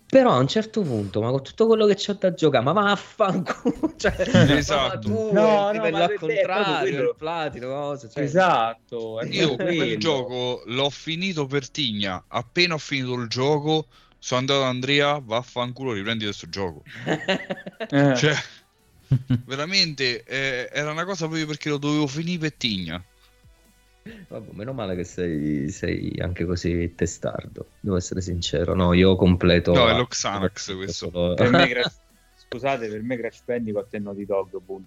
però a un certo punto, ma con tutto quello che c'ho da giocare, ma vaffanculo, <laughs> cioè, esatto. tu, no, no, al contrario, il platino, cosa, cioè. Esatto. Io quel gioco l'ho finito per Tigna, appena ho finito il gioco sono andato da Andrea, vaffanculo, riprendi questo gioco. <laughs> Eh. cioè, <laughs> veramente eh, era una cosa proprio perché lo dovevo finire per Tigna. Vabbè, meno male che sei, sei, anche così testardo, devo essere sincero. No, io completo. No, è lo Xanax <laughs> questo. Solo... Per me <laughs> Crash... Scusate, per me Crash Bandicoot è Naughty Dog, boom.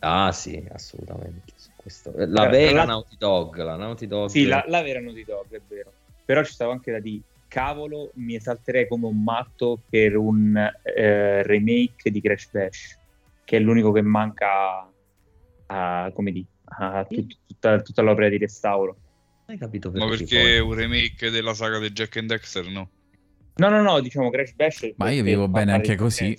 Ah sì, assolutamente. Questo... La eh, vera la... Naughty Dog, la Naughty Dog. Sì, la, la vera Naughty Dog, è vero. Però ci stava anche da dire, cavolo, mi esalterei come un matto per un eh, remake di Crash Bash, che è l'unico che manca a, come dire, a tut- tutta, tutta, l'opera di restauro. Hai capito perché? Ma perché è un remake della saga di Jack and Dexter, no? No, no, no, diciamo Crash Bash. Ma io vivo bene anche così.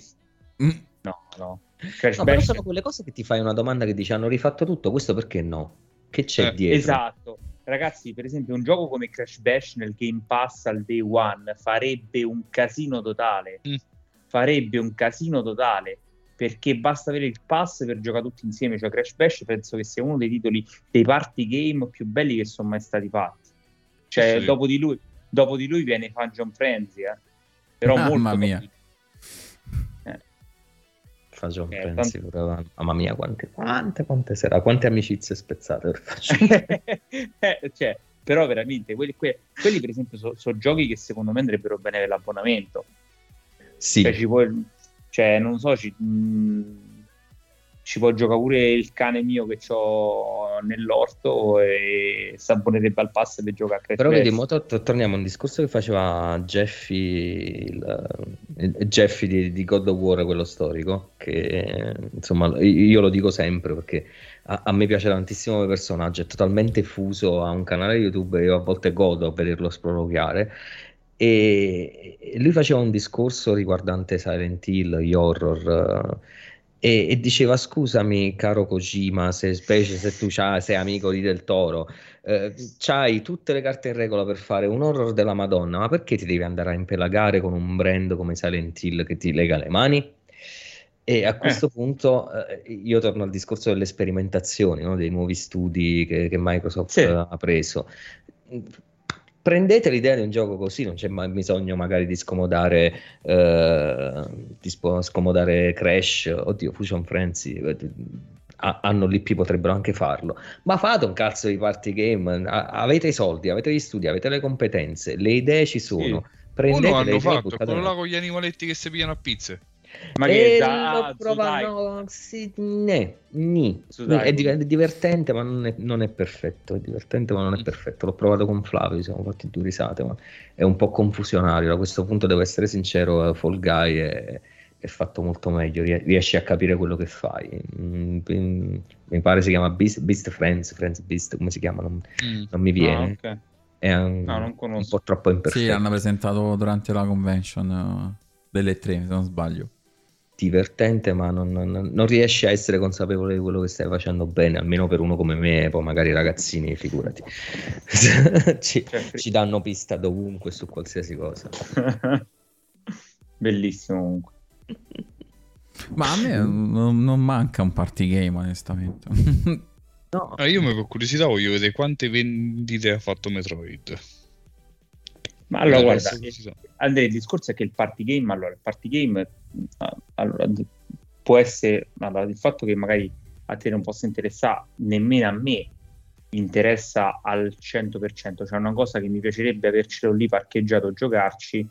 Mm. No, no. Crash no, Bash... sono quelle cose che ti fai una domanda che dici hanno rifatto tutto, questo perché no? Che c'è eh. dietro? Esatto. Ragazzi, per esempio, un gioco come Crash Bash nel Game Pass al day one farebbe un casino totale. Mm. Farebbe un casino totale perché basta avere il pass per giocare tutti insieme. Cioè, Crash Bash penso che sia uno dei titoli dei party game più belli che sono mai stati fatti. Cioè, sì. dopo, di lui, dopo di lui viene Function Frenzy, eh. però Mamma molto mia. Eh. Function eh, Frenzy, tanto... mamma mia, quante, quante, quante sera, quante amicizie spezzate per <laughs> eh, cioè, però veramente, quelli, que- quelli per esempio sono so giochi che secondo me andrebbero bene per l'abbonamento. Sì. Cioè, ci puoi cioè, non so, ci, mh, mm, ci può giocare pure il cane mio che ho nell'orto e s'abbonerebbe al pass per giocare a Crash Però vedi, to- torniamo a un discorso che faceva Jeffy, il, il Jeffy di, di, God of War, quello storico, che insomma io lo dico sempre perché a, a me piace tantissimo come personaggio, è totalmente fuso, ha un canale YouTube e io a volte godo a vederlo sproloquiare e lui faceva un discorso riguardante Silent Hill, gli horror, e, e, diceva scusami caro Kojima, se, specie se tu sei amico di Del Toro, eh, hai tutte le carte in regola per fare un horror della Madonna, ma perché ti devi andare a impelagare con un brand come Silent Hill che ti lega le mani? E a questo eh. punto eh, io torno al discorso delle sperimentazioni, no? dei nuovi studi che, che Microsoft sì. ha preso prendete l'idea di un gioco così, non c'è mai bisogno magari di scomodare, eh, di scomodare Crash, oddio, Fusion Frenzy, eh, hanno l'IP, potrebbero anche farlo, ma fate un cazzo di party game, avete i soldi, avete gli studi, avete le competenze, le idee ci sono. Sì. Prendete Uno hanno fatto, quello là con gli animaletti che si pigliano a pizze. Ma che e lo provano sì, ne, ni. è, divertente ma non è, non è, perfetto. È divertente ma non è mm. perfetto. L'ho provato con Flavio siamo fatti due risate ma è un po' confusionario. Da questo punto devo essere sincero Fall Guy è, è fatto molto meglio. Riesci a capire quello che fai. Mm, mi pare si chiama Beast, Beast Friends Friends Beast come si chiama? Non, mm. non mi viene. Ah, okay. è un, no, un, po' troppo imperfetto. sì l'hanno presentato durante la convention uh, delle tre se non sbaglio divertente, ma non, non, non, riesci a essere consapevole di quello che stai facendo bene, almeno per uno come me, poi magari i ragazzini, figurati, <laughs> ci, certo. ci, danno pista dovunque su qualsiasi cosa. <laughs> Bellissimo comunque. Ma a me non, non manca un party game, onestamente. <laughs> no. Ah, io, per curiosità, voglio vedere quante vendite ha fatto Metroid. Ma allora, guarda, Andrea, il discorso è che il party game, allora, il party game, allora, può essere, allora, il fatto che magari a te non possa interessare, nemmeno a me interessa al 100%, cioè una cosa che mi piacerebbe avercelo lì parcheggiato, giocarci,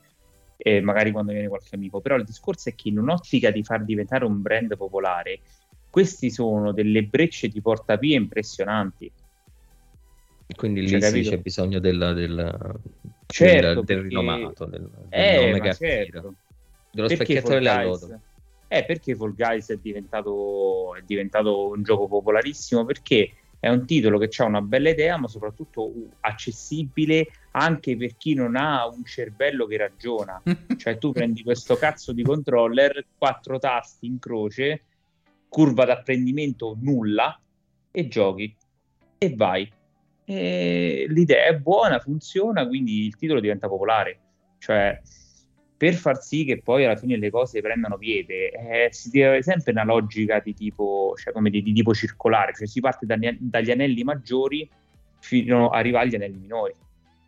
e magari quando viene qualche amico, però il discorso è che in un'ottica di far diventare un brand popolare, questi sono delle brecce di porta via impressionanti. Quindi lì cioè, sì, c'è bisogno del, del, certo, del, del rinomato, del, del eh, certo. Dello perché specchietto della lodo. Eh, perché Fall Guys è diventato, è diventato un gioco popolarissimo? Perché è un titolo che ha una bella idea, ma soprattutto accessibile anche per chi non ha un cervello che ragiona. <laughs> cioè, tu prendi questo cazzo di controller, quattro tasti in croce, curva d'apprendimento nulla e giochi e vai. E l'idea è buona, funziona, quindi il titolo diventa popolare. Cioè, per far sì che poi alla fine le cose prendano piede, eh, si deve sempre una logica di tipo, cioè come di, di tipo circolare, cioè si parte dagli, dagli, anelli maggiori fino ad arrivare agli anelli minori,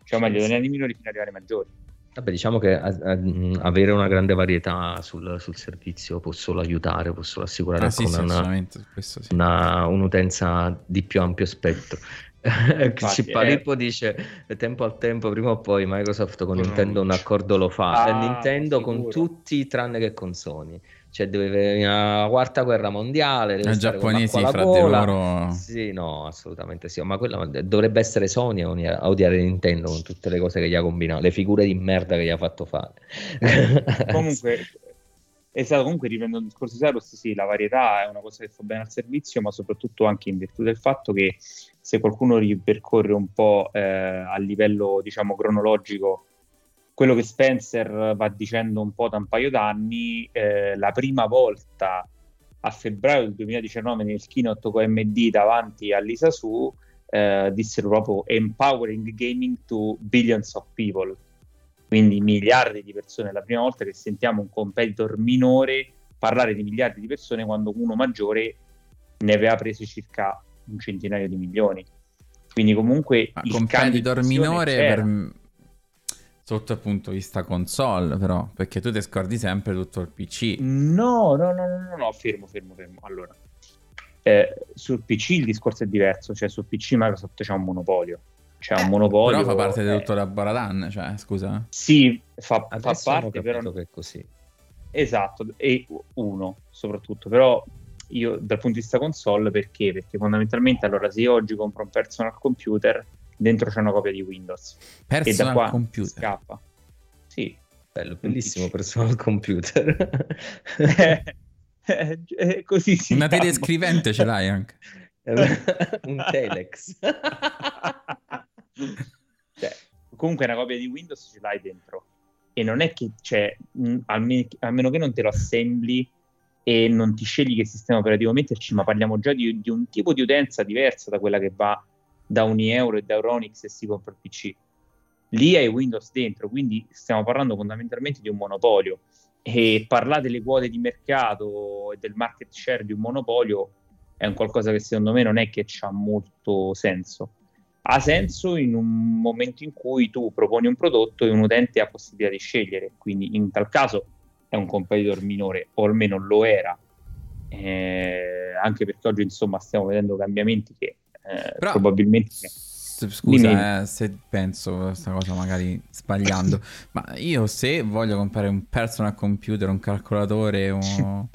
cioè meglio dagli anelli minori fino ad arrivare ai maggiori. Vabbè, diciamo che a, a, avere una grande varietà sul, sul, servizio può solo aiutare, può solo assicurare ah, sì, sì, una, sì. una, un'utenza di più ampio spettro. <laughs> Cipalippo eh. dice tempo al tempo prima o poi Microsoft con Nintendo un accordo lo fa. Ah, Nintendo sicuro. con tutti tranne che con Sony. Cioè deve venire la quarta guerra mondiale i giapponesi fra di loro. Sì no assolutamente sì. Ma quella dovrebbe essere Sony a odiare Nintendo con tutte le cose che gli ha combinato le figure di merda che gli ha fatto fare. <laughs> Comunque Esatto, comunque riprendo il discorso di Saros, sì, la varietà è una cosa che fa bene al servizio, ma soprattutto anche in virtù del fatto che se qualcuno ripercorre un po' eh, a livello, diciamo, cronologico quello che Spencer va dicendo un po' da un paio d'anni, eh, la prima volta a febbraio del 2019 nel keynote con MD davanti a Lisa Su eh, dissero proprio empowering gaming to billions of people quindi miliardi di persone. La prima volta che sentiamo un competitor minore parlare di miliardi di persone quando uno maggiore ne aveva preso circa un centinaio di milioni. Quindi comunque Ma il competitor minore per... sotto il punto di vista console però, perché tu ti scordi sempre tutto il PC. No, no, no, no, no, no fermo, fermo, fermo. Allora, eh, sul PC il discorso è diverso, cioè sul PC Microsoft c'è un monopolio c'è eh, un monopolio. Però fa parte di tutto la Baradan, cioè, scusa. Sì, fa, fa parte, però... che è così. Esatto, e uno soprattutto, però io dal punto di vista console perché? Perché fondamentalmente allora se io oggi compro un personal computer, dentro c'è una copia di Windows. Personal e da qua computer. scappa. Sì. Bello, bellissimo personal computer. eh, <laughs> eh, eh, così si Una telescrivente ce l'hai anche. un telex. <laughs> cioè, comunque una copia di Windows ce l'hai dentro e non è che c'è, mh, almeno, almeno, che non te lo assembli e non ti scegli che sistema operativo metterci, ma parliamo già di, di un tipo di utenza diversa da quella che va da Unieuro e da Euronix e si compra il PC. Lì hai Windows dentro, quindi stiamo parlando fondamentalmente di un monopolio e parlare delle quote di mercato e del market share di un monopolio è un qualcosa che secondo me non è che ha molto senso ha senso in un momento in cui tu proponi un prodotto e un utente ha possibilità di scegliere, quindi in tal caso è un competitor minore, o almeno lo era, eh, anche perché oggi insomma stiamo vedendo cambiamenti che eh, Però... probabilmente Scusa eh, se penso questa cosa magari sbagliando, <laughs> ma io se voglio comprare un personal computer, un calcolatore, un, <laughs>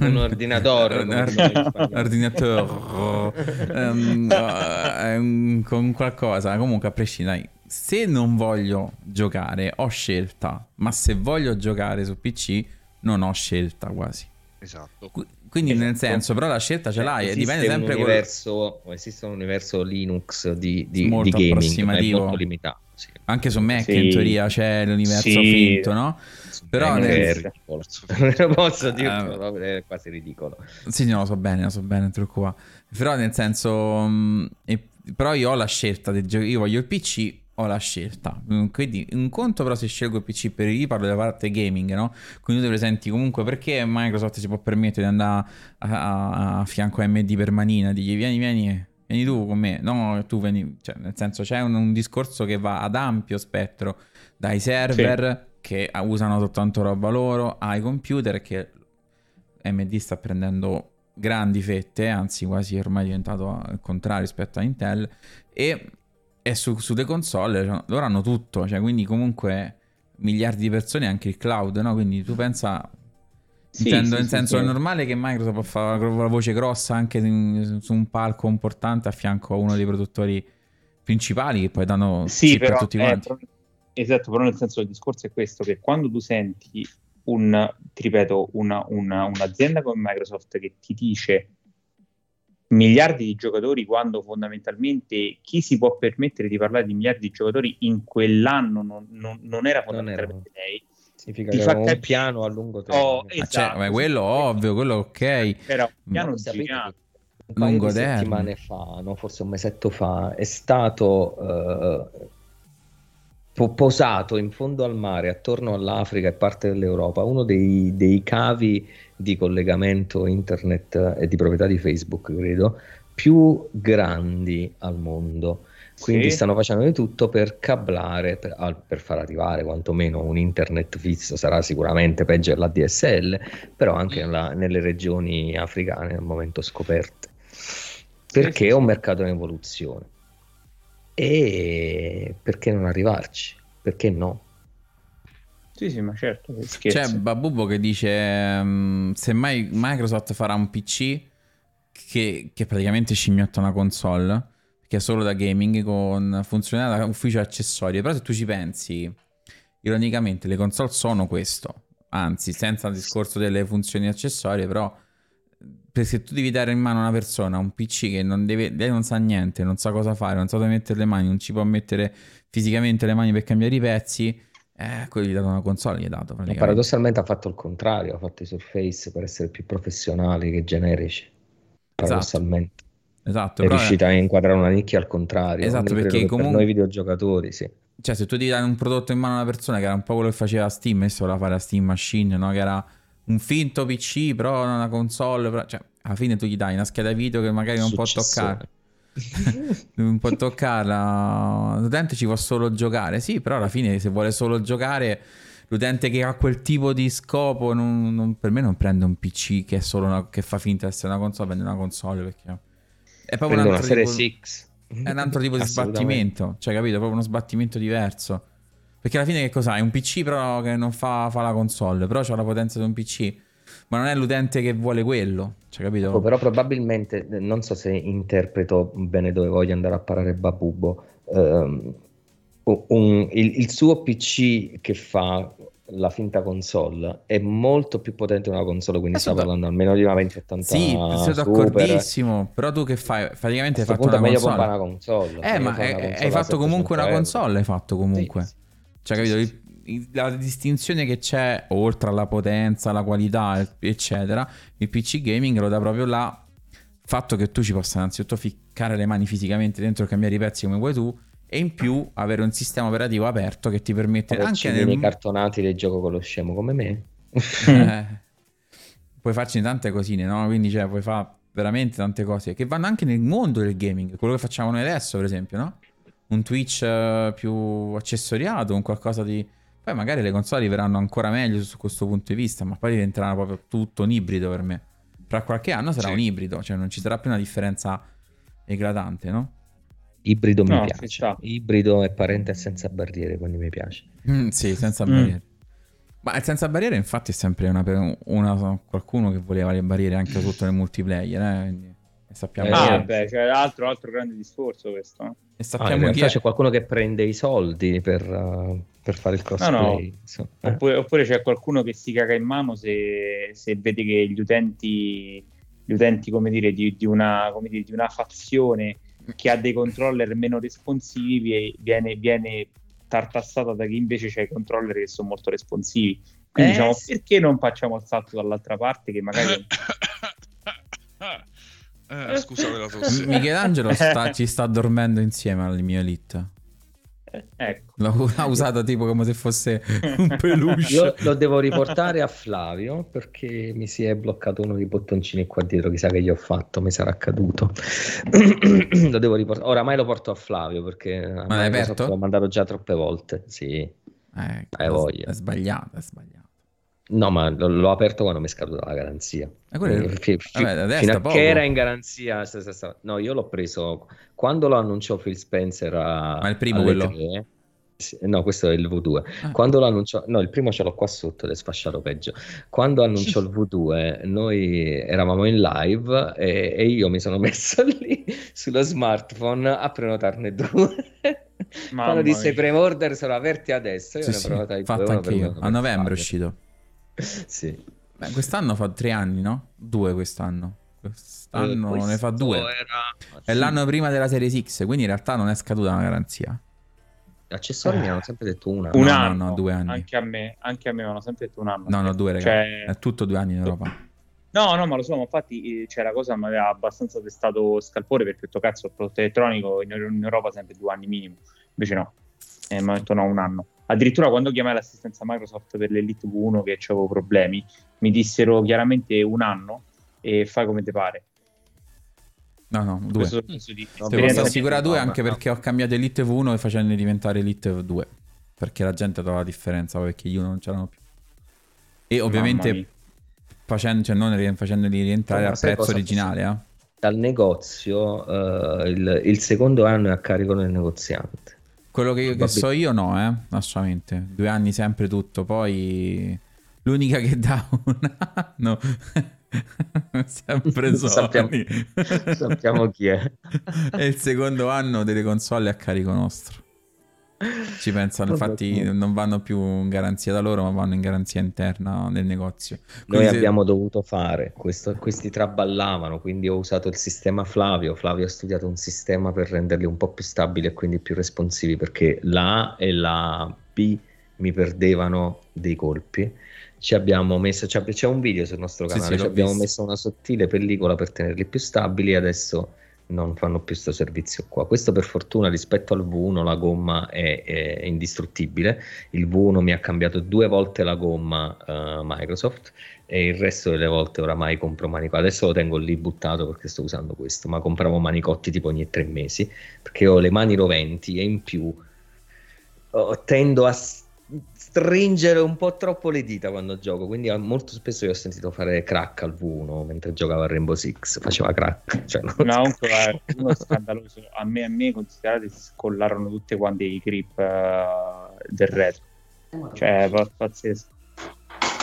un ordinatore, <laughs> un ordinatore um, um, con qualcosa, comunque a prescindere, se non voglio giocare ho scelta, ma se voglio giocare su PC non ho scelta quasi. Esatto. Quindi esatto. nel senso, però la scelta ce l'hai, esiste dipende sempre un universo, quello... Esiste un universo Linux di, di, molto di gaming, molto limitato. Sì. Anche su Mac sì. in teoria c'è l'universo sì. finto, no? Però nel... <laughs> Non posso dirlo, uh, è quasi ridicolo. Sì, no, lo so bene, lo so bene, trucco qua. Però nel senso, mh, mm, però io ho la scelta, di gio- io voglio il PC ho la scelta. Quindi un conto però se scelgo il PC per io parlo della parte gaming, no? Quindi tu ti presenti comunque perché Microsoft si può permettere di andare a, a, a fianco a AMD per manina, digli vieni, vieni, vieni tu con me. No, tu vieni, cioè nel senso c'è un, un discorso che va ad ampio spettro dai server sì. che usano soltanto roba loro ai computer che AMD sta prendendo grandi fette, anzi quasi è ormai diventato al contrario rispetto a Intel, e, e su, sulle console cioè, loro hanno tutto, cioè quindi comunque miliardi di persone anche il cloud, no? Quindi tu pensa... Sì, intendo, sì, nel senso sì, è normale che Microsoft fa la voce grossa anche su un palco importante a fianco a uno dei produttori principali che poi danno sì, però, tutti quanti. Eh, esatto, però nel senso il discorso è questo, che quando tu senti un, ti ripeto, una, una, un'azienda come Microsoft che ti dice miliardi di giocatori quando fondamentalmente chi si può permettere di parlare di miliardi di giocatori in quell'anno non, non, non era fondamentalmente non lei. Significa che era un piano a lungo tempo. Oh, esatto. cioè, ma quello ovvio, quello ok. Però un piano gigante un paio lungo di settimane fa, no, forse un mesetto fa, è stato uh, posato in fondo al mare, attorno all'Africa e parte dell'Europa, uno dei, dei cavi di collegamento internet e di proprietà di Facebook, credo, più grandi al mondo. Quindi sì. stanno facendo di tutto per cablare, per, per, far arrivare quantomeno un internet fisso, sarà sicuramente peggio dell'ADSL, però anche nella, nelle regioni africane al momento scoperte. Perché sì, sì, è un mercato in evoluzione. E perché non arrivarci? Perché no? Sì, sì, ma certo. C'è Babubo che dice: um, se mai Microsoft farà un PC che, che praticamente scimmiotta una console, che è solo da gaming con funzionalità ufficio accessorie. Però se tu ci pensi, ironicamente, le console sono questo. Anzi, senza il discorso delle funzioni accessorie, però se tu devi dare in mano a una persona un PC che non deve, lei non sa niente, non sa cosa fare, non sa dove mettere le mani, non ci può mettere fisicamente le mani per cambiare i pezzi, eh, quello gli ha dato una console, gli ha dato paradossalmente ha fatto il contrario, ha fatto i Surface per essere più professionali che generici. Esatto. Paradossalmente. Esatto. È riuscita è... a inquadrare una nicchia al contrario. Esatto, perché comunque... Per noi videogiocatori, sì. Cioè, se tu ti dai un prodotto in mano a una persona che era un po' quello che faceva Steam, adesso voleva fare la Steam Machine, no? Che era un finto PC, però una console, però... cioè, alla fine tu gli dai una scheda video che magari non Successore. può toccare. Non può toccarla. L'utente ci può solo giocare. Sì, però alla fine, se vuole solo giocare, l'utente che ha quel tipo di scopo, non, non, per me non prende un PC che, una, che, fa finta di essere una console, prende una console perché è proprio un altro, tipo, è un altro tipo di sbattimento. Cioè, capito? È proprio uno sbattimento diverso. Perché alla fine che cos'ha? È un PC però che non fa, fa la console, però ha la potenza di un PC ma non è l'utente che vuole quello, cioè, capito? Oh, però probabilmente, non so se interpreto bene dove voglio andare a parare Babubo, um, un, il, il, suo PC che fa la finta console è molto più potente di una console, quindi sta parlando almeno di una 2080 Sì, sono d'accordissimo, però tu che fai? Praticamente hai fatto una meglio console. una console. Eh, ma hai, hai fatto comunque una console, hai fatto comunque. Sì, cioè, capito? Il, la distinzione che c'è oltre alla potenza, alla qualità, eccetera, il PC gaming lo dà proprio là fatto che tu ci possa innanzitutto ficcare le mani fisicamente dentro e cambiare i pezzi come vuoi tu e in più avere un sistema operativo aperto che ti permette Vabbè, anche nel... cartonati del gioco con lo scemo come me eh, <laughs> puoi farci tante cosine no? quindi cioè, puoi fare veramente tante cose che vanno anche nel mondo del gaming quello che facciamo noi adesso per esempio no? un Twitch uh, più accessoriato un qualcosa di poi magari le console arriveranno ancora meglio su questo punto di vista, ma poi diventeranno proprio tutto un ibrido per me. Fra qualche anno sarà sì. un ibrido, cioè non ci sarà più una differenza eclatante, no? Ibrido no, mi piace. Ibrido è parente senza barriere, quindi mi piace. Mm, sì, senza mm. barriere. Ma il senza barriere infatti è sempre una, una, qualcuno che voleva le barriere anche <clears throat> sotto nel multiplayer, eh? Quindi sappiamo eh, ah, beh, cioè, altro, altro grande discorso questo. No? E sappiamo ah, chi è... c'è qualcuno che prende i soldi per, uh, per fare il cosplay. No, no. Eh. oppure, oppure, c'è qualcuno che si caga in mano se, se vede che gli utenti, gli utenti come dire, di, di, una, come dire, di una fazione che ha dei controller meno responsivi viene, viene tartassata da chi invece c'ha i controller che sono molto responsivi. Quindi eh, diciamo, perché non facciamo il salto dall'altra parte che magari... <coughs> Eh, scusate la <laughs> tosse. Michelangelo <laughs> sta, ci sta dormendo insieme al mio elite. Ecco. L'ha usata tipo come se fosse un <laughs> peluche. Io lo devo riportare a Flavio perché mi si è bloccato uno dei bottoncini qua dietro. Chissà che gli ho fatto, mi sarà caduto. <clears throat> lo devo riportare. Oramai lo porto a Flavio perché Ma l'hai aperto? l'ho mandato già troppe volte. Sì, eh, hai voglia. È sbagliato, è sbagliato. No, ma l- l'ho aperto quando mi è scaduta la garanzia. Eh, quello... F- f- Vabbè, fino a che era in garanzia. No, io l'ho preso quando lo annunciò Phil Spencer a, Ma il primo quello? 3, No, questo è il V2. Ah. Quando l'annunciò, no, il primo ce l'ho qua sotto ed è sfasciato peggio. Quando annunciò il V2, noi eravamo in live e, e io mi sono <laughs> messo lì sullo smartphone a prenotarne due. Quando disse i pre-order sono aperti adesso, io sì, ne ho prenotato fatto anche io. A novembre è uscito. Sì. Beh, quest'anno fa tre anni, no? Due quest'anno. Quest'anno eh, ne fa due. Era... È sì. l'anno prima della Series X, quindi in realtà non è scaduta la garanzia. Accessori eh. mi hanno sempre detto un anno. Un no, anno, no, due anni. Anche a me, anche a me mi hanno sempre detto un anno. No, no, due, ragazzi. Cioè... È tutto due anni in Europa. No, no, ma lo so, ma infatti cioè, la cosa mi aveva abbastanza testato scalpore perché ho detto cazzo, il prodotto elettronico in, in Europa sempre due anni minimo. Invece no, e mi ha detto no, un anno. Addirittura quando chiamai l'assistenza Microsoft per l'Elite V1 che avevo problemi, mi dissero chiaramente un anno e fai come ti pare. No, no, due. Questo, questo di... no, Ti posso assicurare due anche no. perché ho cambiato Elite V1 e facendo diventare Elite 2. Perché la gente trova la differenza, perché io non c'erano più. E ovviamente facendo, cioè non facendoli rientrare al prezzo originale. Eh. Dal negozio uh, il, il, secondo anno è a carico del negoziante. Quello che, che so io no, eh, assolutamente. Due anni sempre tutto, poi l'unica che dà <laughs> un anno Sempre sappiamo, sappiamo chi è. è il secondo anno delle console a carico nostro. Ci pensano, infatti non vanno più in garanzia da loro, ma vanno in garanzia interna nel negozio. Quindi Noi abbiamo dovuto fare, questo, questi traballavano, quindi ho usato il sistema Flavio. Flavio ha studiato un sistema per renderli un po' più stabili e quindi più responsivi, perché la A e la B mi perdevano dei colpi ci abbiamo messo, c'è un video sul nostro canale, sì, sì, ci abbiamo visto. messo una sottile pellicola per tenerli più stabili e adesso non fanno più questo servizio qua. Questo per fortuna rispetto al V1 la gomma è, è indistruttibile, il V1 mi ha cambiato due volte la gomma uh, Microsoft e il resto delle volte oramai compro manicotti, adesso lo tengo lì buttato perché sto usando questo, ma compravo manicotti tipo ogni tre mesi perché ho le mani roventi e in più oh, tendo a stringere un po' troppo le dita quando gioco, quindi molto spesso io ho sentito fare crack al V1 mentre giocavo a Rainbow Six, faceva crack. <laughs> Cioè, no, comunque è uno scandaloso. A me, a me considerate si scollarono tutte quante i grip uh, del retro. Cioè, pazzesco.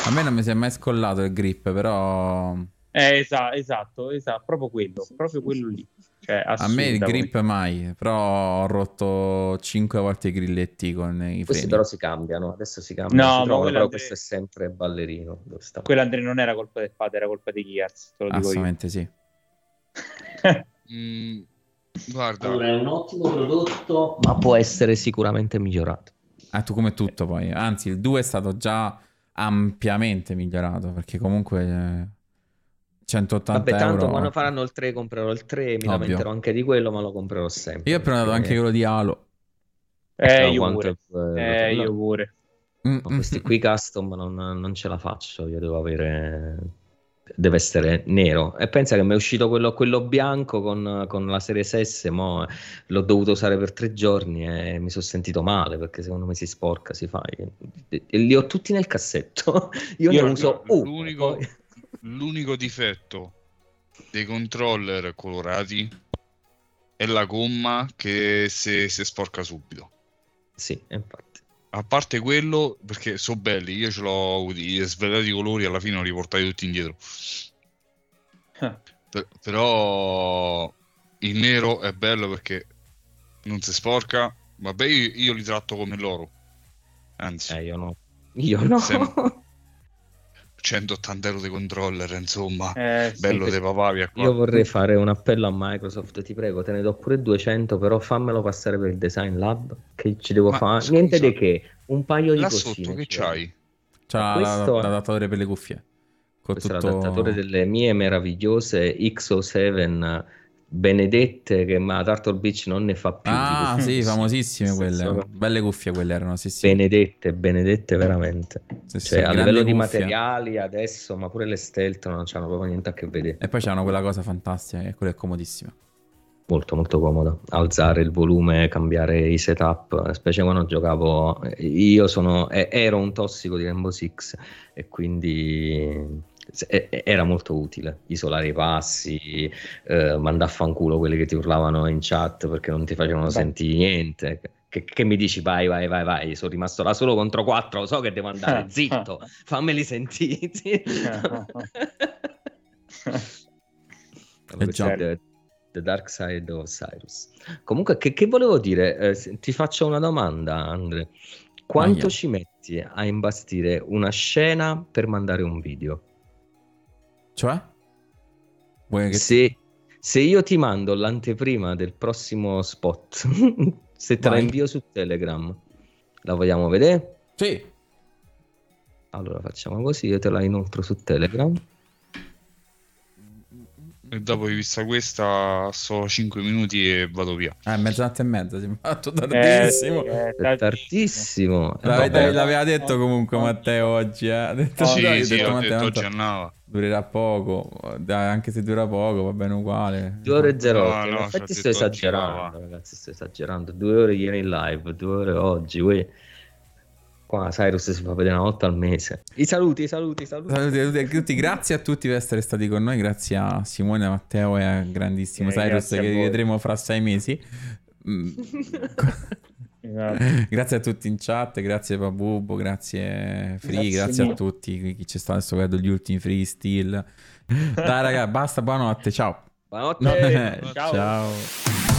A me non mi si è mai scollato il grip, però... Eh, esatto, esatto, esatto, proprio quello, proprio quello lì. Cioè, a me il grip mai, però ho rotto 5 volte i grilletti con i Questi freni. però si cambiano, adesso si cambiano, no, si trovano, però Andre... questo è sempre ballerino. Quello Andre non era colpa del padre, era colpa di Gears, Assolutamente sì. <laughs> mm, guarda. Allora, è un ottimo prodotto, ma può essere sicuramente migliorato. Ah, tu come tutto poi, anzi il 2 è stato già ampiamente migliorato, perché comunque... Eh 180 Vabbè, tanto euro. quando faranno il 3 comprerò il 3, mi Ovvio. lamenterò anche di quello, ma lo comprerò sempre. Io ho prenotato anche quello di Halo. Eh, io pure. È, eh, io pure. Mm, questi qui custom non, non, ce la faccio, io devo avere... Deve essere nero. E pensa che mi è uscito quello, quello bianco con, con, la serie S, mo l'ho dovuto usare per tre giorni e mi sono sentito male perché secondo me si sporca, si fa. E li ho tutti nel cassetto. Io, <laughs> io ne uso uno. L'unico... Poi L'unico difetto dei controller colorati è la gomma che si, si sporca subito. Sì, infatti. A parte quello, perché sono belli, io ce l'ho avuti svelati i colori, alla fine ho riportati tutti indietro. Ah. Per, però il nero è bello perché non si sporca. Vabbè, io, io li tratto come loro. Anzi, eh, io no. Io no. Sem- <laughs> 180 euro di controller, insomma, eh, bello sì, de papà. Via qua. Io vorrei fare un appello a Microsoft, ti prego, te ne do pure 200, però fammelo passare per il design lab, che ci devo fare. Niente di che, un paio di cose. sotto che c'hai? C'ha questo... l'adattatore per le cuffie. Con questo tutto... è l'adattatore delle mie meravigliose XO7 benedette che ma Turtle Beach non ne fa più. Ah, <laughs> sì, famosissime quelle. Sono... Belle cuffie quelle erano, sì, sì. Benedette, benedette veramente. Sì, cioè, a livello cuffia. di materiali adesso, ma pure le stealth non hanno proprio niente a che vedere. E poi c'hanno quella cosa fantastica, che quella è comodissima. molto molto comoda alzare il volume cambiare i setup specie quando giocavo io sono ero un tossico di Rainbow Six e quindi era molto utile isolare i passi eh, mandare a fanculo quelli che ti urlavano in chat perché non ti facevano Beh. sentire niente che, che, mi dici vai vai vai vai sono rimasto da solo contro quattro lo so che devo andare <laughs> zitto fammeli sentire <laughs> eh, The Dark Side of Cyrus. Comunque, che, che volevo dire? Eh, ti faccio una domanda, Andre. Quanto ci metti a imbastire una scena per mandare un video? Cioè? Che... Se, se, io ti mando l'anteprima del prossimo spot, <laughs> se te Vai. la invio su Telegram, la vogliamo vedere? Sì. Allora facciamo così, io te la inoltro su Telegram. E dopo di vista questa, so 5 minuti e vado via. Eh, mezzanotte e mezza, si è fatto tardissimo. Eh, è tardissimo. L'avete, l'aveva detto comunque Matteo oggi, eh. detto, oh, sì, sì, detto, Matteo, detto oggi andava. Durerà poco, anche se dura poco va bene uguale. Due ore e zero. No, no, infatti sto esagerando, ragazzi, sto esagerando. Due ore ieri in live, due ore oggi, uè. Qua Cyrus si fa vedere una volta al mese. I saluti, i saluti, i saluti. saluti, saluti a tutti. Grazie a tutti per essere stati con noi. Grazie a Simone, a Matteo e a grandissimo eh, Cyrus che vedremo fra sei mesi. Esatto. <laughs> grazie a tutti in chat, grazie Pabubo, grazie Free, grazie, grazie a tutti chi ci sta adesso vedo gli ultimi free still. Dai raga, basta, buonanotte, ciao. Buonanotte. <laughs> ciao. ciao.